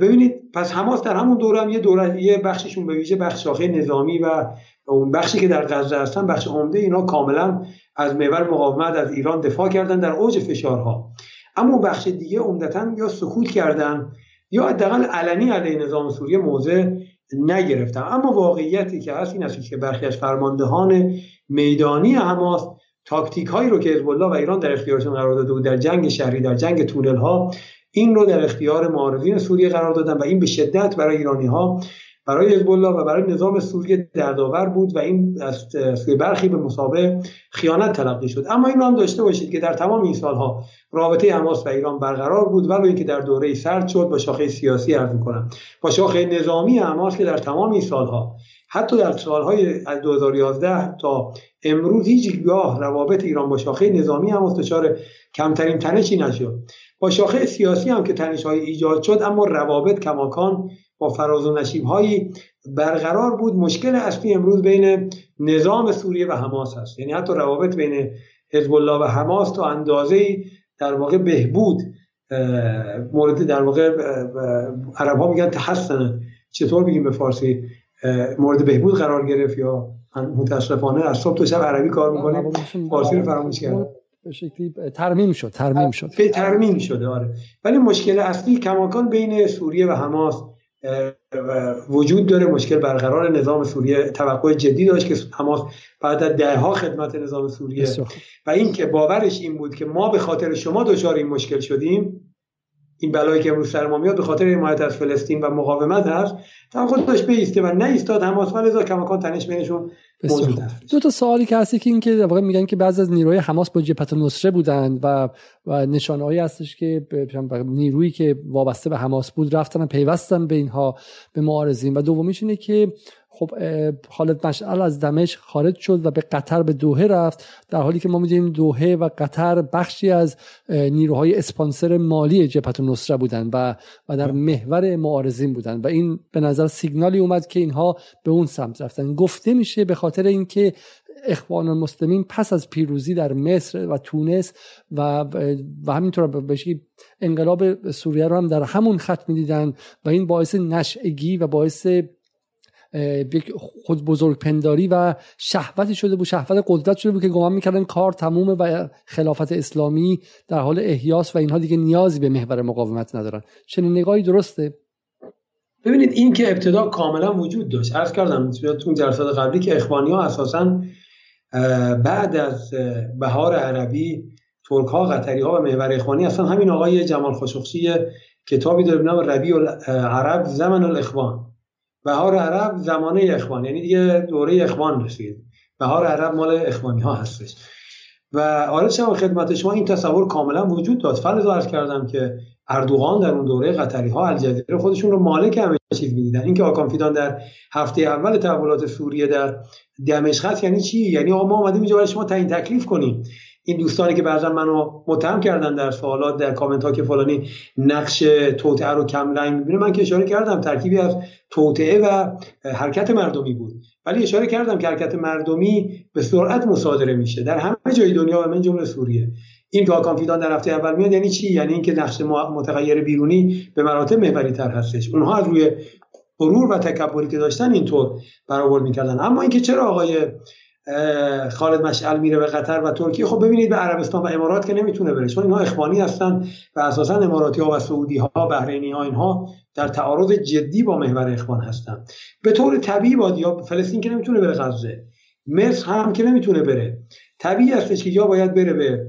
ببینید پس حماس در همون دوره هم یه دوره یه بخششون به ویژه بخش شاخه نظامی و اون بخشی که در غزه هستن بخش عمده اینا کاملا از محور مقاومت از ایران دفاع کردن در اوج فشارها. اما بخش دیگه عمدتا یا سکوت کردن یا حداقل علنی علیه نظام سوریه موضع نگرفتن اما واقعیتی که هست این است که برخی از فرماندهان میدانی حماس تاکتیک هایی رو که حزب و ایران در اختیارشون قرار داده بود در جنگ شهری در جنگ تونل ها این رو در اختیار معارضین سوریه قرار دادن و این به شدت برای ایرانی ها برای حزب الله و برای نظام سوریه دردآور بود و این از سوی برخی به مسابقه خیانت تلقی شد. اما این هم داشته باشید که در تمام این سالها رابطه حماس و ایران برقرار بود ولو اینکه در دوره سرد شد با شاخه سیاسی عرض می‌کنم. با شاخه نظامی حماس که در تمام این سالها حتی در سالهای از 2011 تا امروز هیچ گاه روابط ایران با شاخه نظامی هم دچار کمترین تنشی نشد. با شاخه سیاسی هم که تنش های ایجاد شد اما روابط کماکان با فراز و نشیب هایی برقرار بود. مشکل اصلی امروز بین نظام سوریه و حماس هست. یعنی حتی روابط بین حزب الله و حماس تا اندازه در واقع بهبود مورد در واقع عرب ها میگن تحسن چطور بگیم به فارسی؟ مورد بهبود قرار گرفت یا متاسفانه از صبح تا شب عربی کار می‌کنیم فارسی رو فراموش کردم به شکلی ترمیم شد ترمیم شد. به ترمیم شده آره. ولی مشکل اصلی کماکان بین سوریه و حماس وجود داره مشکل برقرار نظام سوریه. توقع جدی داشت که حماس بعد از دهها خدمت نظام سوریه. و این که باورش این بود که ما به خاطر شما دچار این مشکل شدیم این بلایی که امروز سر ما میاد به خاطر حمایت از فلسطین و مقاومت هست خود داشت بیسته و نایستاد حماس ولی کماکان تنش بینشون دو تا سوالی که هستی که این که واقعا میگن که بعضی از نیروهای حماس با جبهت نصره بودند و و نشانه‌هایی هستش که نیرویی که وابسته به حماس بود رفتن پیوستن به اینها به معارضین. و دومیش اینه که خب خالد مشعل از دمشق خارج شد و به قطر به دوهه رفت در حالی که ما می‌دونیم دوهه و قطر بخشی از نیروهای اسپانسر مالی جبهت نصره بودن و و در محور معارضین بودن و این به نظر سیگنالی اومد که اینها به اون سمت رفتن. گفته میشه به خاطر اینکه اخوان المسلمین پس از پیروزی در مصر و تونس و و همینطور بشی انقلاب سوریه رو هم در همون خط می‌دیدن و این باعث نشعگی و باعث خود بزرگ پنداری و شهوتی شده بود شهوت قدرت شده بود که گمان می‌کردن کار تمومه و خلافت اسلامی در حال احیاس و اینها دیگه نیازی به محور مقاومت ندارن. چنین نگاهی درسته؟ ببینید این که ابتدا کاملا وجود داشت. عرض کردم تو جلسات قبلی که اخوانی ها اساسا بعد از بهار عربی ترک ها قطری ها و محور اخوانی اصلا همین آقای جمال خاشقچی کتابی داره به نام ربیع العرب زمن الاخوان. بهار عرب زمانه اخوان یعنی دیگه دوره اخوان رسید. بهار عرب مال اخوانی ها هستش. و آره شما خدمت شما این تصور کاملا وجود داد. فرض عرض کردم که اردوغان در اون دوره قطری ها الجزیره خودشون رو مالک همه چیز می‌دیدن. اینکه آکان فیدان در هفته اول تحولات سوریه در دمشق یعنی چی؟ یعنی ما اومدیم اینجا برای شما تعیین تکلیف کنیم. این دوستانی که بعضا منو متهم کردن در سوالات در کامنت ها که فلانی نقش توطعه رو کم رنگ می‌بینه من که اشاره کردم ترکیبی از توطعه و حرکت مردمی بود. ولی اشاره کردم که حرکت مردمی به سرعت مصادره میشه. در همه جای دنیا و من جمله سوریه. این که آکان فیدان در هفته اول میاد یعنی چی؟ یعنی اینکه نقش متغیر بیرونی به مراتب محوری تر هستش. اونها از روی غرور و تکبری که داشتن اینطور برآورد می‌کردن. اما اینکه چرا آقای خالد مشعل میره به قطر و ترکیه. خب ببینید به عربستان و امارات که نمی‌تونه بره. چون اینها اخوانی هستن و اساسا اماراتی ها و سعودی ها بحرینی ها اینها در تعارض جدی با محور اخوان هستن. به طور طبیعی باید یا فلسطین که نمی‌تونه بره غزه. مصر هم که نمی‌تونه بره. طبیعی هستش که یا باید بره به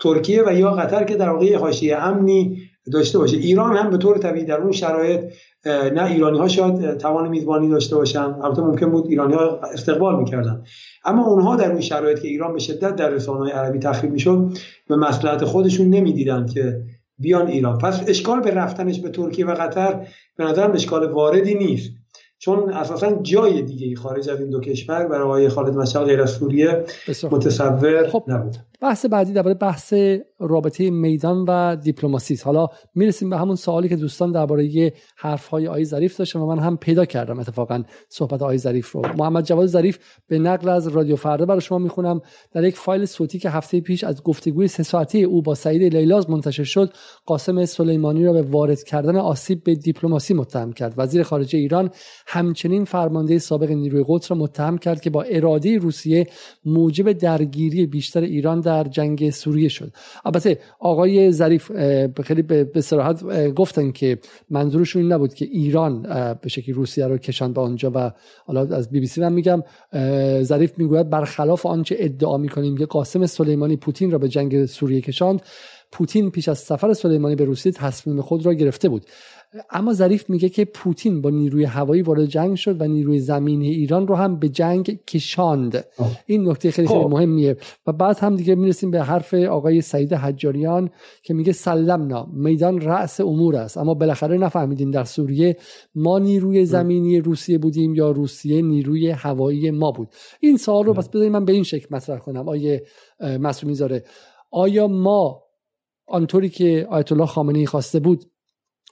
ترکیه و یا قطر که در واقع حاشیه امنی داشته باشه. ایران هم به طور طبیعی در اون شرایط نه ایرانی ها شاید توان میزبانی داشته باشن. البته ممکن بود ایرانی ها استقبال می‌کردن. اما اونها در اون شرایط که ایران به شدت در رسانه عربی تخریب می‌شد به مصلحت خودشون نمی‌دیدن که بیان ایران. پس اشکال به رفتنش به ترکیه و قطر به نظرم اشکال واردی نیست. چون اساسا جای دیگه خارج از این دو کشور برای آقای خالد مشعل غیر از سوریه متصور خب. نبود. بحث بعدی درباره بحث رابطه میدان و دیپلماسی حالا می‌رسیم به همون سوالی که دوستان درباره حرف های آقای ظریف داشتن و من هم پیدا کردم اتفاقا صحبت آقای ظریف رو. محمد جواد ظریف به نقل از رادیو فردا برای شما می‌خونم. در یک فایل صوتی که هفته پیش از گفتگوی سه ساعته او با سعید لیلاز منتشر شد قاسم سلیمانی را به وارد کردن آسیب به دیپلماسی متهم کرد. وزیر خارجه ایران همچنین فرمانده سابق نیروی قدس را متهم کرد که با اراده روسیه موجب درگیری بیشتر ایران در جنگ سوریه شد. البته آقای ظریف خیلی به صراحت گفتن که منظورشون این نبود که ایران به شکلی روسیه رو کشان به آنجا و حالا از بی بی سی من میگم ظریف می‌گوید برخلاف آنچه ادعا می‌کنیم که قاسم سلیمانی پوتین را به جنگ سوریه کشاند پوتین پیش از سفر سلیمانی به روسیه تصمیم خود را گرفته بود. اما ظریف میگه که پوتین با نیروی هوایی وارد جنگ شد و نیروی زمینی ایران رو هم به جنگ کشاند. این نکته خیلی خیلی خب. مهمیه. و بعد هم دیگه می‌رسیم به حرف آقای سعید حجاریان که میگه سلمنا میدان رأس امور است. اما بالاخره نفهمیدیم در سوریه ما نیروی زمینی روسیه بودیم یا روسیه نیروی هوایی ما بود. این سوال رو پس بذارید من به این شکل مطرح کنم. آیه مسئولی زاره. آیا ما آنطوری که آیت الله خامنه‌ای خواسته بود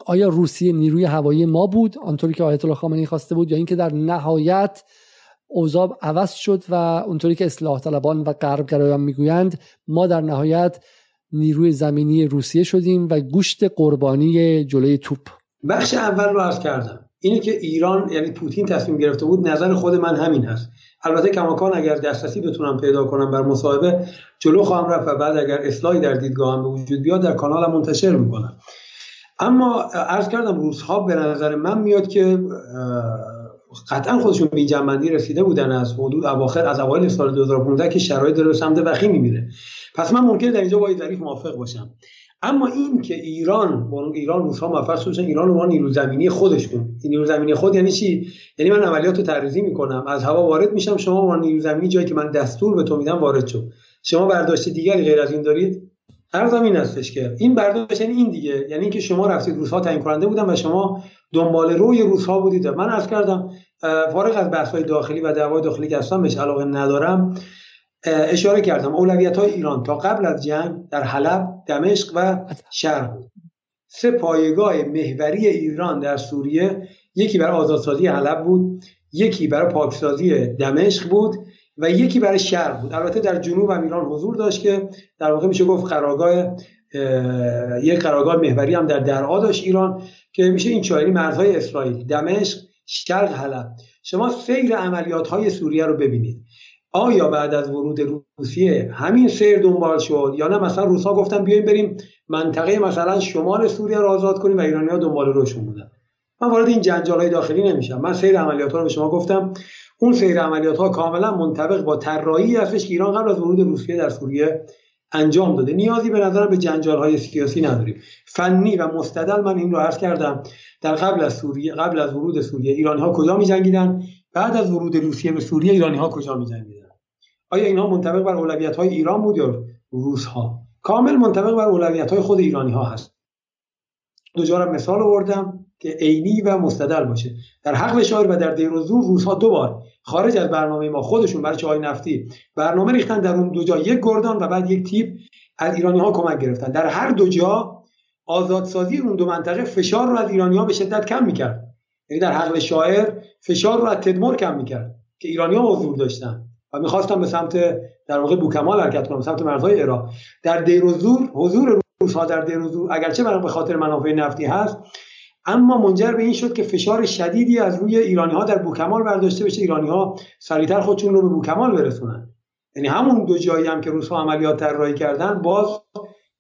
آیا روسیه نیروی هوایی ما بود؟ آنطوری که آیت الله خامنه‌ای خواسته بود یا اینکه در نهایت اوضاع عوض شد و اونطوری که اصلاح طلبان و غربگرایان می‌گویند ما در نهایت نیروی زمینی روسیه شدیم و گوشت قربانی جلوی توپ. بخش اول رو عرض کردم. اینه که ایران یعنی پوتین تصمیم گرفته بود نظر خود من همین هست البته کماکان اگر دسترسی بتونم پیدا کنم بر مصاحبه جلو خواهم رفت و بعد اگر اصلاحی در دیدگاهم به وجود بیاد در کانالم منتشر می‌کنم. اما عرض کردم روزها به نظر من میاد که قطعا خودشون به جنبندی رسیده بودن از حدود اواخر از اوایل سال 2015 که شرایط داره سمت وخی میمیره. پس من ممکنه در اینجا با ظریف موافق باشم. اما این که ایران با ایران روزها موفق شدن ایران رو نیرو زمینی خودشون. نیرو زمینی خود یعنی چی؟ یعنی من عملیات رو تعریضی می‌کنم. از هوا وارد میشم شما با نیرو زمینی جایی که من دستور به تو میدم وارد شو. شما برداشت دیگری غیر از این دارید؟ عرضم این هستش که این برداشت یعنی این دیگه. یعنی اینکه شما رفتید روزها تعیین کننده بودن و شما دنبال روی روزها بودید. من عرض کردم فارغ از بحث های داخلی و دعوای داخلی که اصلا بهش علاقه ندارم اشاره کردم. اولویت های ایران تا قبل از جنگ در حلب دمشق و شرق سه پایگاه محوری ایران در سوریه یکی برای آزادسازی حلب بود یکی برای پاکسازی دمشق بود. و یکی برای شرق بود. البته در جنوب هم ایران حضور داشت که در واقع میشه گفت قرارگاه یک قرارگاه محوری هم در درعا داشت ایران که میشه این چهاری مرزهای اسرائیل دمشق شرق حلب. شما سیر عملیات های سوریه رو ببینید. آیا بعد از ورود روسیه همین سیر دنبال شد یا نه؟ مثلا روسا گفتن بیایم بریم منطقه مثلا شمال سوریه رو آزاد کنیم و ایرانی ها دنبال روشون بودن. من وارد این جنجال های داخلی نمیشم. من سیر عملیات ها رو به شما گفتم. اون سیر عملیات ها کاملا منطبق با طراحی هستش که ایران قبل از ورود روسیه در سوریه انجام داده. نیازی به نظر به جنجال های سیاسی نداریم. فنی و مستدل من این رو عرض کردم. در قبل از سوریه قبل از ورود سوریه ایرانی ها کجا می جنگیدن بعد از ورود روسیه به سوریه ایرانی ها کجا می جنگیدن آیا اینها منطبق بر اولویت های ایران بود یا روس ها کامل منطبق بر اولویت های خود ایرانی ها هست. دو مثال آوردم. که عینی و مستدل باشه. در حق شاعر و در دیر و زور روزها دو بار خارج از برنامه ما خودشون برای چای نفتی برنامه ریختن در اون دو جا یک گردان و بعد یک تیپ از ایرانی ها کمک گرفتن. در هر دو جا آزادسازی اون دو منطقه فشار رو از ایرانی ها به شدت کم می‌کرد. یعنی در حق شاعر فشار رو از تدمر کم می‌کرد که ایرانی ها حضور داشتن و می‌خواستن به سمت در واقع بوکمال حرکت کنن سمت مرزهای عراق. در دیر زور حضور روزها در دیر و زور اگرچه به خاطر منافع نفتی هست اما منجر به این شد که فشار شدیدی از روی ایرانی ها در بوکمال برداشته بشه. ایرانی ها سریعتر خودشون رو به بوکمال برسونن. یعنی همون دو جایی هم که روزها عملیات طراحی کردن باز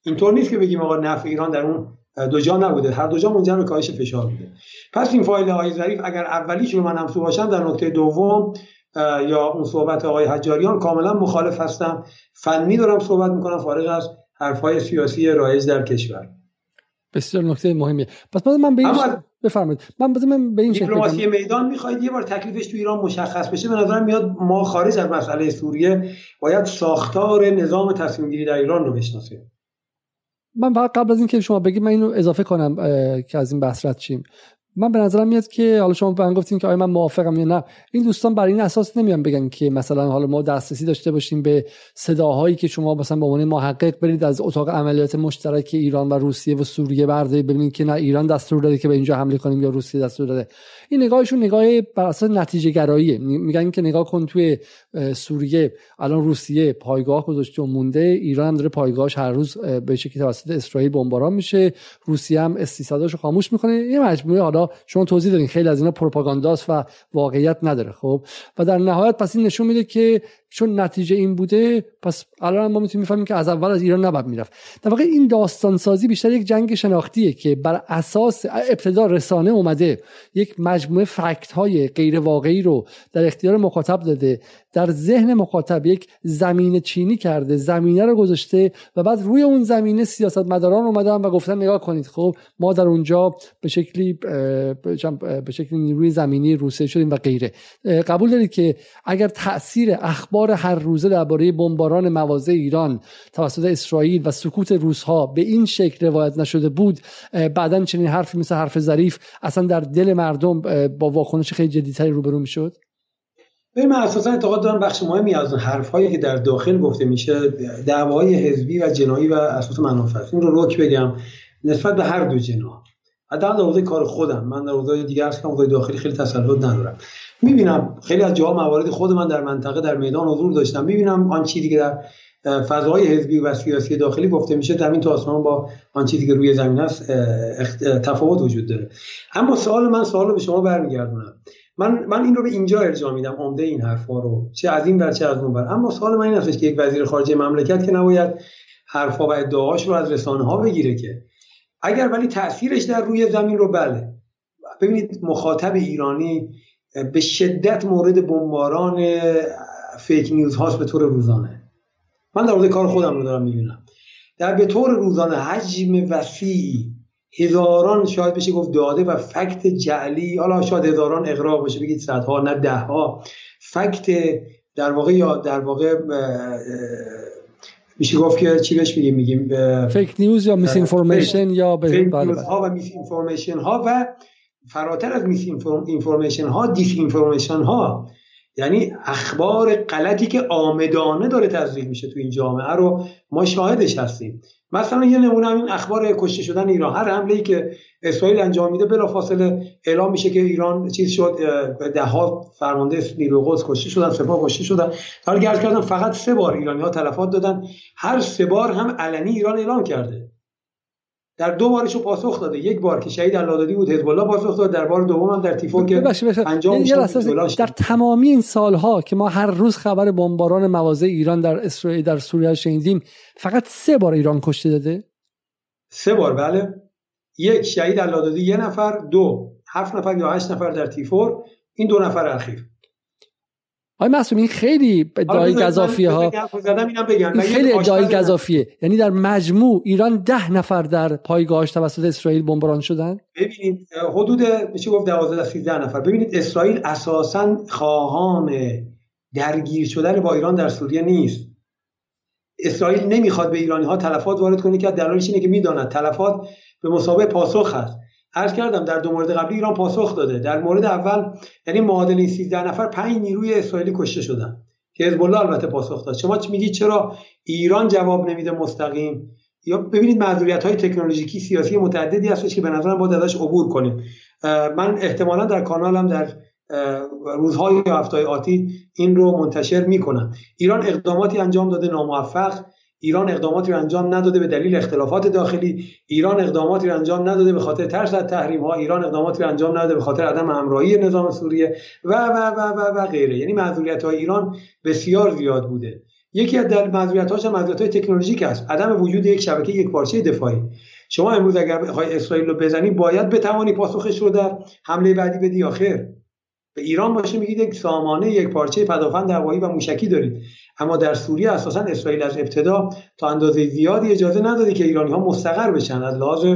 اینطور نیست که بگیم آقا نفع ایران در اون دو جا نبوده. هر دو جا منجر به کاهش فشار بوده. پس این فایل های ظریف اگر اولیش رو من همسو باشم در نکته دوم یا اون صحبت آقای حجاریان کاملا مخالف هستم. فنی دارم صحبت می‌کنم فارغ از حرفهای سیاسی رایج در کشور. بسیار نکته مهمیه. پس بعد من به این اما بفرمایید. من بذار من به این دیپلماسی میدان می‌خواید یه بار تکلیفش تو ایران مشخص بشه. به نظرم میاد ما خارج از مسئله سوریه باید ساختار نظام تصمیم گیری در ایران رو بشناسیم. من فقط قبل از اینکه شما بگید من اینو اضافه کنم که از این بحث رد شیم. من به نظرم میاد که حالا شما من گفتین که آیا من موافقم یا نه. این دوستان برای این اساس نمیان بگن که مثلا حالا ما دسترسی داشته باشیم به صداهایی که شما مثلا به عنوان محقق برید از اتاق عملیات مشترک ایران و روسیه و سوریه بردارید ببینید که نه ایران دستور داده که به اینجا حمله کنیم یا روسیه دستور داده. این نگاهشون نگاه بر اساس نتیجه گراییه میگن که نگاه کن توی سوریه الان روسیه پایگاه گذاشته و مونده. ایران هم داره پایگاهش هر روز به شکلی توسط اسرائیل بمباران میشه. روسیه هم استیصاداشو خاموش می‌کنه. یه مجموعه حالا شما توضیح دادین خیلی از اینا پروپاگانداست و واقعیت نداره خب؟ و در نهایت پس این نشون میده که چون نتیجه این بوده پس الان ما می‌تونیم می‌فهمیم که از اول از ایران نباید می‌رفت. در واقع این داستان سازی بیشتر یک جنگ شناختیه که بر اساس ابتدا رسانه اومده یک مجموعه فکت های غیر واقعی رو در اختیار مخاطب داده در ذهن مخاطب یک زمین چینی کرده زمینه رو گذاشته و بعد روی اون زمینه سیاستمداران اومدن و گفتن نگاه کنید خب ما در اونجا به شکلی به شکلی نیروی زمینی روسیه شدیم و غیره. قبول دارید که اگر تاثیر اخبار هر روزه درباره بمباران مواضع ایران توسط اسرائیل و سکوت روزها به این شکل روایت نشده بود بعدا چنین حرفی مثل حرف ظریف اصلا در دل مردم با واکنش خیلی جدیتری روبرو می‌شد؟ من اساسا اعتقاد دارم بخش مهمی از حرفهایی که در داخل گفته میشه دعوای حزبی و جنایی و اساس منافع این رو روک بگم نسبت به هر دو جناح. حداقل در حوزه کار خودم. من در حوزه دیگه اصلا حوزه داخلی خیلی تسلط ندارم. می‌بینم خیلی از جاها موارد خود من در منطقه در میدان حضور داشتم. می‌بینم آن چیزی که در فضای حزبی و سیاسی داخلی گفته میشه زمین تا آسمان با آن چیزی که روی زمین است تفاوت وجود داره. اما سوال من سوال به شما برمیگردونم. من من این رو به اینجا ارجاع میدم عمده این حرفا رو. چه از این بر چه از اون بر اما سوال من این است که یک وزیر خارجه مملکت که نباید حرفا و ادعاهاش رو از رسانه ها بگیره که اگر ولی تاثیرش در روی زمین رو بله. ببینید مخاطب ایرانی به شدت مورد بمباران fake news هاست به طور روزانه. من در مورد کار خودم رو دارم می‌بینم. در به طور روزانه حجم وسیعی هزاران شاید بشه گفت داده و fact جعلی حالا شاید هزاران اغراق بشه بگید صدها نه ده ها fact در واقع یا در واقع میشه گفت که چی بهش میگیم؟ میگیم fake news یا misinformation یا به fake news ها و misinformation ها و فراتر از mis اینفورمیشن ها دیس اینفورمیشن ها یعنی اخبار غلطی که آمدانه داره تزریق میشه تو این جامعه رو ما شاهدش هستیم. مثلا یه نمونه این اخبار کشته شدن ایران. هر حمله ای که اسرائیل انجام میده بلافاصله اعلام میشه که ایران چیز شد ده ها فرمانده نیروی قدس کشته شدن سپاه کشته شدن. حالا گرد کردن فقط سه بار ایرانی ها تلفات دادن هر سه بار هم علنی ایران اعلام کرده. در دو بارش رو پاسخ داده. یک بار که شهید علادادی بود حزب الله پاسخ داد. در بار دوم هم در تیفون که انجام در تمامی این سالها که ما هر روز خبر بمباران مواضع ایران در اسرائیل در سوریه شنیدیم فقط سه بار ایران کشته داده؟ سه بار بله. یک شهید علادادی یه نفر. دو هفت نفر یا هشت نفر در تیفور. این دو نفر اخیر. آقای معصومی این خیلی ادعای گذافیه ها این خیلی ادعای گذافیه یعنی در مجموع ایران ده نفر در پایگاهش توسط اسرائیل بمباران شدن؟ ببینید حدود میشه گفت 12 13 نفر. ببینید اسرائیل اساسا خواهان درگیر شدن با ایران در سوریه نیست. اسرائیل نمی‌خواد به ایرانی ها تلفات وارد کنه که دلایلش اینه که می‌داند تلفات به مسابقه پاسخ هست. عرض کردم در دو مورد قبلی ایران پاسخ داده. در مورد اول یعنی معادل این 13 نفر 5 نیروی اسرائیلی کشته شدن. که حزب الله البته پاسخ داد. شما میگید چرا ایران جواب نمیده مستقیم؟ یا ببینید معذوریت های تکنولوژیکی سیاسی متعددی هستش که به نظرم باید ازش عبور کنیم. من احتمالا در کانالم در روزهای هفته آتی این رو منتشر می‌کنم. ایران اقداماتی انجام داده ناموفق. ایران اقداماتی رو انجام نداده به دلیل اختلافات داخلی ایران اقداماتی رو انجام نداده به خاطر ترس از تحریم ها ایران اقداماتی رو انجام نداده به خاطر عدم همراهی نظام سوریه و و و و, و غیره. یعنی معذوریت های ایران بسیار زیاد بوده. یکی از در معذوریت هاش معذوریت های تکنولوژیک است عدم وجود یک شبکه یک پارچه دفاعی. شما امروز اگر بخوای اسرائیل رو بزنی باید بتوانی پاسخش رو در حمله بعدی بدی آخر به ایران باشه میگید یک سامانه یک پارچه پدافند هوایی و موشکی دارید اما در سوریه اساسا اسرائیل از ابتدا تا اندازه زیادی اجازه نداده که ایرانی ها مستقر بشن. از لحاظ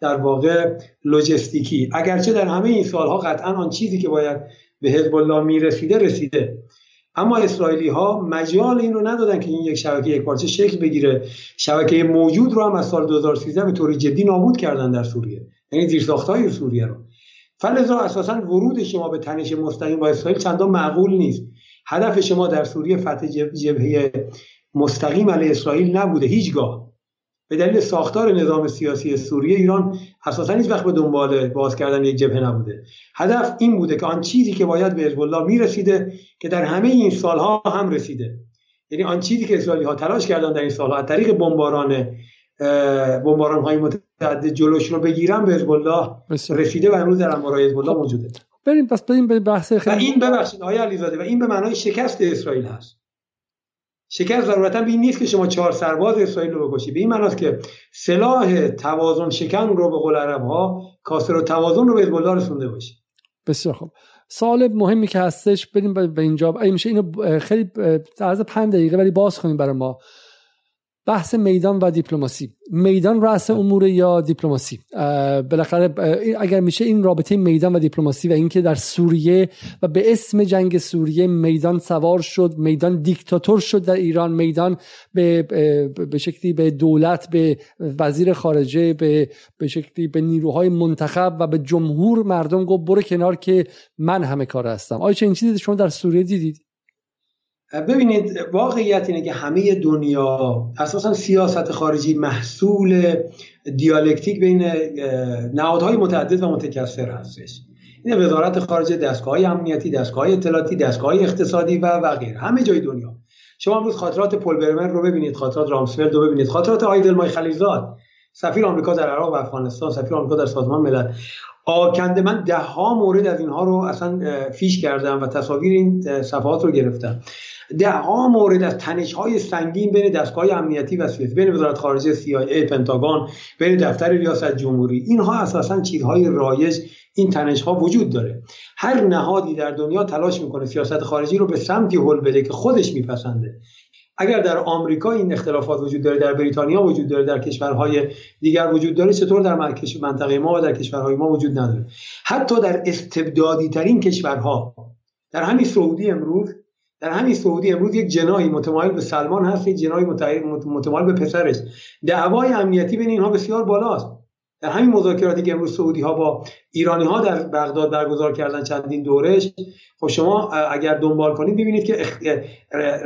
در واقع لوجستیکی. اگرچه در همه این سالها قطعا آن چیزی که باید به حزب الله می‌رسیده رسیده. اما اسرائیلی ها مجال این رو ندادن که این یک شبکه یک پارچه شکل بگیره. شبکه موجود رو هم از سال 2013 به طور جدی نابود کردن در سوریه. یعنی زیرساختهای سوریه رو. فلزا اساسا ورود شما به تنش مستقیم با اسرائیل چندان معقول نیست. هدف شما در سوریه فتح جبهه مستقیم علیه اسرائیل نبوده هیچگاه. به دلیل ساختار نظام سیاسی سوریه ایران اساسا هیچ وقت به دنبال باز کردن یک جبهه نبوده. هدف این بوده که آن چیزی که باید به حزب الله می‌رسیده که در همه این سالها هم رسیده. یعنی آن چیزی که اسرائیلی ها تلاش کردن در این سالها از طریق بمباران بمباران های جلوش رو بگیرن به حزب الله رسیده و امروز در انبارهای حزب الله موجوده. بریم پس بریم به بحث خیلی و این ببخشید آقای علیزاده و این به معنای شکست اسرائیل هست. شکست ضرورتا به این نیست که شما چهار سرباز اسرائیل رو بکشید به این معناست که سلاح توازن شکن رو به قول عرب ها کاسر و توازن رو به حزب الله رسونده باشید بسیار خوب. سوال مهمی که هستش بریم به اینجا. اگه میشه اینو خیلی در عرض 5 دقیقه ولی باز کنیم برای ما. بحث میدان و دیپلماسی. میدان رأس امور یا دیپلماسی؟ بالاخره اگر میشه این رابطه میدان و دیپلماسی و اینکه در سوریه و به اسم جنگ سوریه میدان سوار شد میدان دیکتاتور شد در ایران میدان به به شکلی به دولت به وزیر خارجه به به شکلی به نیروهای منتخب و به جمهور مردم گفت برو کنار که من همه کار هستم. آیا چه این چیزی شما در سوریه دیدید؟ ببینید واقعیت اینه که همه دنیا اساسا سیاست خارجی محصول دیالکتیک بین نهادهای متعدد و متکثر هستش. این وزارت خارجه دستگاه امنیتی دستگاه اطلاعاتی دستگاه اقتصادی و و غیره. همه جای دنیا. شما امروز خاطرات پل برمن رو ببینید خاطرات رامسفلد رو ببینید خاطرات آیدل مای خلیزاد سفیر آمریکا در عراق و افغانستان سفیر آمریکا در سازمان ملل. آکنده من ده ها مورد از اینها رو اصلا فیش کردم و تصاویر این صفحات رو گرفتم. ده ها مورد از تنش های سنگین بین دستگاه امنیتی و سیاسی بین وزارت خارجه CIA پنتاگون بین دفتر ریاست جمهوری. اینها اساسا چیزهای رایج این تنش ها وجود داره. هر نهادی در دنیا تلاش می‌کنه سیاست خارجی رو به سمتی هل بده که خودش میپسنده. اگر در آمریکا این اختلافات وجود داره در بریتانیا وجود داره در کشورهای دیگر وجود داره چطور در منطقه ما و در کشورهای ما وجود نداره؟ حتی در استبدادی ترین کشورها در همین سعودی امروز در همین سعودی امروز یک جنایی متمایل به سلمان هست یک جنایی متمایل به پسرش. دعوای امنیتی بین اینها بسیار بالاست. در همین مذاکراتی که امروز سعودی ها با ایرانی ها در بغداد برگزار کردن چندین دورش خب شما اگر دنبال کنید ببینید که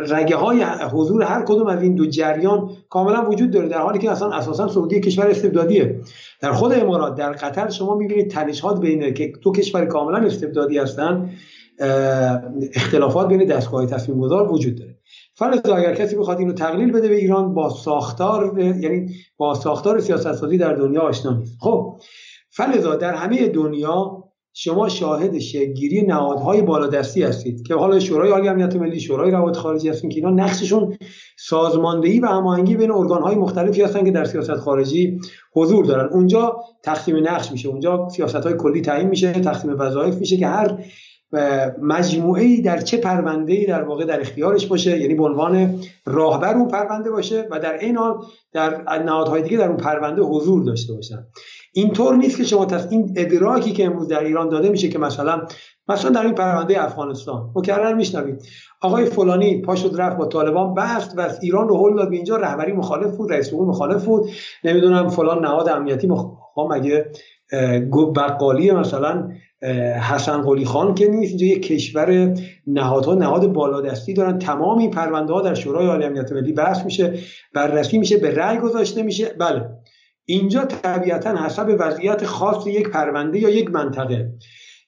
رگه های حضور هر کدوم از این دو جریان کاملا وجود داره در حالی که اصلا اساسا سعودی کشور استبدادیه. در خود امارات در قطر شما می‌بینید تنشات بین که دو کشور کاملا استبدادی هستن. اختلافات بین دستگاه تصمیم گذار وجود داره. فرض اگر کسی بخواد اینو تقلیل بده به ایران با ساختار یعنی با ساختار سیاست سازی در دنیا آشنا نیست. خب فلزا در همه دنیا شما شاهد شگیری نهادهای بالادستی هستید که حالا شورای عالی امنیت ملی شورای روابط خارجی هستن که اینا نقششون سازماندهی و هماهنگی بین ارگانهای مختلفی هستن که در سیاست خارجی حضور دارن. اونجا تقسیم نقش میشه. اونجا سیاست های کلی تعیین میشه تقسیم وظایف میشه که هر مجموعه ای در چه پرونده ای در واقع در اختیارش باشه یعنی به عنوان راهبر اون پرونده باشه و در این حال در نهادهای دیگه در اون پرونده حضور داشته باشن. اینطور نیست که شما تص... این ادراکی که امروز در ایران داده میشه که مثلا مثلا در این پرونده افغانستان. مکرر میشنوید. آقای فلانی پا شد رفت با طالبان بست و ایران رو هل داد به اینجا. رهبری مخالف بود رئیس جمهور مخالف بود. نمی‌دونم فلان نهاد امنیتی مخ... مگه بقالی مثلا حسن قلی خان که نیست اینجا یک کشور نهادها نهاد بالادستی دارن. تمام این پرونده ها در شورای عالی امنیت ملی بحث میشه بررسی میشه به رأی گذاشته میشه. بله. اینجا طبیعتا حسب وضعیت خاص یک پرونده یا یک منطقه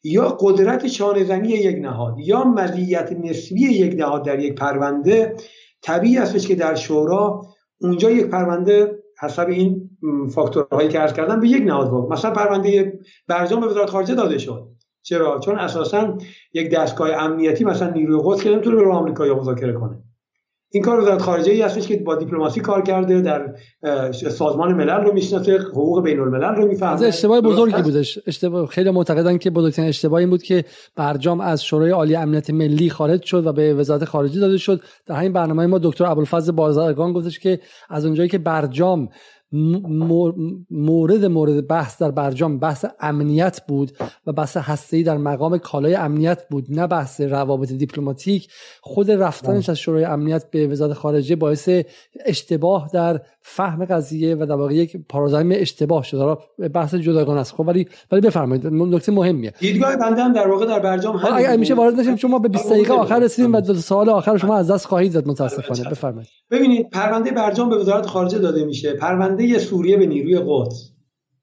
یا قدرت شانهزنی یک نهاد یا مزیت نسبی یک نهاد در یک پرونده طبیعی استش که در شورا اونجا یک پرونده حسب این فاکتورهایی که عرض کردم به یک نهاد مثلا پرونده برجام به وزارت خارجه داده شد. چرا؟ چون اساسا یک دستگاه امنیتی مثلا نیروی قدس که نمی‌تونه به آمریکا یا مذاکره کنه. این کار وزارت خارجه ای هستش که با دیپلماسی کار کرده در سازمان ملل رو می‌شناسه حقوق بین الملل رو می‌فهمه. اشتباه بزرگی بودش. اشتباه خیلی معتقدن که بزرگترین اشتباه این بود که برجام از شورای عالی امنیت ملی خارج شد و به وزارت خارجه داده شد. در همین برنامه ما دکتر ابوالفضل بازرگان گفتش که از اونجایی که برجام مورد مورد بحث در برجام بحث امنیت بود و بحث هسته‌ای در مقام کالای امنیت بود نه بحث روابط دیپلماتیک خود رفتنش بله. از شورای امنیت به وزارت خارجه باعث اشتباه در فهم قضیه و در واقع یک پارادایم اشتباه شد. بحث جداگانه است. خب ولی ولی بفرمایید نکته مهمیه. دیدگاه بنده در واقع در برجام اگر میشه وارد نشیم شما به 20 دقیقه آخر رسیدیم و سوال آخر شما از دست خواهید داد متاسفانه. بفرمایید. ببینید پرونده برجام به وزارت خارجه داده میشه. پرونده سوریه به نیروی قدس.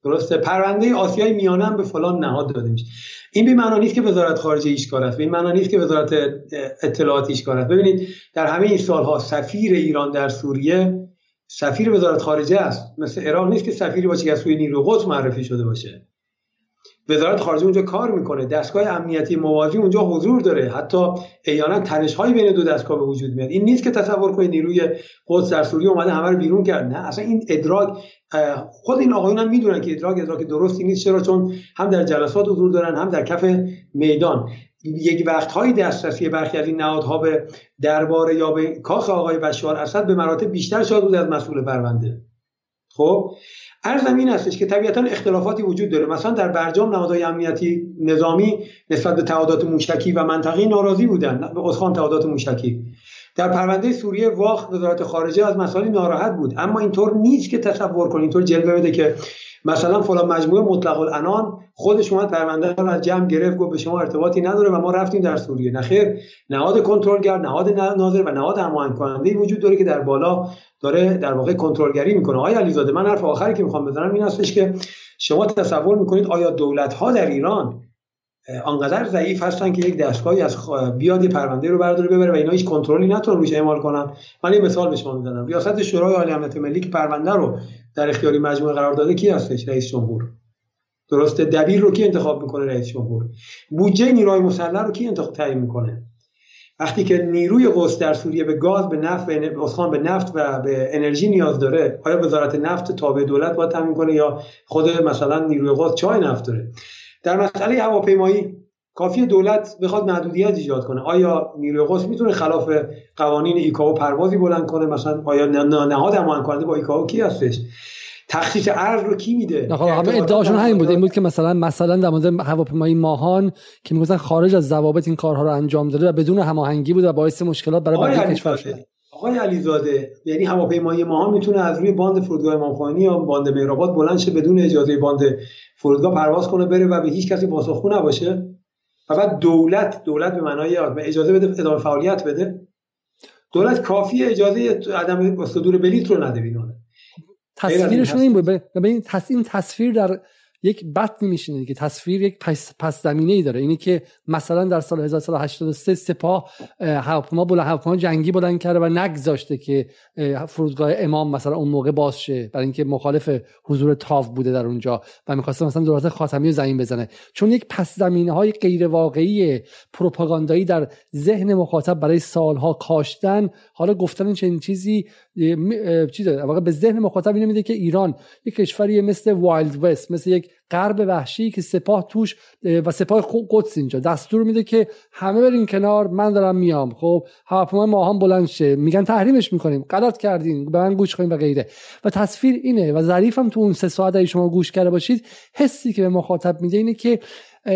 درسته؟ پرونده آسیای میانه هم به فلان نهاد داده میشه. این به معنی نیست که وزارت خارجه ایش کار است. به این معنی نیست که وزارت اطلاعات ایش کار است. ببینید در همه این سالها سفیر ایران در سوریه سفیر وزارت خارجه است. مثل عراق نیست که سفیری باشه که از سوی نیروی قدس معرفی شده باشه. وزارت خارجه اونجا کار می‌کنه. دستگاه امنیتی موازی اونجا حضور داره. حتی احیانا تنش های بین دو دستگاه به وجود میاد. این نیست که تصور کنید نیروی قدس در سوریه اومده همه رو بیرون کرد. نه اصلا این ادراک خود این آقایون هم می‌دونن که ادراک ادراک درستی نیست. چرا؟ چون هم در جلسات حضور دارن هم در کف میدان. یک وقتهایی دسترسی برخی از این نهادها به دربار یا به کاخ آقای بشار اسد به مراتب بیشتر شاد بود از مسئول پرونده. خب ارزم این هستش که طبیعتا اختلافاتی وجود داره. مثلا در برجام نهادهای امنیتی نظامی نسبت به تعهدات موشکی و منطقی ناراضی بودن. به اسخان تعهدات موشکی. در پرونده سوریه واخ وزارت خارجه از مسائل ناراحت بود. اما اینطور نیست که تصور کنید اینطور جلوه بده که مثلا فلان مجموعه مطلق الانان خودش اومد پرونده رو از جمع گرفت گفت به شما ارتباطی نداره و ما رفتیم در سوریه. نخیر نهاد کنترلگر نهاد ناظر و نهاد هماهنگ کننده وجود داره که در بالا داره در واقع کنترلگری می‌کنه. آیا علیزاده من حرف آخری که می‌خوام بزنم این هستش که شما تصور می‌کنید آیا دولت ها در ایران آنقدر ضعیف هستن که یک دستگاهی از بیاد یه پرونده رو برداره ببره و اینا هیچ کنترلی نتونن روش اعمال کنن. من یه مثال به شما می‌زنم. ریاست شورای عالی امنیت ملی که پرونده رو در اختیاری مجموعه قرار داده کی هستش؟ رئیس جمهور. درسته؟ دبیر رو کی انتخاب می‌کنه رئیس جمهور؟ بودجه نیروهای مسلح رو کی انتخاب تعیین می‌کنه؟ وقتی که نیروی قدس در سوریه به گاز به نفت به به نفت و به انرژی نیاز داره آیا وزارت نفت تابع دولت باید تامین کنه یا خود مثلا نیروی قدس چای نفت داره؟ در مسئله هواپیمایی کافی دولت بخواد محدودیت ایجاد کنه. آیا نیروی قدس می‌تونه خلاف قوانین ایکائو پروازی بلند کنه؟ مثلا آیا نهاد هماهنگ کننده با ایکائو کی هستش؟ تخصیص ارز رو کی میده؟ خب همه ادعاشون همین بود. این بود که مثلا مثلا در مورد هواپیمایی ماهان که می‌گفتن خارج از ضوابط این کارها رو انجام داده و بدون هماهنگی بود و باعث مشکلات برای بقیه کشور شده. آقای علیزاده یعنی هواپیمایی ماهان می‌تونه از روی باند فرودگاه امام خمینی یا باند مهرآباد بلند شه بدون اجازه باند فرودگاه پرواز کنه بره و به هیچ کسی پاسخگو نباشه. و بعد دولت دولت به معنای اجازه بده ادامه فعالیت بده. دولت کافی اجازه عدم صدور بلیت رو نده بینونه تصویرشون این بود. این تصویر در یک بطنی میشینه که تصویر یک پس, پس زمینه ای داره. اینی که مثلا در سال 1383 سپاه هواپیما بلند هواپیما جنگی بلند کرده و نگذاشته که فرودگاه امام مثلا اون موقع باز شه برای اینکه مخالف حضور تاو بوده در اونجا و می‌خواسته مثلا دولت خاتمی رو زمین بزنه. چون یک پس زمینه های غیر واقعی پروپاگاندایی در ذهن مخاطب برای سالها کاشتن حالا گفتن چنین چیزی چیزه واقعا به ذهن مخاطب اینو میده که ایران یک کشوری مثل وایلد وست مثل یک غرب وحشی که سپاه توش و سپاه قدس اینجا. دستور میده که همه برین کنار من دارم میام. خب هواپیما ما هم بلند شه. میگن تحریمش می‌کنیم. غلط کردین. به من گوش کنیم و غیره. و تصویر اینه و ظریف هم تو اون سه ساعت شما گوش کرده باشید حسی که به مخاطب میده اینه که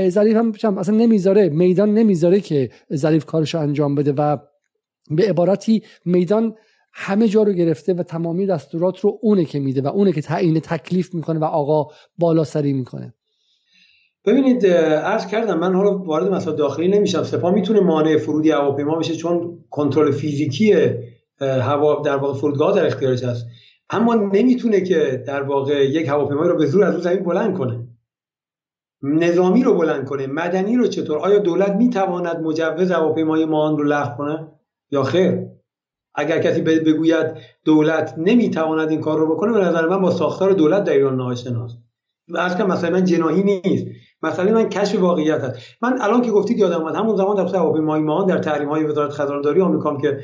ظریف هم اصلا نمی‌ذاره میدان نمی‌ذاره که ظریف کارشو انجام بده و به عبارتی میدان همه جا رو گرفته و تمامی دستورات رو اونه که میده و اونه که تعیین تکلیف می‌کنه و آقا بالا سری می‌کنه. ببینید عرض کردم من حالا وارد مسائل داخلی نمیشم. سپاه می‌تونه مانع فرودی هواپیما بشه چون کنترل فیزیکی هوا در واقع فرودگاه در اختیارش هست. اما نمی‌تونه که در واقع یک هواپیما رو به زور از اون زمین بلند کنه. نظامی رو بلند کنه. مدنی رو چطور؟ آیا دولت می‌تواند مجوز هواپیمای مان رو لغو کنه؟ یا خیر؟ اگر کسی بگوید دولت نمی‌تواند این کار رو بکنه به نظر من با ساختار دولت در ایران ناآشناست. از که مثلا من جناهی نیست. مثلا من کشف واقعیت هست من الان که گفتید یادم اومد همون زمان در هواپیمای ماهان در تحریم های وزارت خزانه‌داری آمریکا که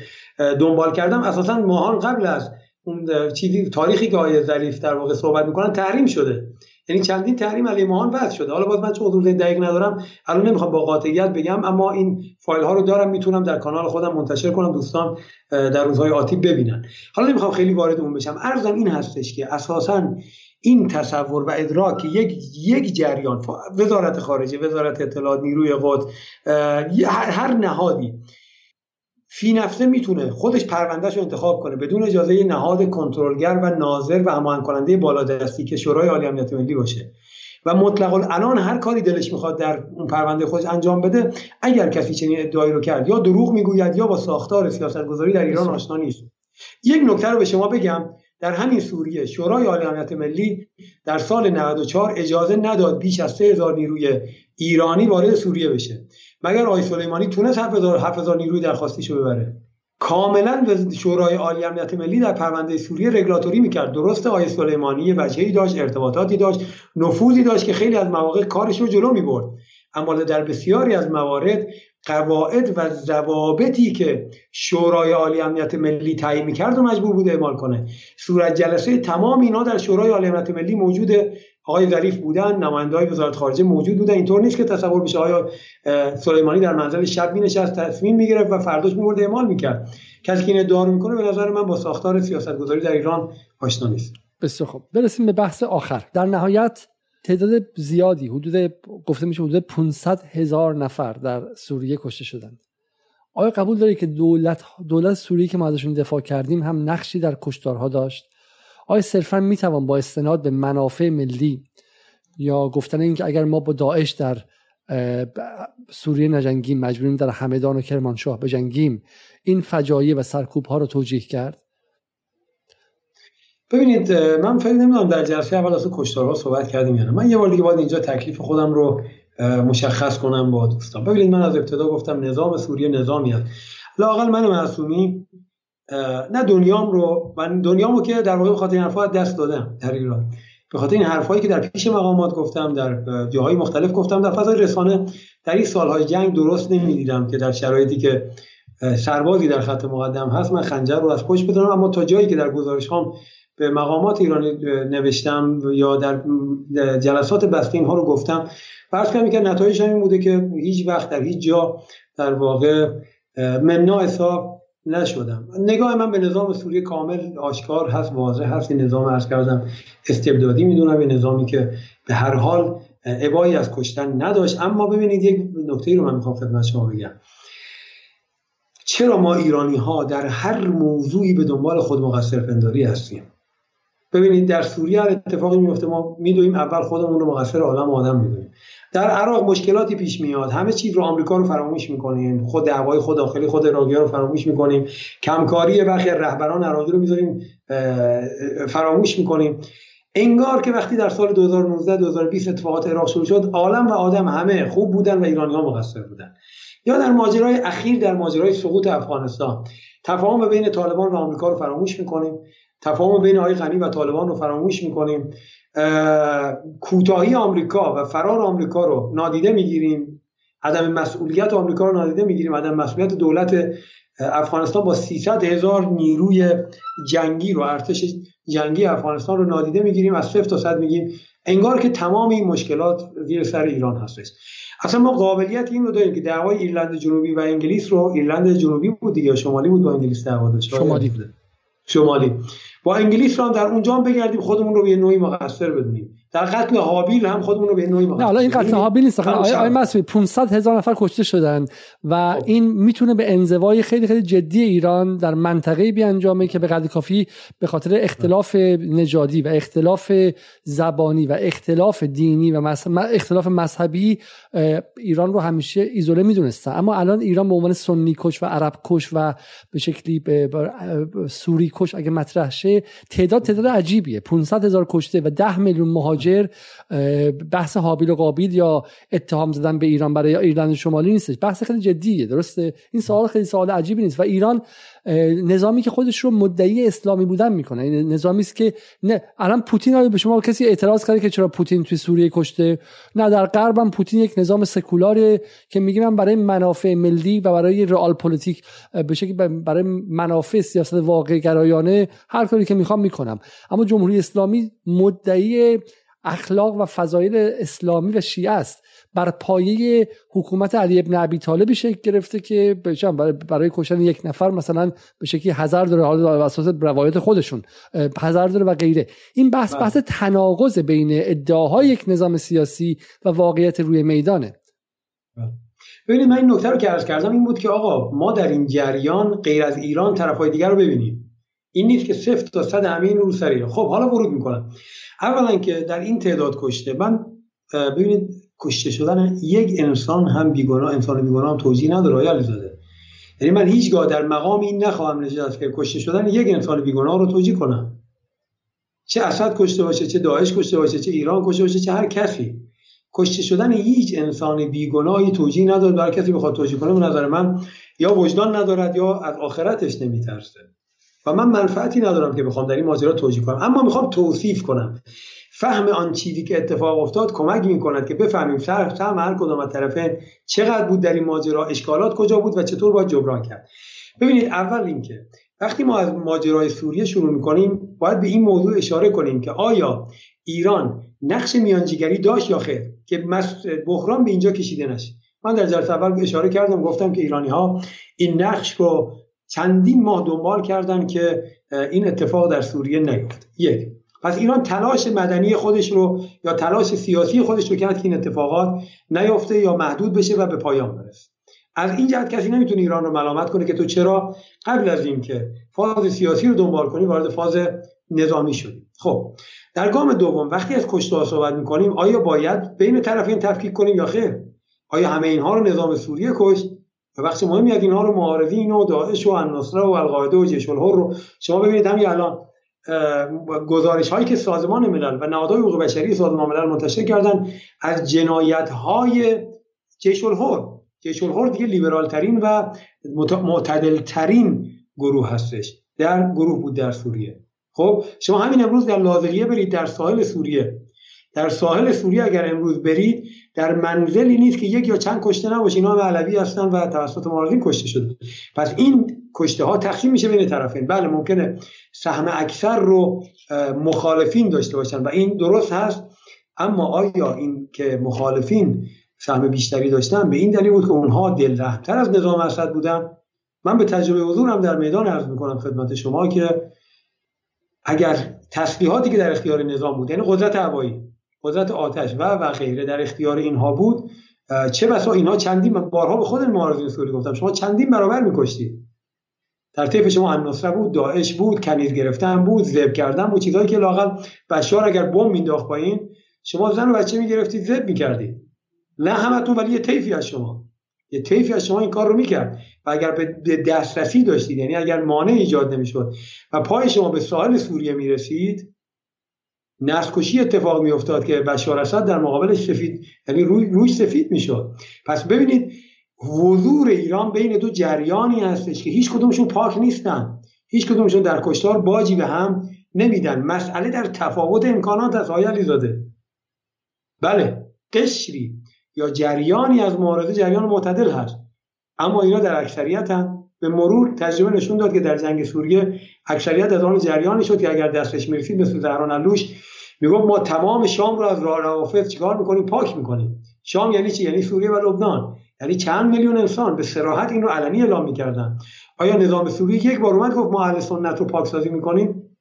دنبال کردم اساسا ماهان قبل از اون چیزی تاریخی که آیه ظریف در واقع صحبت می‌کنن تحریم شده. یعنی چندین تحریم علی ماهان وضع شده. حالا باز من چون حضور دقیق ندارم الان نمی‌خوام با قاطعیت بگم اما این فایل ها رو دارم می‌تونم در کانال خودم منتشر کنم دوستان در روزهای آتی ببینن. حالا نمی‌خوام خیلی وارد اون بشم. ارزم این هستش که اساسا این تصور و ادراک یک یک جریان وزارت خارجه وزارت اطلاعات نیروی قدس هر نهادی فی نفسه می‌تونه خودش پروندهش رو انتخاب کنه. بدون اجازه نهاد کنترلگر و ناظر و همان کننده بالادستی که شورای عالی امنیت ملی باشه. و مطلق الان هر کاری دلش می‌خواد در اون پرونده خودش انجام بده اگر کسی چنین ادعایی رو کرد یا دروغ می‌گوید یا با ساختار سیاست گذاری در ایران آشنا نیست. یک نکته رو به شما بگم در همین سوریه شورای عالی امنیت ملی در سال 94 اجازه نداد بیش از 3000 نیروی ایرانی وارد سوریه بشه. مگر آقای سلیمانی تونست 7000 نیروی درخواستیشو ببره؟ کاملا شورای عالی امنیت ملی در پرونده سوریه رگولاتوری می‌کرد. درست آقای سلیمانی وجهی داشت ارتباطاتی داشت نفوذی داشت که خیلی از مواقع کارش رو جلو می‌برد. اما در بسیاری از موارد قواعد و ضوابطی که شورای عالی امنیت ملی تعیین می‌کرد و مجبور بوده اعمال کنه. صورت جلسه تمام اینا در شورای عالی امنیت ملی موجوده آقای ظریف بودن نماینده های وزارت خارجه موجود بودن. اینطور نیست که تصور بشه آیا سلیمانی در منزل شب مینشست تصمیم می‌گرفت و فرداش می‌برد اعمال می‌کرد. کسی که این ادعا می‌کنه به نظر من با ساختار سیاستگذاری در ایران آشنا نیست. بسیار خب برسیم به بحث آخر. در نهایت تعداد زیادی حدود گفته میشه حدود 500 هزار نفر در سوریه کشته شدند. آیا قبول داری که دولت دولت سوریه که ما ازشون دفاع کردیم هم نقشی در کشتارها داشت؟ آیا صرفا می‌توان با استناد به منافع ملی یا گفتن اینکه اگر ما با داعش در سوریه نجنگیم مجبوریم در همدان و کرمانشاه بجنگیم این فجایع و سرکوب ها رو توجیه کرد؟ ببینید من فکر نمی‌دونم در جلسه اول اصلا کشتارها صحبت کردیم یا من یه بار دیگه باید اینجا تکلیف خودم رو مشخص کنم با دوستان. ببینید من از ابتدا گفتم نظام سوریه نظامی است لاقل من معصومی نه دنیام رو من دنیامو که در واقع بخاطر این حرفا دست دادم در ایران. به خاطر این حرفایی که در پیش مقامات گفتم در جاهای مختلف گفتم در فضای رسانه در این سالهای جنگ درست نمی‌دیدم که در شرایطی که سربازی در خط مقدم هست من خنجر رو از پشت بدونم اما تا جایی که در گزارش هم به مقامات ایرانی نوشتم یا در جلسات بسته اینها رو گفتم فرض کنم که نتایج این بوده که هیچ وقت در هیچ جا در واقع ممنوع حساب نشدم. نگاه من به نظام سوریه کامل آشکار هست واضح هست. این نظام ارز کردم استبدادی می‌دونم. یه نظامی که به هر حال عبایی از کشتن نداشت. اما ببینید یک نکته رو من می‌خوام خدمت شما بگم. چرا ما ایرانی ها در هر موضوعی به دنبال خود مقصر پنداری هستیم؟ ببینید در سوریه هر اتفاقی میفته ما میدویم اول خودمون رو مقصر عالم آدم می‌دونیم. در عراق مشکلاتی پیش میاد. همه چیز رو آمریکا رو فراموش می‌کنیم. خود دعوای خود داخلی خود عراقی رو فراموش می‌کنیم. کمکاری برخی رهبران عراقی رو می‌ذاریم فراموش می‌کنیم. انگار که وقتی در سال 2019 2020 اتفاقات عراق شروع شد عالم و آدم همه خوب بودن و ایرانی ها مقصر بودن. یا در ماجرای اخیر در ماجرای سقوط افغانستان. تفاهم بین طالبان و آمریکا رو فراموش می‌کنیم. تفاهم بین آقای غنی و طالبان رو فراموش می‌کنیم. کوتاهی آمریکا و فرار آمریکا رو نادیده می‌گیریم. عدم مسئولیت آمریکا رو نادیده می‌گیریم. عدم مسئولیت دولت افغانستان با 300 هزار نیروی جنگی رو ارتش جنگی افغانستان رو نادیده می‌گیریم. از صفر تا صد میگیم. انگار که تمام این مشکلات زیر سر ایران هستش. اصلا ما قابلیت این رو داریم که دعوای ایرلند جنوبی و انگلیس رو ایرلند جنوبی بود دیگه شمالی بود با انگلیس دعوا داشت. شمالی شمالی. با انگلیس رو هم در اونجا هم بگردیم خودمون رو به نوعی مقصر بدونیم. در قتل حابیل هم خودمون رو به نوعی نه حالا این قتل حابیل نیست. آقای آی مسعود 500 هزار نفر کشته شدن و خب. این می‌تونه به انزوای خیلی خیلی جدی ایران در منطقه بیانجامه که به قدر کافی به خاطر اختلاف نژادی و اختلاف زبانی و اختلاف دینی و اختلاف مذهبی ایران رو همیشه ایزوله می‌دونستن. اما الان ایران به عنوان سنی کش و عرب کش و به شکلی به سوری کش اگه مطرح شه تعداد تعداد عجیبیه. 500 هزار کشته و 10 میلیون مهاجر بحث حابیل و قابیل یا اتهام زدن به ایران برای ایرلند شمالی نیستش. بحث خیلی جدیه درسته؟ این سوال خیلی سوال عجیبی نیست. و ایران نظامی که خودش رو مدعی اسلامی بودن می‌کنه. این نظامی است که نه الان پوتین به شما کسی اعتراض کرده که چرا پوتین توی سوریه کشته؟ نه در غرب پوتین یک نظام سکولاره که میگه من برای منافع ملی و برای رئال پلیتیک به شکلی برای منافع سیاست واقع گرایانه هر کاری که می‌خوام می‌کنم. اما جمهوری اسلامی مدعی اخلاق و فضایل اسلامی و شیعه است بر پایه حکومت علی ابن ابی طالبی شکل گرفته که برای کشتن یک نفر مثلا به شکلی هزار داره حالا اساس روایت خودشون هزار داره و غیره این بحث بله. بحث تناقض بین ادعاهای یک نظام سیاسی و واقعیت روی میدانه بله. ببینید من این نکته رو که عرض کردم این بود که آقا ما در این جریان غیر از ایران طرفهای دیگر رو ببینیم این نیست که صفر تا صد همین رو سری خب حالا ورود می‌کنم. اولا که در این تعداد کشته من ببینید کشته شدن یک انسان هم بیگناه انسان بیگناه هم توجیه نداره آیا علیزاده. یعنی من هیچگاه در مقام این نخواهم نشست که کشته شدن یک انسان بیگناه رو توجیه کنم. چه اسد کشته باشه چه داعش کشته باشه چه ایران کشته باشه چه هر کسی. کشته شدن هیچ انسان بیگناهی توجیه ندارد برای کسی بخواد توجیه کنه به نظر من یا وجدان ندارد یا از آخرتش نمیترسه. و من منفعتی ندارم که بخوام در این ماجرا توجیه کنم. اما می‌خوام توصیف کنم. فهم آن چیزی که اتفاق افتاد کمک می‌کند که بفهمیم سهم هر کدام از طرفین چقدر بود در این ماجرا اشکالات کجا بود و چطور باید جبران کرد. ببینید اول اینکه وقتی ما از ماجرای سوریه شروع می‌کنیم باید به این موضوع اشاره کنیم که آیا ایران نقش میانجیگری داشت یا خیر؟ که بحران به اینجا کشیده نشه. من در جلسه اول اشاره کردم گفتم که ایرانی ها این نقش رو چندین ماه دنبال کردن که این اتفاق در سوریه نیفت یک. پس ایران تلاش مدنی خودش رو یا تلاش سیاسی خودش رو کرد که این اتفاقات نیفته یا محدود بشه و به پایان برسه. از این جهت کسی نمی‌تونه ایران رو ملامت کنه که تو چرا قبل از اینکه فاز سیاسی رو دنبال کنی وارد فاز نظامی شدی. خب در گام دوم وقتی از کشته صحبت می‌کنیم آیا باید بین طرفین تفکیک کنیم یا خیر؟ آیا همه اینها رو نظام سوریه کشت؟ و بخش مهمی از اینها رو معارضین و داعش و النصره و القاعده و جیش رو شما ببینید همین الان گزارش هایی که سازمان ملل و نهادهای حقوق بشری سازمان ملل منتشر کردن از جنایت های جیش الحر. جیش الحر دیگه لیبرال ترین و معتدل ترین گروه هستش در گروه بود در سوریه. خب شما همین امروز در لازقیه برید در ساحل سوریه. در ساحل سوریه اگر امروز برید در منزلی نیست که یک یا چند کشته نباشه. اینا هم علوی هستن و توسط معارضین کشته شده. پس این کشته ها تقسیم میشه بین طرفین. بله ممکنه سهم اکثر رو مخالفین داشته باشن و این درست هست. اما آیا این که مخالفین سهم بیشتری داشتن به این دلیل بود که اونها دلرحمتر از نظام اسد بودن؟ من به تجربه حضورم در میدان عرض می‌کنم خدمت شما که اگر تسلیحاتی که در اختیار نظام بود یعنی قدرت هوایی قدرت آتش و و غیره در اختیار اینها بود چه بسا اینها چندین بارها به خود معارضین سوری گفتم شما چندین برابر میکشتید. در طیف شما النصره بود داعش بود کنیز گرفتن بود زب کردن بود چیزهایی که لاقل بشار اگر بم مینداخت پایین شما زن و بچه می‌گرفتید زب می‌کردید. نه همتون ولی یه طیفی از شما. یه طیفی از شما این کار رو می‌کرد. و اگر به دسترسی داشتید یعنی اگر مانع ایجاد نمی‌شد و پای شما به ساحل سوریه می‌رسید نسل اتفاق میافتاد که بشار اسد در مقابلش سفید یعنی روی روی سفید می‌شد. پس ببینید حضور ایران بین دو جریانی هستش که هیچ کدومشون پاک نیستن. هیچ کدومشون در کشتار باجی به هم نمیدن. مسئله در تفاوت امکانات از آیه زاده؟ بله. قشری یا جریانی از معارضه جریان معتدل هست. اما اینا در اکثریت هم به مرور تجربه نشون داد که در جنگ سوریه اکثریت از آن جریانی شد که اگر دستش می‌رسید مثل زهران علوش می‌گفت ما تمام شام رو از راه روافض چیکار می‌کنیم؟ پاک می‌کنیم. شام یعنی چی؟ یعنی سوریه و لبنان. یعنی چند میلیون انسان به سراحت این رو علنی اعلام می‌کردن. آیا نظام سوریه یک بار اومد گفت ما اهل سنت رو پاکسازی می‌کنیم؟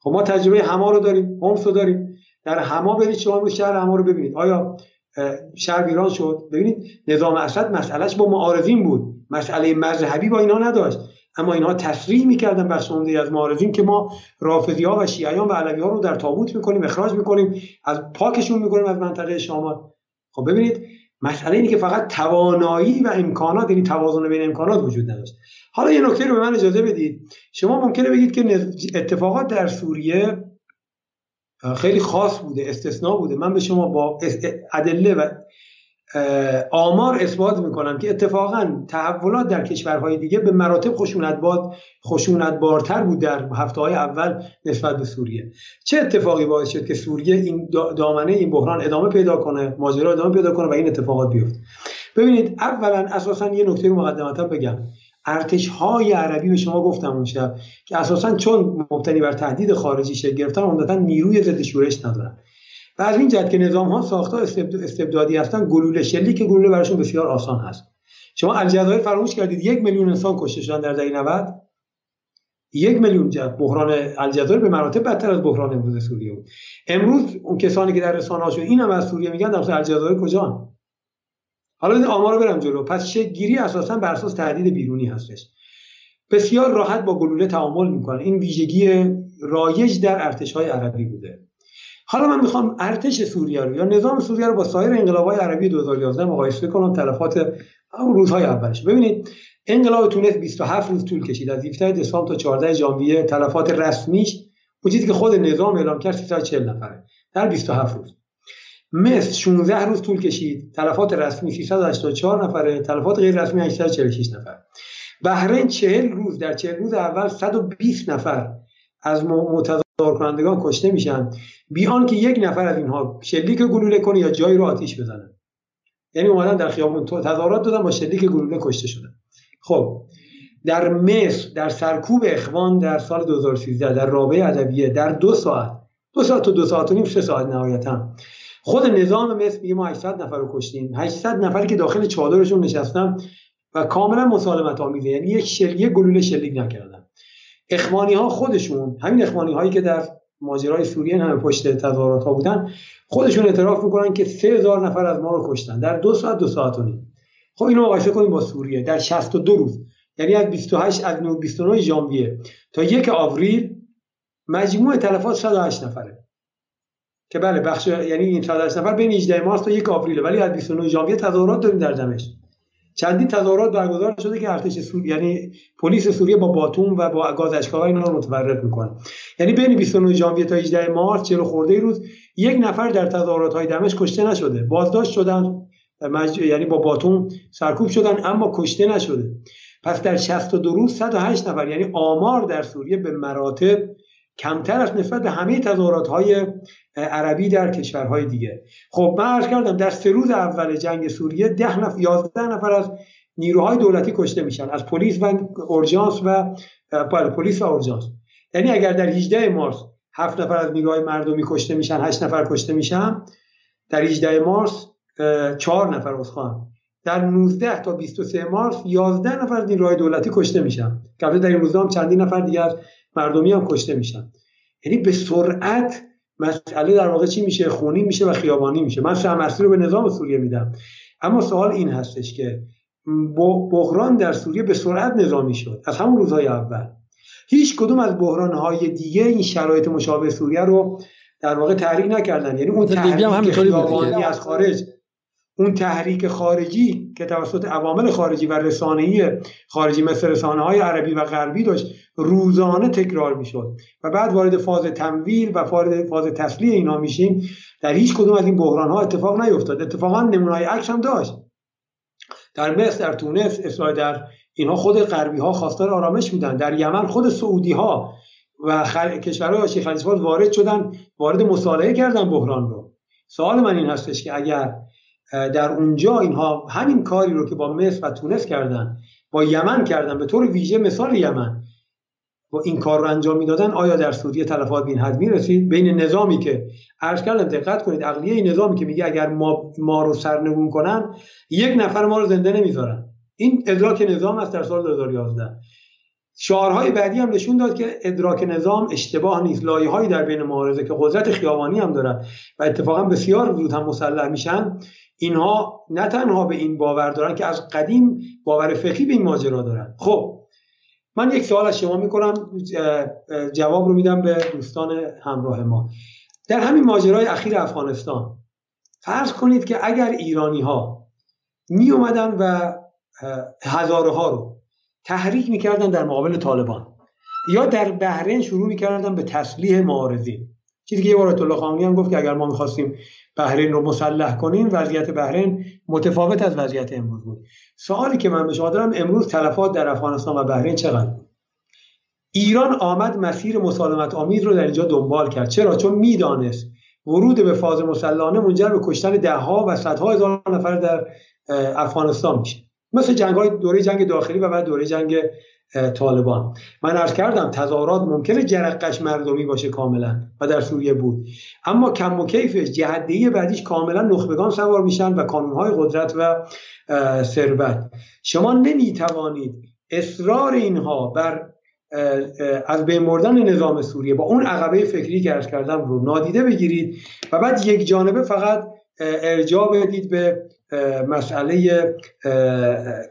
خب ما تجربه حما رو داریم هومس رو داریم. در حما برید شما رو شهر حما رو ببینید. آیا شهر ویران شد؟ ببینید نظام اسد مسئلهش با معارضین بود. مسئله مذهبی با اینا نداشت. اما اینها تصریح می‌کردن بر عمده از معارضین که ما رافضی ها و شیعیان و علوی ها رو در تابوت می‌کنیم اخراج می‌کنیم از پاکشون می‌کنیم از منطقه شامات. خب ببینید مسئله اینه که فقط توانایی و امکانات یعنی توازن بین امکانات وجود نداشت. حالا یه نکته رو به من اجازه بدید. شما ممکنه بگید که اتفاقات در سوریه خیلی خاص بوده استثناء بوده. من به شما با ادله و آمار اثبات می‌کنم که اتفاقا تحولات در کشورهای دیگه به مراتب خشونت خشونت بارتر بود در هفته های اول نسبت به سوریه. چه اتفاقی باعث شد که سوریه این دامنه این بحران ادامه پیدا کنه ماجرا ادامه پیدا کنه و این اتفاقات بیفته؟ ببینید اولا اساسا یه نکته مقدمتا بگم. ارتش های عربی به شما گفتم اون که اساسا چون مبتنی بر تهدید خارجی شکل گرفتن عمدتا نیروی ضد شورش ندارن. و از این جهت که نظام ها ساخته استبدادی هستن گلوله شلی که گلوله براشون بسیار آسان هست. شما الجزایر فراموش کردید یک میلیون انسان کشته شدن در دهه 90 یک میلیون بحران الجزایر به مراتب بدتر از بحران امروز سوریه بود. امروز اون کسانی که در رسانه هاشون این هم از سوریه میگن در الجزایر کجا حالا آمار رو برم جلو. پس گیری اساسا بر اساس تهدید بیرونی هستش. بسیار راحت با گلوله تعامل می‌کنه این ویژگی رایج در ارتش های عربی بوده. حالا من می‌خوام ارتش سوریه رو یا نظام سوریه رو با سایر انقلاب‌های عربی 2011 مقایسه کنم تلفات اون روزهای اولش. ببینید انقلاب تونس 27 روز طول کشید. از 17 دسامبر تا 14 ژانویه تلفات رسمیش اون چیزی که خود نظام اعلام کرد 340 نفره در 27 روز. مصر 16 روز طول کشید. تلفات رسمی 384 نفره تلفات غیر رسمی 846 نفر. بحرین 40 روز در 40 روز اول 120 نفر از متظاهر کنندگان کشته میشن بیان که یک نفر از اینها شلیک گلوله کنه یا جایی رو آتیش بزنه. یعنی اومدن در خیابون تظاهرات دادن با شلیک گلوله کشته شدن. خب در مصر در سرکوب اخوان در سال 2013 در رابعه ادبیه در دو ساعت دو ساعت تا دو ساعت و نیم سه ساعت نهایتا. خود نظام مصر میگه ما 800 نفر رو کشتیم. 800 نفری که داخل چادرشون نشستن و کاملا مسالمت آمیزه یعنی یک شلیک گلوله شلیک نکردن. اخوانی ها خودشون همین اخوانی هایی که در ماجرای سوریه همه پشت تظاهرات ها بودن خودشون اعتراف می‌کنن که 3000 نفر از ما رو کشتن در دو ساعت دو ساعت و نیم. خب اینو مقایسه کنیم با سوریه در 62 روز. یعنی از 28 از 29 ژانویه تا یک آوریل مجموع تلفات 108 نفره. که بله بخش یعنی این 108 نفر بین 18 مارس تا یک آوریل ولی از 29 ژانویه تظاهرات داریم در دمشق. چندین تظاهرات برگزار شده که ارتش سوریه یعنی پلیس سوریه با باتوم و با گاز اشکاور اینا رو متورط می‌کنه. یعنی بین 29 ژانویه تا 18 مارس 40 خورده روز یک نفر در تظاهرات های دمشق کشته نشده. بازداشت شدن مج... یعنی با باتوم سرکوب شدن اما کشته نشده. پس در 62 روز 108 نفر یعنی آمار در سوریه به مراتب کمتر است نسبت به همه تظاهرات های عربی در کشورهای دیگه. خب من عرض کردم در سه روز اول جنگ سوریه ده نفر 11 نفر از نیروهای دولتی کشته میشن از پلیس و اورژانس و بله، پلیس و اورژانس. یعنی اگر در 18 مارس هفت نفر از نیروهای مردمی کشته میشن هشت نفر کشته میشن در 18 مارس چهار نفر خواهم در 19 تا 23 مارس 11 نفر از نیروهای دولتی کشته میشن. که در این روزا هم چندین نفر دیگر مردمی هم کشته میشن. یعنی به سرعت مسئله در واقع چی میشه؟ خونی میشه و خیابانی میشه. من سهم رو به نظام سوریه میدم. اما سوال این هستش که بحران در سوریه به سرعت نظامی شد. از همون روزهای اول. هیچ کدوم از بحرانهای دیگه این شرایط مشابه سوریه رو در واقع تحریک نکردن. یعنی اون تحریک خیابانی از خارج اون تحریک خارجی که توسط عوامل خارجی و رسانه‌ای خارجی مثل رسانه های عربی و غربی داشت روزانه تکرار می‌شد. و بعد وارد فاز تمویل و وارد فاز تسلیح اینا میشیم در هیچ کدوم از این بحران ها اتفاق نیفتاد. اتفاقا نمونای عکس هم داشت. در مصر در تونس اسرائیل در اینها خود غربی ها خواستار آرامش بودن در یمن خود سعودی ها و خل... کشورهای خلیج وارد شدن وارد مصالحه کردن بحران رو. سوال من این هستش که اگر در اونجا اینها همین کاری رو که با مصر و تونس کردن با یمن کردن به طور ویژه مثال یمن با این کار رو انجام می‌دادن آیا در سوریه تلفات به این حد می‌رسید؟ بین نظامی که عرض کردم دقت کنید عقلیه این نظامی که میگه اگر ما ما رو سرنگون کنن یک نفر ما رو زنده نمی‌ذارن. این ادراک نظام است در سال 2011 شعارهای بعدی هم نشون داد که ادراک نظام اشتباه نیست. لایه‌هایی در بین معارضه که قدرت خیابانی هم دارن و اتفاقا بسیار زود هم مسلح میشن اینها نه تنها به این باور دارن که از قدیم باور فقهی به این ماجرا دارن. خب من یک سوال از شما می‌کنم جواب رو میدم به دوستان همراه ما. در همین ماجرای اخیر افغانستان فرض کنید که اگر ایرانی ها می اومدن و هزاره ها رو تحریک می‌کردن در مقابل طالبان یا در بحرین شروع می‌کردن به تسلیح معارضین چیزی که یه بار الله هم گفت که اگر ما می‌خواستیم بحرین رو مسلح کنیم وضعیت بحرین متفاوت از وضعیت امروز بود. سوالی که من به شما دارم امروز تلفات در افغانستان و بحرین چقدر ایران آمد مسیر مسالمت آمیز رو در اینجا دنبال کرد. چرا؟ چون می‌دانست ورود به فاز مسلحانه منجر به کشتن دهها و صدها هزار نفر در افغانستان میشه. مثل جنگ های دوره جنگ داخلی و بعد دوره جنگ طالبان. من عرض کردم تظاهرات ممکنه جرقش مردمی باشه کاملا و در سوریه بود. اما کم و کیفش جهدهی بعدیش کاملا نخبگان سوار میشن و کانونهای قدرت و ثروت. شما نمی‌توانید اصرار اینها بر از بین مردن نظام سوریه با اون عقبه فکری که ارز کردم رو نادیده بگیرید و بعد یک جانبه فقط ارجاع بدید به مسئله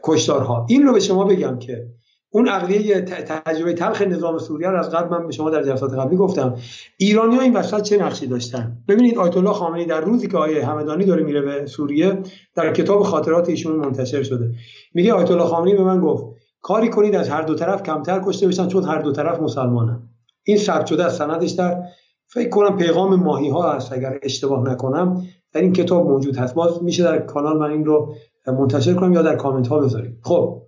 کشتارها. این رو به شما بگم که اون عقلیه تجربه تلخ نظام سوریه رو از قبل من به شما در جلسات قبلی گفتم. ایرانی ها این وسط چه نقشی داشتن؟ ببینید آیت الله خامنه‌ای در روزی که آیه همدانی داره میره به سوریه در کتاب خاطرات ایشون منتشر شده. میگه آیت الله خامنه‌ای به من گفت کاری کنید از هر دو طرف کمتر کشته بشن چون هر دو طرف مسلمانن. این ثبت شده از سندش در فکر کنم پیغام ماهی ها هست اگر اشتباه نکنم در این کتاب موجود هست. باز میشه در کانال من این رو منتشر کنم یا در کامنت ها بذاریم. خب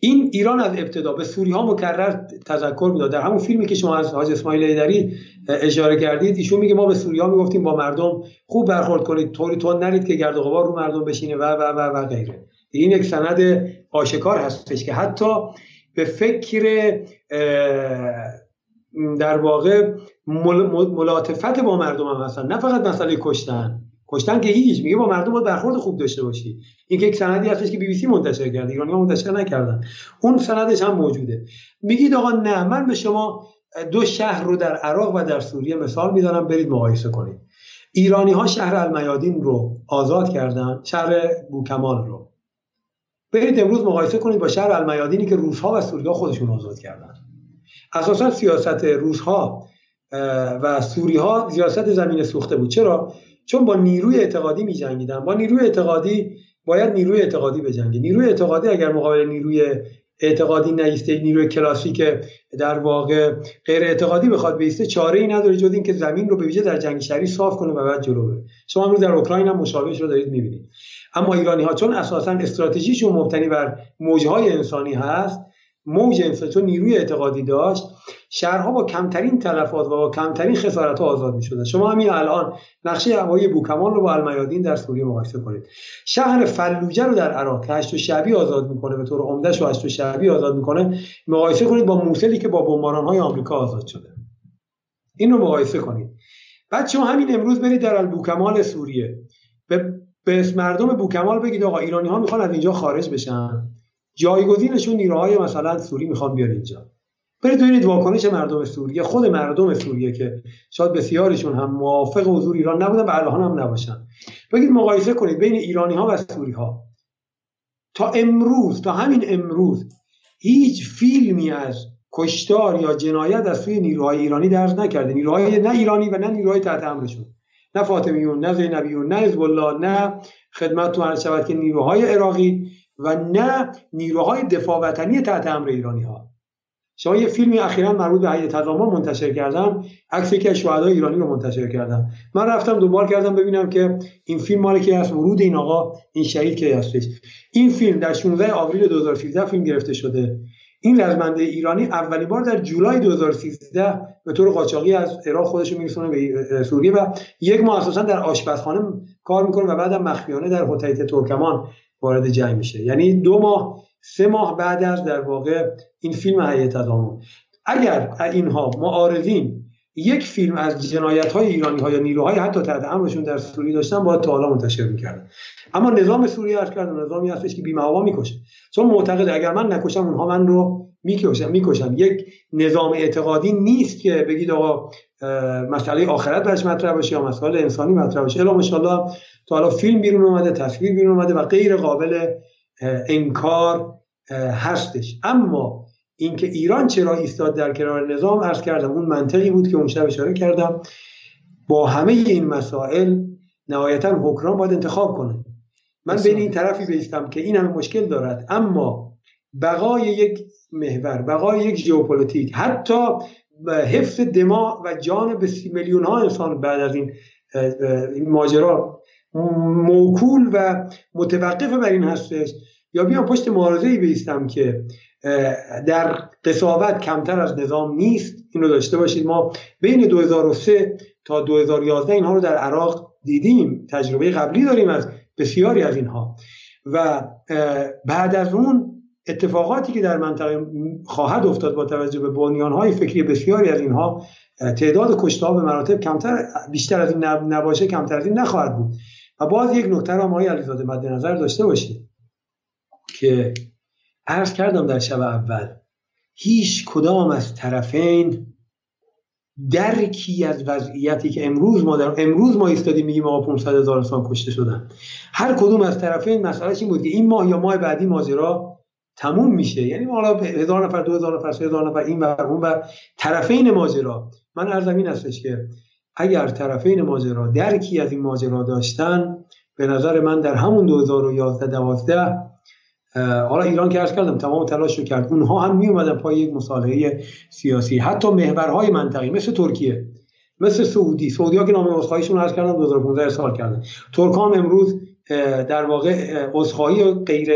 این ایران از ابتدا به سوری ها مکرر تذکر می‌داد. در همون فیلمی که شما از حاج اسماعیل ایدری اشاره کردید ایشون میگه ما به سوری ها می‌گفتیم با مردم خوب برخورد کنید طوری تو نرید که گرد و غبار رو مردم بشینه و و و و غیره. این یک سند آشکار هستش که حتی به فکر در واقع ملاطفت با مردم هم هستن. نه فقط مسئله کشتن. کشتن که هیچ. میگه با مردم باید برخورد خوب داشته باشی. این که یک سندی هستش که بی بی سی منتشر کرده. ایرانی ها منتشر نکردن. اون سندش هم موجوده. میگید آقا نه من به شما دو شهر رو در عراق و در سوریه مثال می‌دانم برید مقایسه کنید. ایرانی ها شهر المیادین رو آزاد کردن شهر بوکمال رو. برید امروز مقایسه کنید با شهر المیادینی که روزها و سوریه خودشون آزاد کردن. اساسا سیاست روزها و سوری ها سیاست زمین سوخته بود. چرا؟ چون با نیروی اعتقادی می جنگیدن با نیروی اعتقادی باید نیروی اعتقادی بجنگه نیروی اعتقادی اگر مقابل نیروی اعتقادی نیسته نیروی کلاسیک در واقع غیر اعتقادی بخواد بیسته چاره ای نداره جز اینکه زمین رو به ویژه در جنگ شهری صاف کنه و بعد جلو بره. شما امروز در اوکراین هم مشابهش رو دارید می‌بینید. اما ایرانی ها چون اساسا استراتژیشون مبتنی بر موجهای انسانی هست موج انسانی چون نیروی اعتقادی داشت شهرها با کمترین تلفات و با کمترین خسارت ها آزاد می شدن شما همین الان نقشه هوایی بوکمان رو با المیادین در سوریه مقایسه کنید. شهر فلوجه رو در عراق که هشت شعبی آزاد می‌کنه به طور عمدهش و هشت شعبی آزاد می‌کنه مقایسه کنید با موسلی که با بمباران های آمریکا آزاد شده. این رو مقایسه کنید. بعد شما همین امروز برید در البوکمال سوریه. به به مردم بوکمال بگید آقا ایرانی ها می‌خوان از اینجا خارج بشن. جایگزینشون نیروهای مثلا سوری می‌خوان بیاد اینجا. برید ببینید واکنش مردم سوریه. خود مردم سوریه که شاید بسیارشون هم موافق حضور ایران نبودن و الان هم نباشن. بگید مقایسه کنید بین ایرانی ها و سوری ها تا امروز تا همین امروز هیچ فیلمی از کشتار یا جنایت از سوی نیروهای ایرانی درز نکرده. نیروهای نه ایرانی و نه نیروهای تحت امرشون. نه فاطمیون نه زینبیون نه حزب نه خدمت تو شود که نیروهای عراقی و نه نیروهای دفاع وطنی تحت امر ایرانی ها شما یه فیلمی اخیرا مربوط به هیئت تضامن منتشر کردم. عکس یکی از شهدای ایرانی رو منتشر کردم. من رفتم دنبال کردم ببینم که این فیلم مال کی است ورود این آقا این شهید کی هستش. این فیلم در 16 آوریل 2013 فیلم گرفته شده. این رزمنده ایرانی اولین بار در جولای 2013 به طور قاچاقی از عراق خودش میرسونه به سوریه و یک ماه اساسا در آشپزخانه کار می‌کنه و بعدم مخفیانه در هتل ترکمان وارد جنگ میشه. یعنی دو ماه سه ماه بعد از در واقع این فیلم هیئت تضامن اگر اینها معارضین یک فیلم از جنایت های ایرانی ها یا نیروهای حتی تحت امرشون در سوریه داشتن باید تا حالا منتشر می‌کردن. اما نظام سوریه عرض کردن نظامی هستش که بیمه هوا می‌کشه. چون معتقد اگر من نکشم اونها من رو می‌کشن می‌کشن. یک نظام اعتقادی نیست که بگید آقا مسئله آخرت برش مطرح باشه یا مسئله انسانی مطرح باشه. الا ماشاءالله تا حالا فیلم بیرون اومده تصویر بیرون اومده و غیر قابل انکار هستش. اما اینکه ایران چرا ایستاد در کنار نظام عرض کردم اون منطقی بود که اون شب اشاره کردم. با همه این مسائل نهایتا حکران باید انتخاب کنه. من بین این طرفی بیستم که این همه مشکل دارد. اما بقای یک محور بقای یک ژئوپلیتیک حتی حفظ دماغ و جان میلیون ها انسان بعد از این ماجرا موکول و متوقف بر این هستش. یا بیام پشت معارضه ای بیستم که در قصاوت کمتر از نظام نیست. این رو داشته باشید. ما بین 2003 تا 2011 اینها رو در عراق دیدیم. تجربه قبلی داریم از بسیاری از اینها. و بعد از اون اتفاقاتی که در منطقه خواهد افتاد با توجه به بنیانهای فکری بسیاری از اینها تعداد کشته به مراتب کمتر بیشتر از این نباشه کمتر از این نخواهد بود. و باز یک نکته را آقای علیزاده مد نظر داشته باشید که عرض کردم در شب اول هیچ کدام از طرفین درکی از وضعیتی که امروز ما در امروز ما ایستادیم میگیم آقا 500 هزار انسان کشته شدن. هر کدوم از طرفین مسئلهش این بود که این ماه یا ماه بعدی ماجرا تموم میشه. یعنی حالا هزار نفر دو هزار نفر سه هزار نفر این و اون و طرفین ماجرا. من ارزم این هستش که اگر طرفین ماجرا درکی از این ماجرا داشتن به نظر من در همون 2011 12 حالا ایران که ارز کردم تمام تلاش رو کرد. اونها هم می اومدن پای یک مصالحه سیاسی. حتی محورهای منطقی مثل ترکیه مثل سعودی. سعودی ها که نام عذرخواهیشون عرض کردن 2015 سال کردن. ترکان امروز در واقع عذرخواهی غیر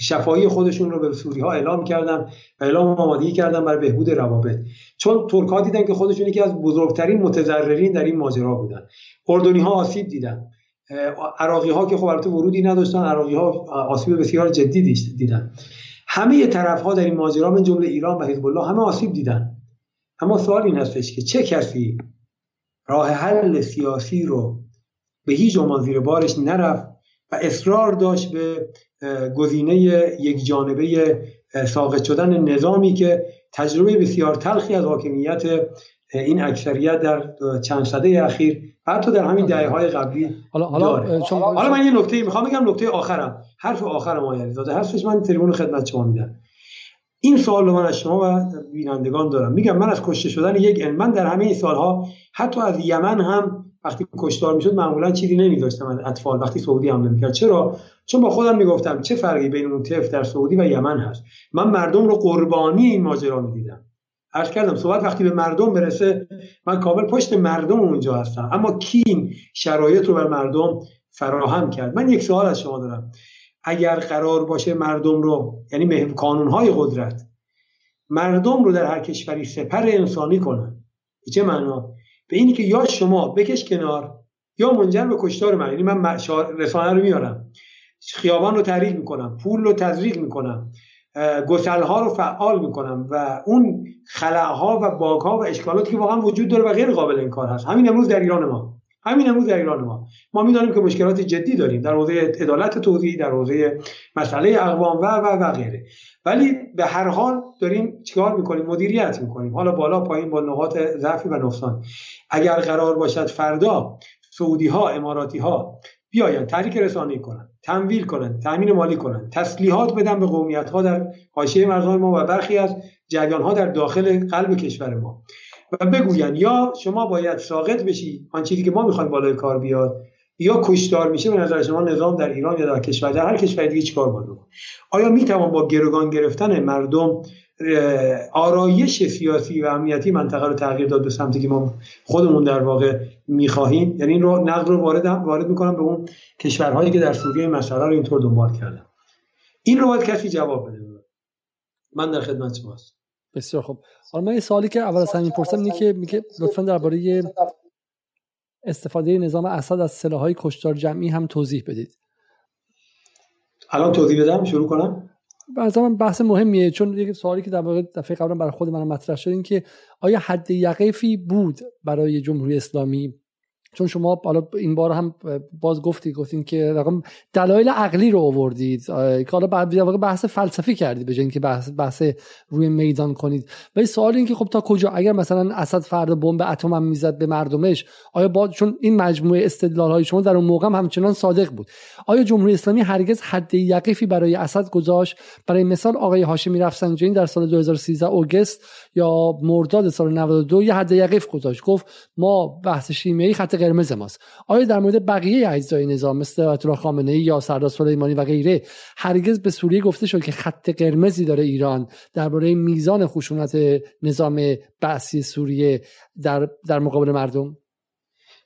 شفاهی خودشون رو به سوری ها اعلام کردن و اعلام آمادگی کردن برای بهبود روابط. چون ترک ها دیدن که خودشون یکی از بزرگترین متضررین در این ماجرا بودن. اردنی ها آسیب دیدن. عراقی ها که خب البته ورودی نداشتن عراقی ها آسیب بسیار جدی دیدن. همه طرف ها در این ماجرا من جمله ایران و حزب الله همه آسیب دیدن. اما سوال این هستش که چه کسی راه حل سیاسی رو به هیچ عنوان زیر بارش نرفت و اصرار داشت به گزینه یک جانبه ساقط شدن نظامی که تجربه بسیار تلخی از حاکمیت این اکثریت در چند سده اخیر و حتی در همین دهه های قبلی حالا حالا, حالا من یه نکته می‌خوام بگم نکته آخرم. حرف آخرم آقای داده حرفش من تریبون خدمت شما میدم. این سوال رو من از شما و بینندگان دارم. میگم من از کشته شدن یک من در همه این سالها حتی از یمن هم وقتی کشتار می‌شد معمولا چیزی نمیذاشتم از اطفال. وقتی سعودی هم نمی‌کرد چرا؟ چون با خودم می‌گفتم چه فرقی بین اون طفل در سعودی و یمن هست. من مردم رو قربانی این ماجرا می‌دیدم. عرض کردم صحبت وقتی به مردم برسه من کامل پشت مردم اونجا هستم. اما کین شرایط رو بر مردم فراهم کرد. من یک سوال از شما دارم. اگر قرار باشه مردم رو یعنی های قدرت مردم رو در هر کشوری سپر انسانی کنن. چه معنا؟ به اینی که یا شما بکش کنار یا منجر به کشتار من. یعنی من رسانه رو میارم. خیابان رو تحریک می‌کنم پول رو تزریق می‌کنم گسل ها رو فعال می‌کنم و اون ها و باگ ها و اشکالاتی که واقعا وجود داره و غیر قابل انکار هست. همین امروز در ایران ما. همین امروز در ایران ما. ما می‌دانیم که مشکلات جدی داریم در حوزه عدالت توزیعی در حوزه مسئله اقوام و و و غیره. ولی به هر حال داریم چیکار می‌کنیم؟ مدیریت می‌کنیم. حالا بالا پایین با نقاط ضعفی و نقصان. اگر قرار باشد فردا سعودی ها اماراتی ها بیاین تحریک رسانه‌ای کنن تمویل کنن تامین مالی کنن تسلیحات بدن به قومیت ها در حاشیه مرزهای ما و برخی از جریان ها در داخل قلب کشور ما. و بگوین یا شما باید ساقط بشی آن چیزی که ما می‌خوایم بالای کار بیاد یا کشتار میشه به نظر شما نظام در ایران یا در کشور در هر کشور دیگه چیکار باید بکنه؟ آیا می‌توان با گروگان گرفتن مردم آرایش سیاسی و امنیتی منطقه رو تغییر داد به سمتی که ما خودمون در واقع می‌خواهیم؟ یعنی این رو نقد رو وارد وارد می‌کنم به اون کشورهایی که در سوریه مسئله رو اینطور دنبال کردن. این رو باید کسی جواب بده. من در خدمت شماست. بسیار خوب. حالا من یه سوالی که اول از همین پرسم اینه که میگه لطفا درباره استفاده نظام اسد از سلاحهای کشتار جمعی هم توضیح بدید. الان توضیح بدم شروع کنم؟ به من بحث مهمیه چون یک سوالی که در واقع دفعه قبلا برای خود من مطرح شد این که آیا حد یقفی بود برای جمهوری اسلامی چون شما حالا این بار هم باز گفتی گفتین که رقم دلایل عقلی رو آوردید که حالا بعد بحث فلسفی کردید به که بحث, بحث روی میدان کنید. ولی سوال این که خب تا کجا؟ اگر مثلا اسد فردا بمب اتم هم می‌زد به مردمش آیا با چون این مجموعه استدلال های شما در اون موقع هم همچنان صادق بود. آیا جمهوری اسلامی هرگز حد یقفی برای اسد گذاشت؟ برای مثال آقای هاشمی رفسنجانی در سال 2013 اوگست یا مرداد سال 92 یه حد یقف گذاشت. گفت ما بحث شیمیایی خط قرمز ماست. آیا در مورد بقیه اجزای نظام مثل آیت الله خامنه ای یا سردار سلیمانی و غیره هرگز به سوریه گفته شد که خط قرمزی داره ایران درباره میزان خشونت نظام بعثی سوریه در در مقابل مردم؟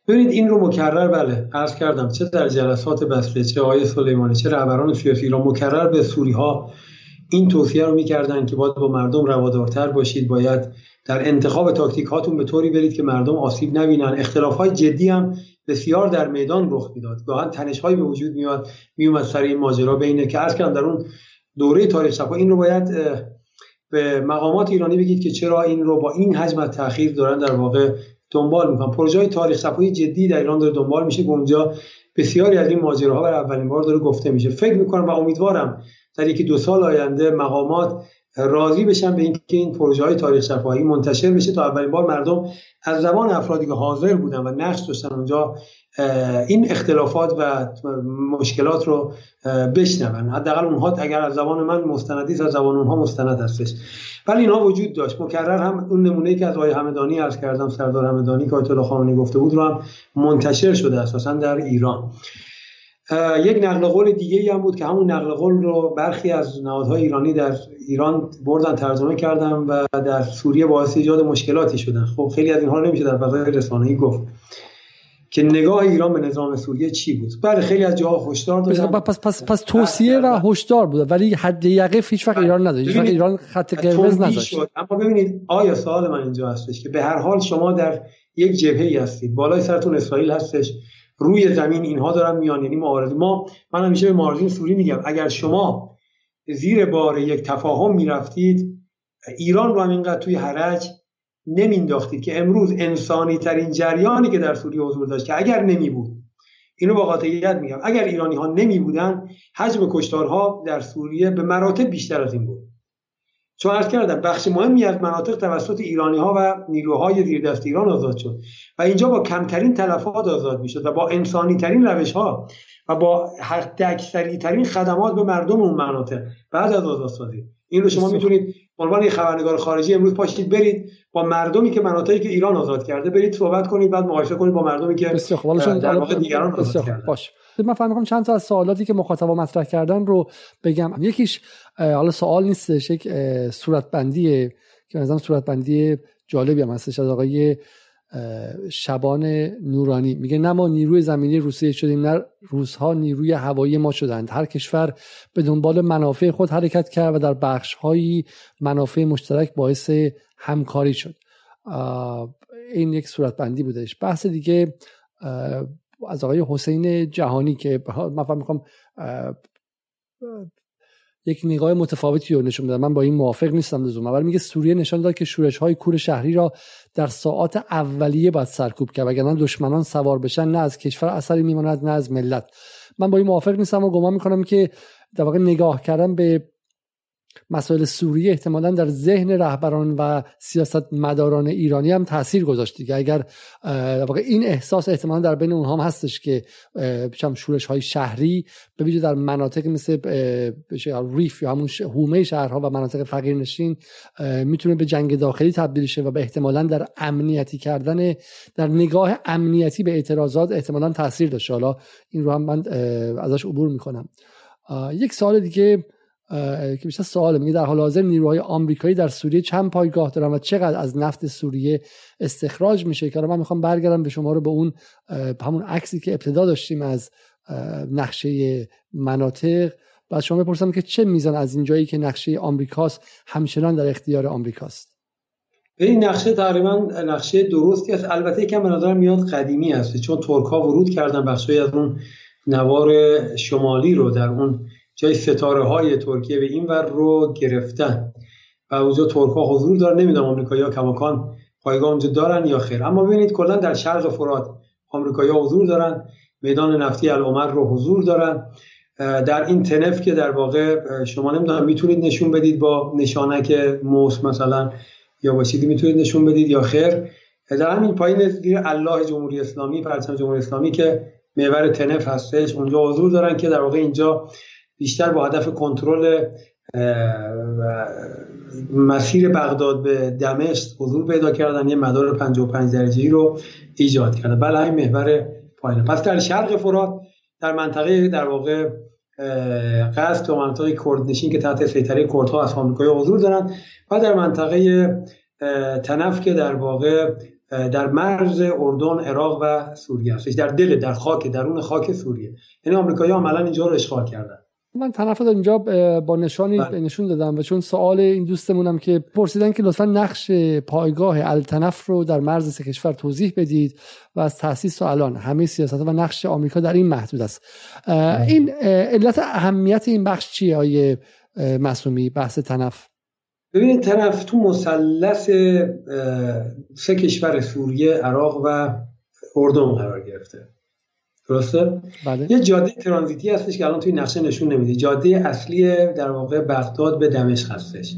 ببینید این رو مکرر بله عرض کردم چه در جلسات بسته چه آقای سلیمانی چه رهبران سیاسی ایران مکرر به سوری ها این توصیه رو می‌کردن که باید با مردم روادارتر باشید باید در انتخاب تاکتیک هاتون به طوری برید که مردم آسیب نبینن. اختلاف های جدی هم بسیار در میدان رخ می‌داد. گاهن تنش های به وجود میاد میومد سر این ماجرا بینه که کردم در اون دوره تاریخ صفا این رو باید به مقامات ایرانی بگید که چرا این رو با این حجم از تاخیر دارن در واقع دنبال می‌کنن. پروژه های تاریخ صفایی جدی در ایران داره دنبال میشه اونجا بسیاری از این ماجراها برای اولین بار داره گفته میشه. فکر می‌کنم و امیدوارم در یکی دو سال آینده مقامات راضی بشن به اینکه این پروژه های تاریخ شفاهی منتشر بشه تا اولین بار مردم از زبان افرادی که حاضر بودن و نقش داشتن اونجا این اختلافات و مشکلات رو بشنون. حداقل اونها اگر از زبان من مستندی از زبان اونها مستند هستش. ولی اینها وجود داشت. مکرر هم اون نمونه که از آقای همدانی عرض کردم سردار همدانی که آیت الله خامنه‌ای گفته بود رو هم منتشر شده اساسا در ایران. یک نقل قول دیگه ای هم بود که همون نقل قول رو برخی از نهادهای ایرانی در ایران بردن ترجمه کردن و در سوریه باعث ایجاد مشکلاتی شدن. خب خیلی از اینها نمیشه در فضای رسانه‌ای گفت که نگاه ایران به نظام سوریه چی بود. بله خیلی از جاها هشدار دادن. پس پس پس توصیه و هشدار بود ولی حد یقه هیچ وقت ایران نداشت. هیچ ایران خط قرمز نداشت. اما ببینید آیا سوال من اینجا هستش که به هر حال شما در یک جبهه هستید. بالای سرتون اسرائیل هستش. روی زمین اینها دارن میان. یعنی معارضه. ما من همیشه به معارضین سوری میگم. اگر شما زیر بار یک تفاهم می‌رفتید ایران رو هم اینقدر توی حرج نمینداختید که امروز انسانی ترین جریانی که در سوریه حضور داشت که اگر نمی بود اینو با قاطعیت میگم. اگر ایرانی ها نمی بودن حجم کشتارها در سوریه به مراتب بیشتر از این بود. چون عرض کردم بخش مهمی از مناطق توسط ایرانی ها و نیروهای زیر دست ایران آزاد شد و اینجا با کمترین تلفات آزاد می‌شد و با انسانی ترین روش ها و با حد اکثری ترین خدمات به مردم اون مناطق بعد از آزادسازی. این رو شما می‌تونید عنوان خبرنگار خارجی امروز پاشید برید با مردمی که مناطقی که ایران آزاد کرده برید صحبت کنید بعد مقایسه کنید با مردمی که در واقع دیگران آزاد کرده باش. من فهم چند تا از سوالاتی که مخاطبا مطرح کردن رو بگم. یکیش حالا سوال نیستش یک صورت بندیه که مثلا صورت بندی جالبی هم هستش از آقای شبان نورانی. میگه نه ما نیروی زمینی روسیه شدیم نه روزها نیروی هوایی ما شدند. هر کشور به دنبال منافع خود حرکت کرد و در بخش هایی منافع مشترک باعث همکاری شد. این یک صورت بندی بودش. بحث دیگه از آقای حسین جهانی که من می‌خوام یک نگاه متفاوتی رو نشون میده من با این موافق نیستم لزوما. ولی میگه سوریه نشان داد که شورش های کور شهری را در ساعات اولیه باید سرکوب کرد. وگرنه دشمنان سوار بشن نه از کشور اثری میماند نه از ملت. من با این موافق نیستم و گمان می‌کنم که در واقع نگاه کردن به مسائل سوریه احتمالا در ذهن رهبران و سیاست مداران ایرانی هم تاثیر گذاشت دیگه. اگر واقع این احساس احتمالا در بین اونها هم هستش که چم شورش های شهری به ویژه در مناطق مثل ریف یا همون حومه شهرها و مناطق فقیرنشین می‌تونه به جنگ داخلی تبدیل شه و به احتمالا در امنیتی کردن در نگاه امنیتی به اعتراضات احتمالا تاثیر داشته. حالا این رو هم من ازش عبور می‌کنم. یک سال دیگه که بیشتر سواله میگه در حال حاضر نیروهای آمریکایی در سوریه چند پایگاه دارن و چقدر از نفت سوریه استخراج میشه؟ که من می‌خوام برگردم به شما رو به اون همون عکسی که ابتدا داشتیم از نقشه مناطق. بعد شما بپرسم که چه میزان از این جایی که نقشه آمریکاست همچنان در اختیار آمریکاست؟ این نقشه تقریبا نقشه درستی است. البته یکم به میاد قدیمی است. چون ترک ها ورود کردن بخشی از اون نوار شمالی رو در اون جای ستاره های ترکیه به این ور رو گرفتن. و اونجا ترک ها حضور دارن. نمی‌دونم آمریکایی ها کماکان پایگاه اونجا دارن یا خیر. اما ببینید کلا در شرق فرات آمریکایی ها حضور دارن. میدان نفتی العمر رو حضور دارن. در این تنف که در واقع شما نمی‌دونم می‌تونید نشون بدید با نشانک موس مثلا یا با می‌تونید نشون بدید یا خیر. در همین پایین زیر الله جمهوری اسلامی پرچم جمهوری اسلامی که محور تنف هستش اونجا حضور دارن که در واقع اینجا بیشتر با هدف کنترل مسیر بغداد به دمشق حضور پیدا کردن یه مدار 55 درجه‌ای رو ایجاد کردن. بله این محور پایین پس در شرق فرات در منطقه در واقع قصد و منطقه کردنشین که تحت سیطره کردها از آمریکای حضور دارن و در منطقه تنف که در واقع در مرز اردن عراق و سوریه است. در دل در خاک درون خاک سوریه. یعنی آمریکایی‌ها عملا اینجا رو اشغال کردن. من تنفت اینجا با نشانی بله. نشون دادم و چون سوال این دوستمونم که پرسیدن که لطفا نقش پایگاه التنف رو در مرز سه کشور توضیح بدید و از تاسیس و الان همه سیاست و نقش آمریکا در این محدود است بله. این علت اهمیت این بخش چیه آیه مسئومی بحث تنف ببینید تنف تو مثلث سه کشور سوریه عراق و اردن قرار گرفته درسته؟ بله. یه جاده ترانزیتی هستش که الان توی نقشه نشون نمیده. جاده اصلی در واقع بغداد به دمشق هستش.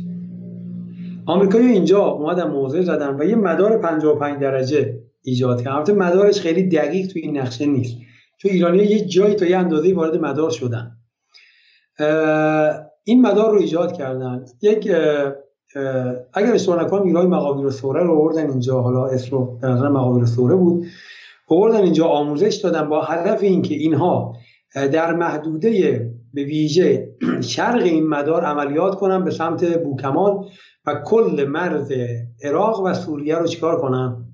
آمریکایی اینجا اومدن موضع زدن و یه مدار 55 درجه ایجاد کردن. البته مدارش خیلی دقیق توی این نقشه نیست. چون ایرانی یه جایی تا یه اندازه وارد مدار شدن. این مدار رو ایجاد کردن. یک اگر اشتباه نکنم ایران مقابل سوره رو آوردن اینجا. حالا اسم به نظر مقابل سوره بود. آوردن اینجا آموزش دادن با هدف اینکه اینها در محدوده به ویژه شرق این مدار عملیات کنن به سمت بوکمال و کل مرز عراق و سوریه رو چیکار کنن؟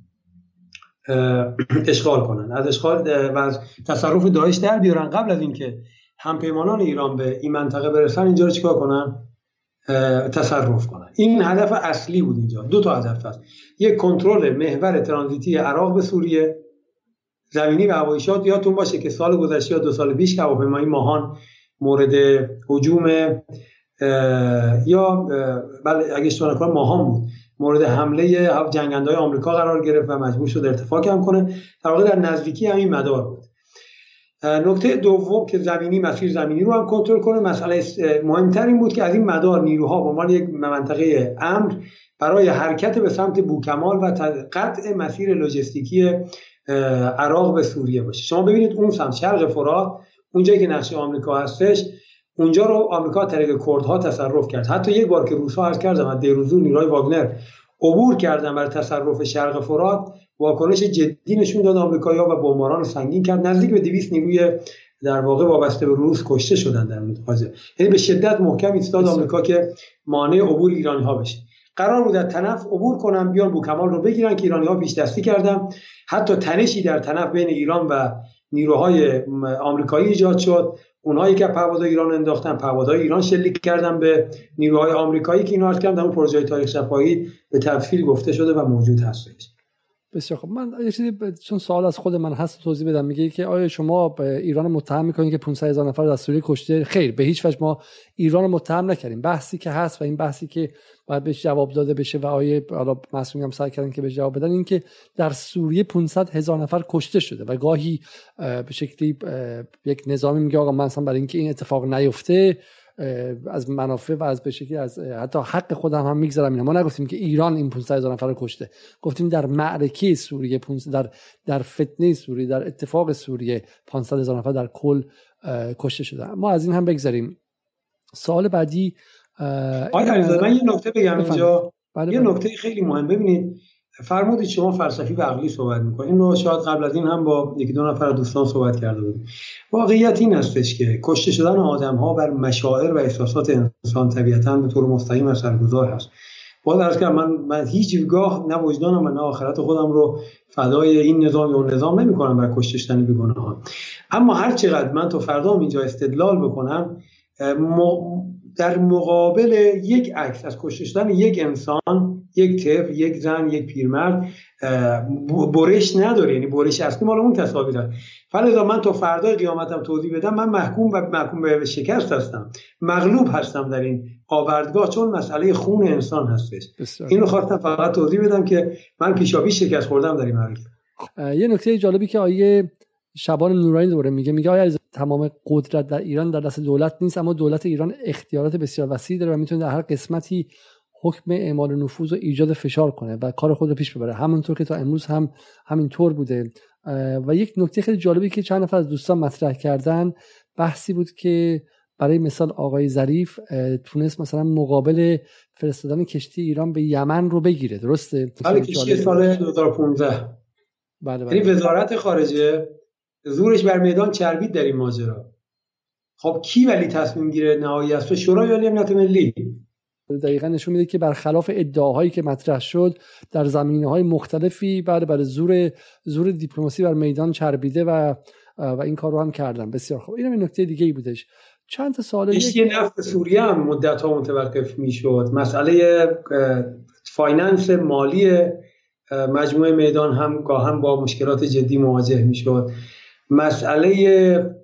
[CLEARS THROAT] اشغال کنن. از اشغال و از تصرف داعش در بیارن. قبل از اینکه همپیمانان ایران به این منطقه برسن اینجا رو چیکار کنن؟ تصرف کنن. این هدف اصلی بود اینجا. دو تا هدف هست. یک کنترل محور ترانزیتی عراق به سوریه. زمینی و هواییشات یادتون باشه که سال گذشته یا دو سال پیش هواپیمای ماهان مورد هجوم یا بله اگه اشتباه نکنم ماهان بود. مورد حمله جنگنده های آمریکا قرار گرفت و مجبور شد ارتفاع کم کنه. در واقع در نزدیکی همین مدار بود. نکته دوم که زمینی مسیر زمینی رو هم کنترل کنه مسئله مهمتر این بود که از این مدار نیروها به عنوان یک منطقه امر برای حرکت به سمت بوکمال و قطع مسیر لوجستیکی عراق به سوریه باشه. شما ببینید اون سمت شرق فرات اونجایی که نقشه آمریکا هستش اونجا رو آمریکا طریق کردها تصرف کرد. حتی یک بار که روسا عرض کردم از دیروزو نیروهای واگنر عبور کردن برای تصرف شرق فرات واکنش جدی نشون داد آمریکایی‌ها و بمباران سنگین کرد. نزدیک به 200 نیروی در واقع وابسته به روس کشته شدن در منطقه یعنی به شدت محکم ایستاد آمریکا که مانع عبور ایرانی ها بشه. قرار بود در تنف عبور کنن بیان بوکمال رو بگیرن که ایرانی ها پیش دستی کردن. حتی تنشی در تنف بین ایران و نیروهای آمریکایی ایجاد شد. اونهایی که پهپادهای ایران انداختن پهپادهای ایران شلیک کردن به نیروهای آمریکایی که کردم در اون پروژه تاریخ شفاهی به تفصیل گفته شده و موجود هستش. بسیار خب. من یه چیزی چون سوال از خود من هست توضیح بدم. میگه که آیا شما به ایران متهم می‌کنید که 500 هزار نفر از سوریه کشته؟ خیر به هیچ وجه ما ایران متهم نکردیم. بحثی که هست و این بحثی که باید بهش جواب داده بشه و آیه حالا مسئولین هم سعی کردن که بهش جواب بدن این که در سوریه 500 هزار نفر کشته شده و گاهی به شکلی یک نظامی میگه آقا من اصلا برای اینکه این اتفاق نیفته از منافع و از به شکلی از حتی حق خودم هم می‌گذارم اینا ما نگفتیم که ایران این 500 هزار نفر رو کشته. گفتیم در معرکه سوریه در در فتنه سوریه در اتفاق سوریه 500 هزار نفر در کل کشته شده. ما از این هم بگذاریم سوال بعدی آیا من یه نکته بگم اینجا. بله یه بله. نکته خیلی مهم. ببینید فرمودید شما فلسفی و عقلی صحبت می‌کنید این رو شاید قبل از این هم با یکی دو نفر دوستان صحبت کرده بودیم. واقعیت این هستش که کشته شدن آدم ها بر مشاعر و احساسات انسان طبیعتا به طور مستقیم اثرگذار هست. باید ارز کنم من, من هیچگاه نه وجدانم و نه آخرت خودم رو فدای این نظام یا نظام نمی کنم بر کشته شدن بیگناه ها اما هر چقدر من تو فردا اینجا استدلال بکنم در مقابل یک عکس از کشته شدن یک انسان یک طفل یک زن یک پیرمرد برش نداره یعنی برش اصلی مال اون تصاویر هست فلذا من تا فردا قیامتم توضیح بدم من محکوم و محکوم به شکست هستم مغلوب هستم در این آوردگاه چون مسئله خون انسان هستش. اینو خواستم فقط توضیح بدم که من پیشاپیش شکست خوردم در این یه نکته جالبی که آیه شبان نورانی دوره میگه میگه آیا تمام قدرت در ایران در دست دولت نیست اما دولت ایران اختیارات بسیار وسیعی داره و می‌تونه در هر قسمتی حکم اعمال نفوذ و ایجاد فشار کنه و کار خود رو پیش ببره. همونطور که تا امروز هم همینطور بوده. و یک نکته خیلی جالبی که چند نفر از دوستان مطرح کردن بحثی بود که برای مثال آقای ظریف تونست مثلا مقابل فرستادن کشتی ایران به یمن رو بگیره. درسته؟ بله کشتی سال 2015 بله بله. یعنی وزارت خارجه؟ زورش بر میدان چربید در این ماجرا. خب کی ولی تصمیم گیره نهایی است شورای عالی امنیت ملی. دقیقا نشون میده که برخلاف ادعاهایی که مطرح شد در زمینه های مختلفی بعد برای زور زور دیپلماسی بر میدان چربیده و و این کار رو هم کردن. بسیار خوب. اینم این نکته دیگه ای بودش. چند تا سوال یه نفت سوریه هم مدت ها متوقف می‌شد. مسئله finance مالی مجموعه میدان هم گاهم با مشکلات جدی مواجه می‌شد. مسئله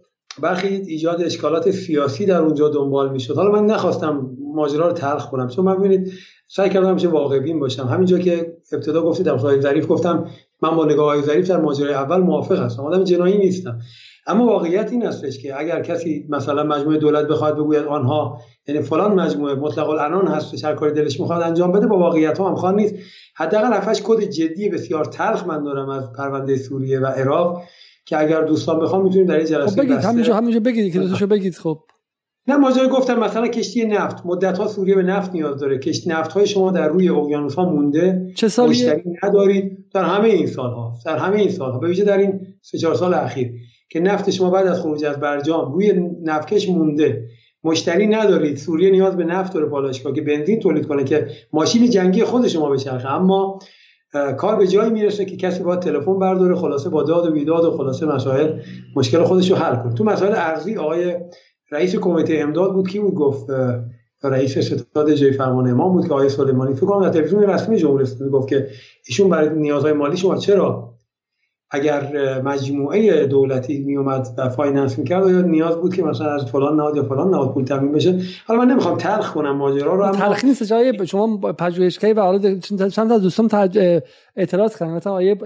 برخی ایجاد اشکالات سیاسی در اونجا دنبال می‌شد. حالا من نخواستم ماجرا رو تلخ کنم چون من ببینید سعی کردم همیشه واقع بین باشم. همینجا که ابتدا گفتید دکتر ظریف گفتم من با نگاه های ظریف در ماجرای اول موافق هستم آدم جناحی نیستم. اما واقعیت این هستش که اگر کسی مثلا مجموعه دولت بخواد بگوید آنها یعنی فلان مجموعه مطلق العنان هست هر کاری دلش می‌خواد انجام بده با واقعیت ها هم خواهد نیست. حداقل هفتش کد جدی بسیار تلخ من دارم از پرونده سوریه و عراق. که اگر دوستان بخوام می‌تونیم در این جلسه خب بگید همینجا همینجا بگید که دوستشو بگید خب. نه ماجرا گفتم مثلا کشتی نفت مدت ها سوریه به نفت نیاز داره. کشتی نفت های شما در روی اقیانوس ها مونده. چه سالی؟ ندارید. در همه این سال ها در همه این سال ها به ویژه در این سه چهار سال اخیر که نفت شما بعد از خروج از برجام روی نفکش مونده. مشتری ندارید. سوریه نیاز به نفت داره پالایشگاه که بنزین تولید کنه که ماشین جنگی خود شما بچرخه. اما کار به جایی می‌رسه که کسی باید تلفن برداره خلاصه با داد و بیداد و خلاصه مسائل مشکل خودش رو حل کنه. تو مسائل ارزی آقای رئیس کمیته امداد بود کی بود؟ گفت رئیس ستاد جای فرمان امام بود که آقای سلیمانی. فکر کنم در تلویزیون رسمی جمهوری اسلامی گفت که ایشون برای نیازهای مالی شما چرا اگر مجموعه دولتی می اومد و finance می‌کرد یا نیاز بود که مثلا از فلان نهاد یا فلان نهاد پول تامین بشه؟ حالا من نمی‌خوام تلخ کنم ماجرا رو تلخ نیست. جای شما پژوهشگری و حالا چند تا دوستان اعتراض کردن. مثلا آقای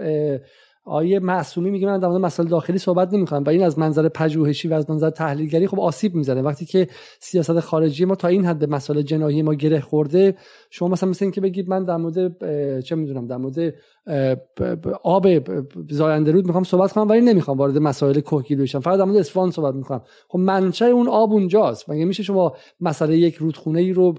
آقای معصومی میگه من در مورد مسائل داخلی صحبت نمی‌کنم. و این از منظر پژوهشی و از منظر تحلیلگری خب آسیب می‌زنه. وقتی که سیاست خارجی ما تا این حد به مسائل جناحی ما گره خورده شما مثلا مثل اینکه بگید من در مورد چه می‌دونم در مورد آب زاینده رود می‌خوام صحبت کنم ولی نمی‌خوام وارد مسائل کوهگیری بشم. فقط در مورد اصفهان صحبت می‌کنم. خب منشأ اون آب اونجاست. مگه میشه شما مسئله یک رودخونه ای رو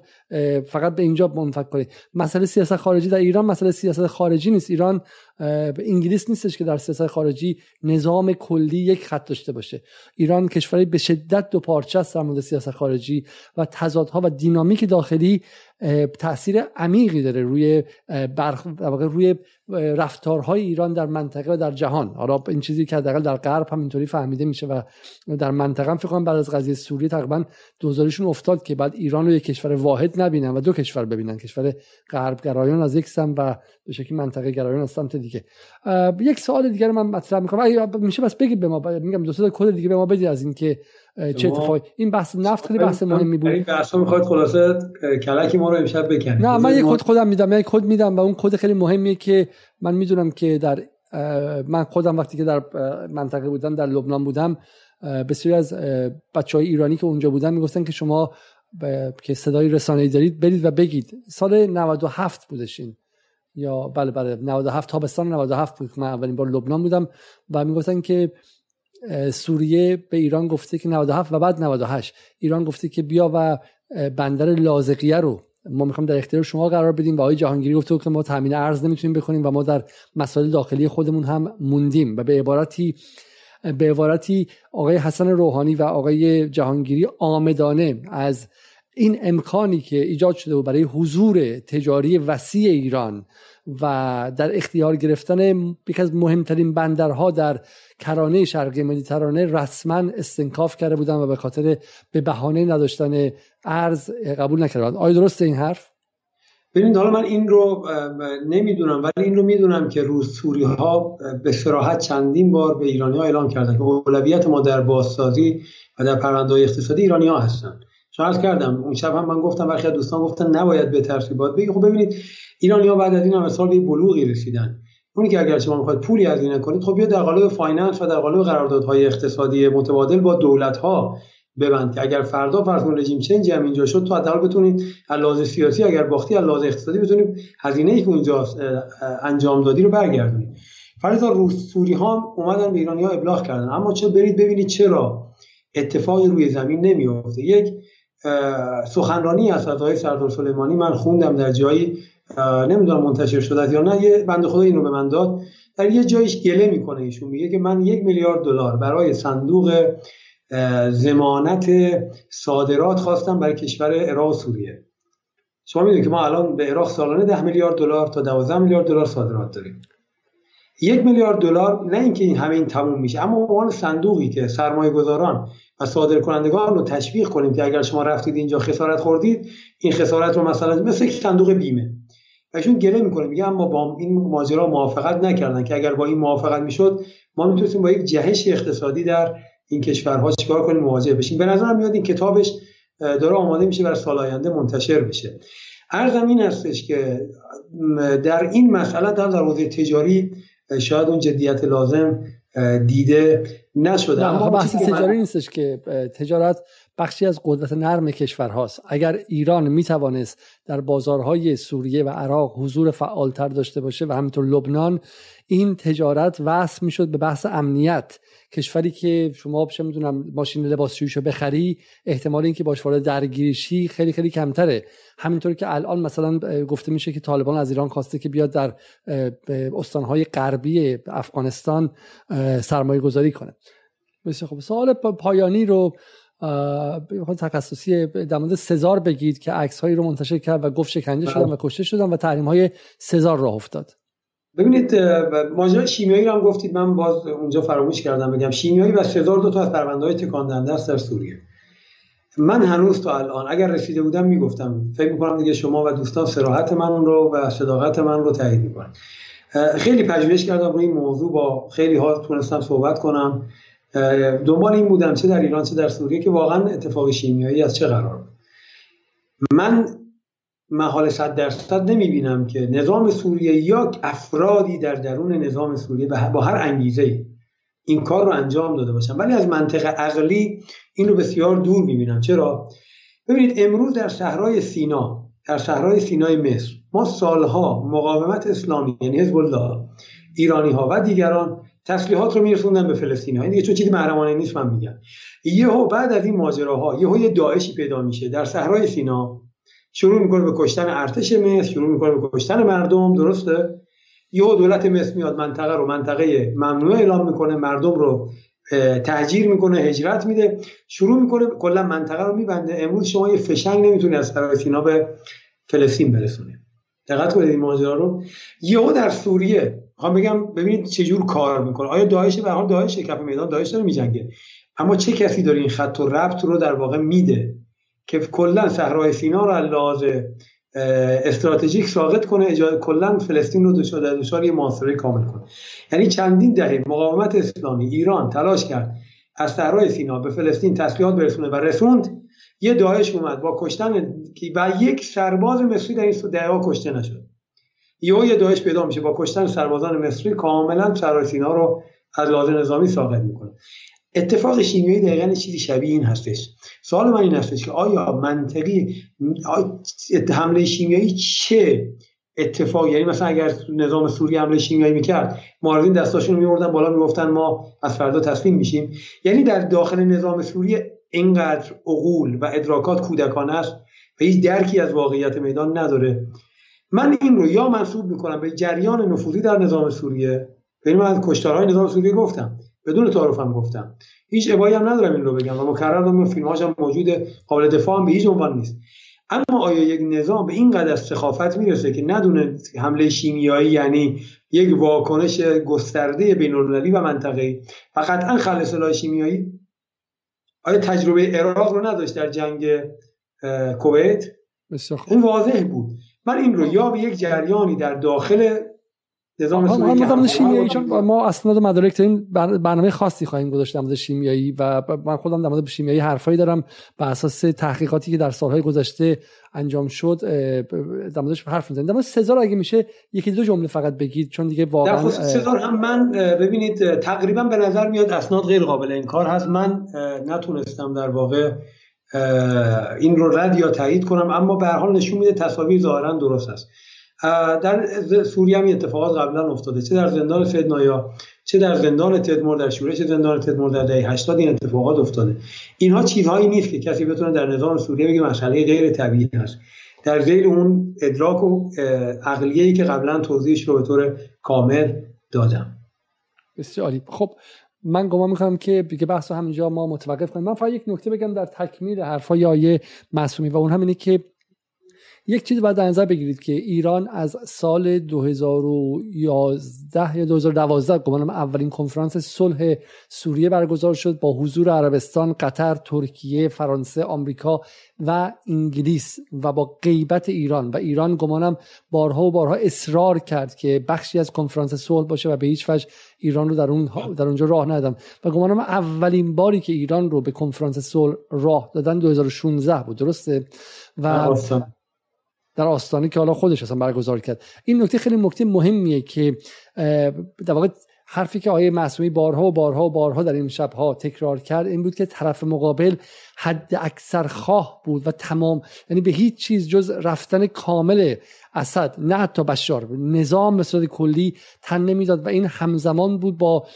فقط به اینجا منفک کنید؟ مسئله سیاست خارجی در ایران مسئله سیاست خارجی نیست. ایران انگلیس نیستش که در سیاست خارجی نظام کلی یک خط داشته باشه. ایران کشوری به شدت دو پارچه است در مورد سیاست خارجی و تضادها و دینامیک داخلی تاثیر عمیقی داره روی برخ... روی رفتارهای ایران در منطقه و در جهان. حالا این چیزی که حداقل در غرب هم اینطوری فهمیده میشه و در منطقه هم فکر کنم بعد از قضیه سوریه تقریبا دوزارشون افتاد که بعد ایران رو یک کشور واحد نبینن و دو کشور ببینن. کشور غرب گرایان از یک سمت و به شکلی منطقه گرایان از سمت دیگه. یک سوال دیگر من مطرح می‌کنم. میشه بس بگید به ما میگم دو کد دیگه به ما بدید از اینکه چه اتفاقی؟ این بحث نفت خیلی بحث مهمی بود. این بحثا می‌خواد خلاصه کلکی ما رو امشب بکنید. نه من یک کد خودم میدم یک کد میدم و اون کد خیلی مهمیه که من می‌دونم که در من خودم وقتی که در منطقه بودم در لبنان بودم بسیاری از بچه های ایرانی که اونجا بودن می‌گفتن که شما که صدای رسانه‌ای دارید برید و بگید. سال 97 بودشین یا بله بله 97 تابستان 97 بود من اولین بار لبنان بودم و می‌گفتن که سوریه به ایران گفته که 97 و بعد 98 ایران گفته که بیا و بندر لازقیه رو. ما می‌خوام در اختیار شما قرار بدیم و آقای جهانگیری گفته که ما تامین ارز نمی‌تونیم بکنیم و ما در مسائل داخلی خودمون هم موندیم و به عبارتی به عبارتی آقای حسن روحانی و آقای جهانگیری آمدانه از این امکانی که ایجاد شده و برای حضور تجاری وسیع ایران و در اختیار گرفتن یکی از مهمترین بندرها در کرانه شرقی مدیترانه رسما استنکاف کرده بودن و به خاطر به بهانه نداشتن ارز قبول نکردن آیا درسته این حرف؟ ببینید حالا من این رو نمی‌دونم ولی این رو می‌دونم که روز سوری ها به صراحت چندین بار به ایرانی ها اعلام کردن که اولویت ما در بازسازی و در پرونده اقتصادی ایرانی ها هستن. شاید کردم اون شب هم من گفتم برخی از دوستان گفتن نباید به ترتیبات بگی خب ببینید ایرانی ها بعد از این هم سال به بلوغی رسیدن. اونی که اگر شما می‌خواید پولی هزینه کنید خب بیا در قالب finance و در قالب قراردادهای اقتصادی متبادل با دولت ها ببند که اگر فردا فرض regime change هم اینجا شد تو حداقل بتونید از سیاسی اگر باختی از اقتصادی بتونید هزینه ای که اونجا انجام دادی رو برگردونید. فرض روس سوری ها اومدن به ایرانی ها ابلاغ کردن. اما چه برید ببینید چرا اتفاقی روی زمین نمیافته. یک سخنرانی از آقای سردار سلیمانی من خوندم در جایی نمی‌دونم منتشر شده یا نه. یه بنده خدا اینو به من داد. در یه جایش گله می‌کنه ایشون میگه که من یک میلیارد دلار برای صندوق زمانت صادرات خواستم برای کشور عراق و سوریه. شما می‌دونید که ما الان به عراق سالانه ده میلیارد دلار تا 12 میلیارد دلار صادرات داریم. یک میلیارد دلار نه اینکه این همه این تموم میشه اما عنوان صندوقی که سرمایه گذاران و صادر کنندگان رو تشویق کنیم که اگر شما رفتید اینجا خسارت خوردید این خسارت رو مثلا مثل صندوق بیمه. و ایشون گله می‌کنه میگه اما با این ماجرا موافقت نکردن که اگر با این موافقت می‌شد ما می‌تونستیم با یک جهش اقتصادی در این کشورها چیکار کنیم مواجه بشیم. به نظرم میاد این کتابش داره آماده میشه برای سال آینده منتشر بشه. ارزم این هستش که در این مسئله در در حوزه تجاری شاید اون جدیت لازم دیده نشده. اما بحث تجاری نیستش که تجارت بخشی از قدرت نرم کشورهاست. اگر ایران می‌توانست در بازارهای سوریه و عراق حضور فعالتر داشته باشه و همینطور لبنان این تجارت وصل می‌شد به بحث امنیت. کشوری که شما چه می‌دونم ماشین لباسشویشو بخری احتمال اینکه باش وارد درگیریشی خیلی خیلی کمتره. همینطور که الان مثلا گفته میشه که طالبان از ایران خواسته که بیاد در استانهای غربی افغانستان سرمایه گذاری کنه. بسیار خوب. سوال پایانی رو تخصصی در مورد سزار بگید که عکس هایی رو منتشر کرد و گفت شکنجه بله. شدن و کشته شدن و تحریم های سزار راه افتاد. ببینید ماجرای شیمیایی رو هم گفتید. من باز اونجا فراموش کردم بگم. شیمیایی و سزار دو تا از پرونده های تکان است در سوریه. من هنوز تا الان اگر رسیده بودم می‌گفتم. فکر می‌کنم دیگه شما و دوستان سراحت من رو و صداقت من رو تایید می‌کنن. خیلی پژوهش کردم روی این موضوع. با خیلی ها تونستم صحبت کنم. دنبال این بودم چه در ایران چه در سوریه که واقعا اتفاق شیمیایی از چه قرار من محال صد درصد نمی بینم که نظام سوریه یا افرادی در درون نظام سوریه با هر انگیزه این کار رو انجام داده باشن. ولی از منطق عقلی این رو بسیار دور می‌بینم. چرا؟ ببینید امروز در صحرای سینا در صحرای سینای مصر ما سالها مقاومت اسلامی یعنی حزب الله ایرانی ها و دیگران تسلیحات رو میرسوندن به فلسطینی ها این دیگه چون چیزی محرمانه نیست من میگم. یهو بعد از این ماجراها یهو یه داعشی پیدا میشه در صحرای سینا. شروع می‌کنه به کشتن ارتش مصر شروع می‌کنه به کشتن مردم درسته؟ یهو دولت مصر میاد منطقه رو منطقه ممنوع اعلام می‌کنه مردم رو تهجیر می‌کنه هجرت میده شروع می‌کنه کلا منطقه رو میبنده. امروز شما یه فشنگ نمی‌تونی از سینا به فلسطین برسونه دقت کنید این ماجرا رو. یهو در سوریه می‌خوام بگم ببینید چه جور کار می‌کنه. آیا داعش به حال داعش کف میدان داعش داره میجنگه. اما چه کسی داره این خط و ربط رو در واقع میده؟ که کلا صحرای سینا رو لحاظ استراتژیک ساقط کنه اجازه کلا فلسطین رو دچار دچار یه محاصره کامل کنه. یعنی چندین دهه مقاومت اسلامی ایران تلاش کرد از صحرای سینا به فلسطین تسلیحات برسونه و رسوند. یه داعش اومد با کشتن و یک سرباز مصری در این دهه کشته نشد. یهو یه داعش پیدا میشه با کشتن سربازان مصری کاملا سرای سینا رو از لحاظ نظامی ساقط می‌کنه. اتفاق شیمیایی دقیقا چیزی شبیه این هستش. سوال من این هستش که آیا منطقی حمله شیمیایی چه اتفاق یعنی مثلا اگر نظام سوریه حمله شیمیایی می‌کرد معارضین دستاشون میوردن بالا می‌گفتن ما از فردا تسلیم میشیم. یعنی در داخل نظام سوریه اینقدر عقول و ادراکات کودکانه است و هیچ درکی از واقعیت میدان نداره. من این رو یا منصوب می‌کنم به جریان نفوذی در نظام سوریه یعنی من از کشتارهای نظام سوریه گفتم بدون تعارفم گفتم. هیچ ابایی هم ندارم این رو بگم و مکرر دارم فیلم هم موجود قابل دفاع هم به هیچ عنوان نیست. اما آیا یک نظام به این قدر سخافت می‌رسه که ندونه حمله شیمیایی یعنی یک واکنش گسترده بین و منطقه‌ای و قطعا خل سلاح شیمیایی؟ آیا تجربه عراق رو نداشت در جنگ کویت؟ این واضح بود. من این رو یا به یک جریانی در داخل نظام سوریه شیمیایی چون ما اسناد مدارک داریم برنامه خاصی خواهیم گذاشت در مورد شیمیایی و من خودم در مورد شیمیایی حرفایی دارم. بر اساس تحقیقاتی که در سالهای گذشته انجام شد در موردش حرف می‌زنیم. در مورد سزار اگه میشه یکی دو جمله فقط بگید چون دیگه واقعا در خصوص سزار هم من ببینید تقریبا به نظر میاد اسناد غیر قابل انکار هست. من نتونستم در واقع این رو رد یا تایید کنم اما به هر حال نشون میده تصاویر ظاهرا درست است. در سوریه هم اتفاقات قبلا افتاده. چه در زندان فدنایا چه در زندان تدمور در شورش زندان تدمور در دهه 80 این اتفاقات افتاده. اینها چیزهایی نیست که کسی بتونه در نظام سوریه بگه مسئله غیر طبیعی هست. در زیر اون ادراک و عقلیه‌ای که قبلا توضیحش رو به طور کامل دادم. بسیار عالی. خب من گمان می‌کنم که دیگه بحث رو همینجا ما متوقف کنیم. من فقط یک نکته بگم در تکمیل حرفای آیه معصومی و اون هم اینه که یک چیز باید در نظر بگیرید که ایران از سال 2011 یا 2012 گمانم اولین کنفرانس صلح سوریه برگزار شد با حضور عربستان، قطر، ترکیه، فرانسه، آمریکا و انگلیس و با غیبت ایران. و ایران گمانم بارها و بارها اصرار کرد که بخشی از کنفرانس صلح باشه و به هیچ وجه ایران رو در اون در اونجا راه ندادم و گمانم اولین باری که ایران رو به کنفرانس صلح راه دادن 2016 بود. درسته؟ و در آستانه که حالا خودش اصلا برگزار کرد. این نکته خیلی نکته مهمیه که در واقع حرفی که آیه معصومی بارها و بارها و بارها در این شبها تکرار کرد این بود که طرف مقابل حد اکثر خواه بود و تمام یعنی به هیچ چیز جز رفتن کامل اسد نه حتی بشار. نظام به صورت کلی تن نمی‌داد و این همزمان بود با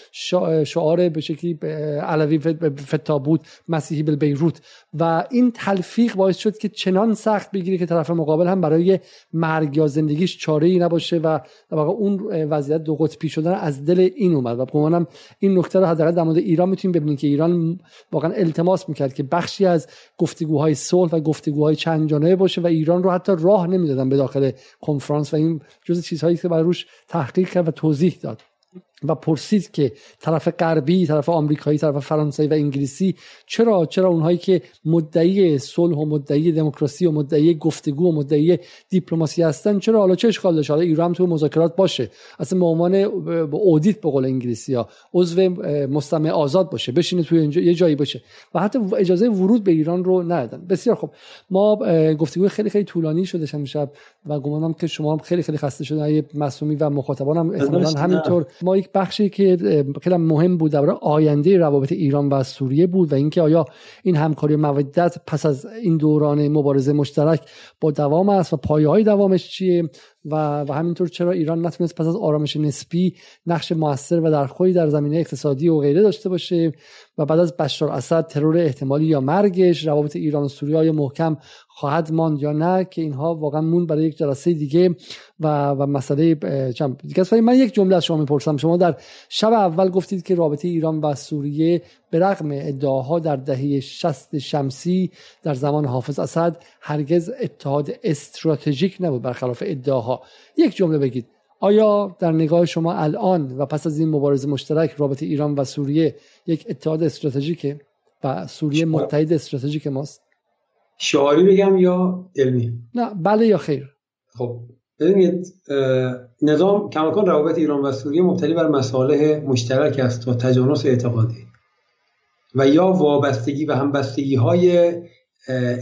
شعار به شکلی علوی فتا بود مسیحی بل بیروت. و این تلفیق باعث شد که چنان سخت بگیره که طرف مقابل هم برای مرگ یا زندگیش چاره ای نباشه و در واقع اون وضعیت دو قطبی شدن از دل این اومد. و گمانم این نکته رو حداقل در مورد ایران می‌تونیم ببینیم که ایران واقعا التماس می‌کرد که بخشی از گفتگوهای صلح و گفتگوهای چند جانبه باشه و ایران رو حتی راه نمی‌دادن به داخل کنفرانس و این جز چیزهایی که برای روش تحقیق کرد و توضیح داد. و پرسید که طرف غربی طرف آمریکایی طرف فرانسوی و انگلیسی چرا چرا اونهایی که مدعی صلح و مدعی دموکراسی و مدعی گفتگو و مدعی دیپلماسی هستن چرا حالا چه اشکال داشته حالا ایران تو مذاکرات باشه. اصلا به عنوان اودیت به قول انگلیسی ها عضو مستمع آزاد باشه بشینه توی یه جایی باشه. و حتی اجازه ورود به ایران رو ندادن. بسیار خب ما گفتگو خیلی خیلی طولانی شده شب و گمانم که شما هم خیلی خیلی خسته شدن مسئولی و مخاطبانم احتمالاً همینطور. ما یک بخشی که خیلی مهم بود در آینده روابط ایران و سوریه بود و اینکه آیا این همکاری مودت پس از این دوران مبارزه مشترک با دوام است و پایه های دوامش چیه؟ و, و همینطور چرا ایران نتونست پس از آرامش نسبی نقش موثر و درخوری در زمینه اقتصادی و غیره داشته باشه و بعد از بشار اسد ترور احتمالی یا مرگش روابط ایران و سوریه محکم خواهد ماند یا نه که اینها واقعا مون برای یک جلسه دیگه و و مسئله دیگه من یک جمله از شما می‌پرسم. شما در شب اول گفتید که رابطه ایران و سوریه به رغم ادعاها در دهه 60 شمسی در زمان حافظ اسد هرگز اتحاد استراتژیک نبود برخلاف ادعاها. یک جمله بگید. آیا در نگاه شما الان و پس از این مبارزه مشترک رابطه ایران و سوریه یک اتحاد استراتژیکه و سوریه متحد استراتژیک ماست؟ شعاری بگم یا علمی؟ نه بله یا خیر. خب ببینید نظام کماکان روابط ایران و سوریه مبتنی بر مصالح مشترک است و تجانس اعتقادی و یا وابستگی و همبستگی های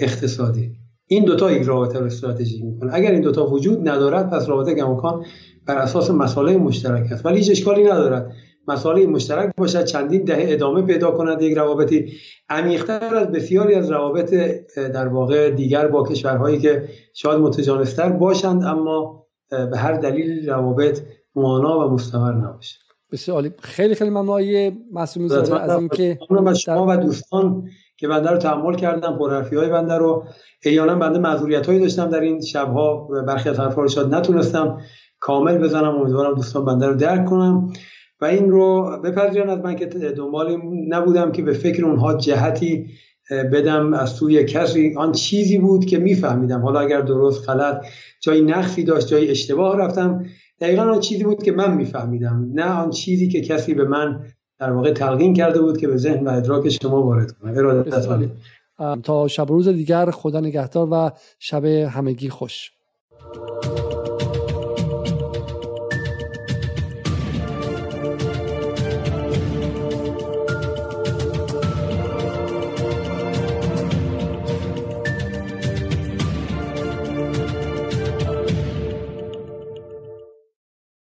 اقتصادی. این دوتا یک رابطه رو استراتژیک می‌کنه. اگر این دوتا وجود ندارد پس رابطه کماکان بر اساس مصالح مشترک است. ولی هیچ اشکالی ندارد. مسائل مشترک باشد چندین دهه ادامه پیدا کند یک روابطی عمیقتر از بسیاری از روابط در واقع دیگر با کشورهایی که شاید متجانستر باشند اما به هر دلیل روابط مانا و مستمر نباشد. بسیار خیلی خیلی ممنون زاده از اینکه شما و دوستان. که بنده رو تحمل کردم پرحرفی های بنده رو. ایانا بنده معذوریت هایی داشتم در این شبها برخی از حرفا رو نتونستم کامل بزنم. امیدوارم دوستان بنده رو درک کنم و این رو بپذیرن از من که دنبال نبودم که به فکر اونها جهتی بدم. از سوی کسی آن چیزی بود که میفهمیدم. حالا اگر درست غلط جایی نقصی داشت جایی اشتباه رفتم دقیقا آن چیزی بود که من میفهمیدم. نه آن چیزی که کسی به من در واقع تلقین کرده بود که به ذهن و ادراک شما وارد کنم تا شب روز دیگر خدا نگهدار و شب همگی خوش.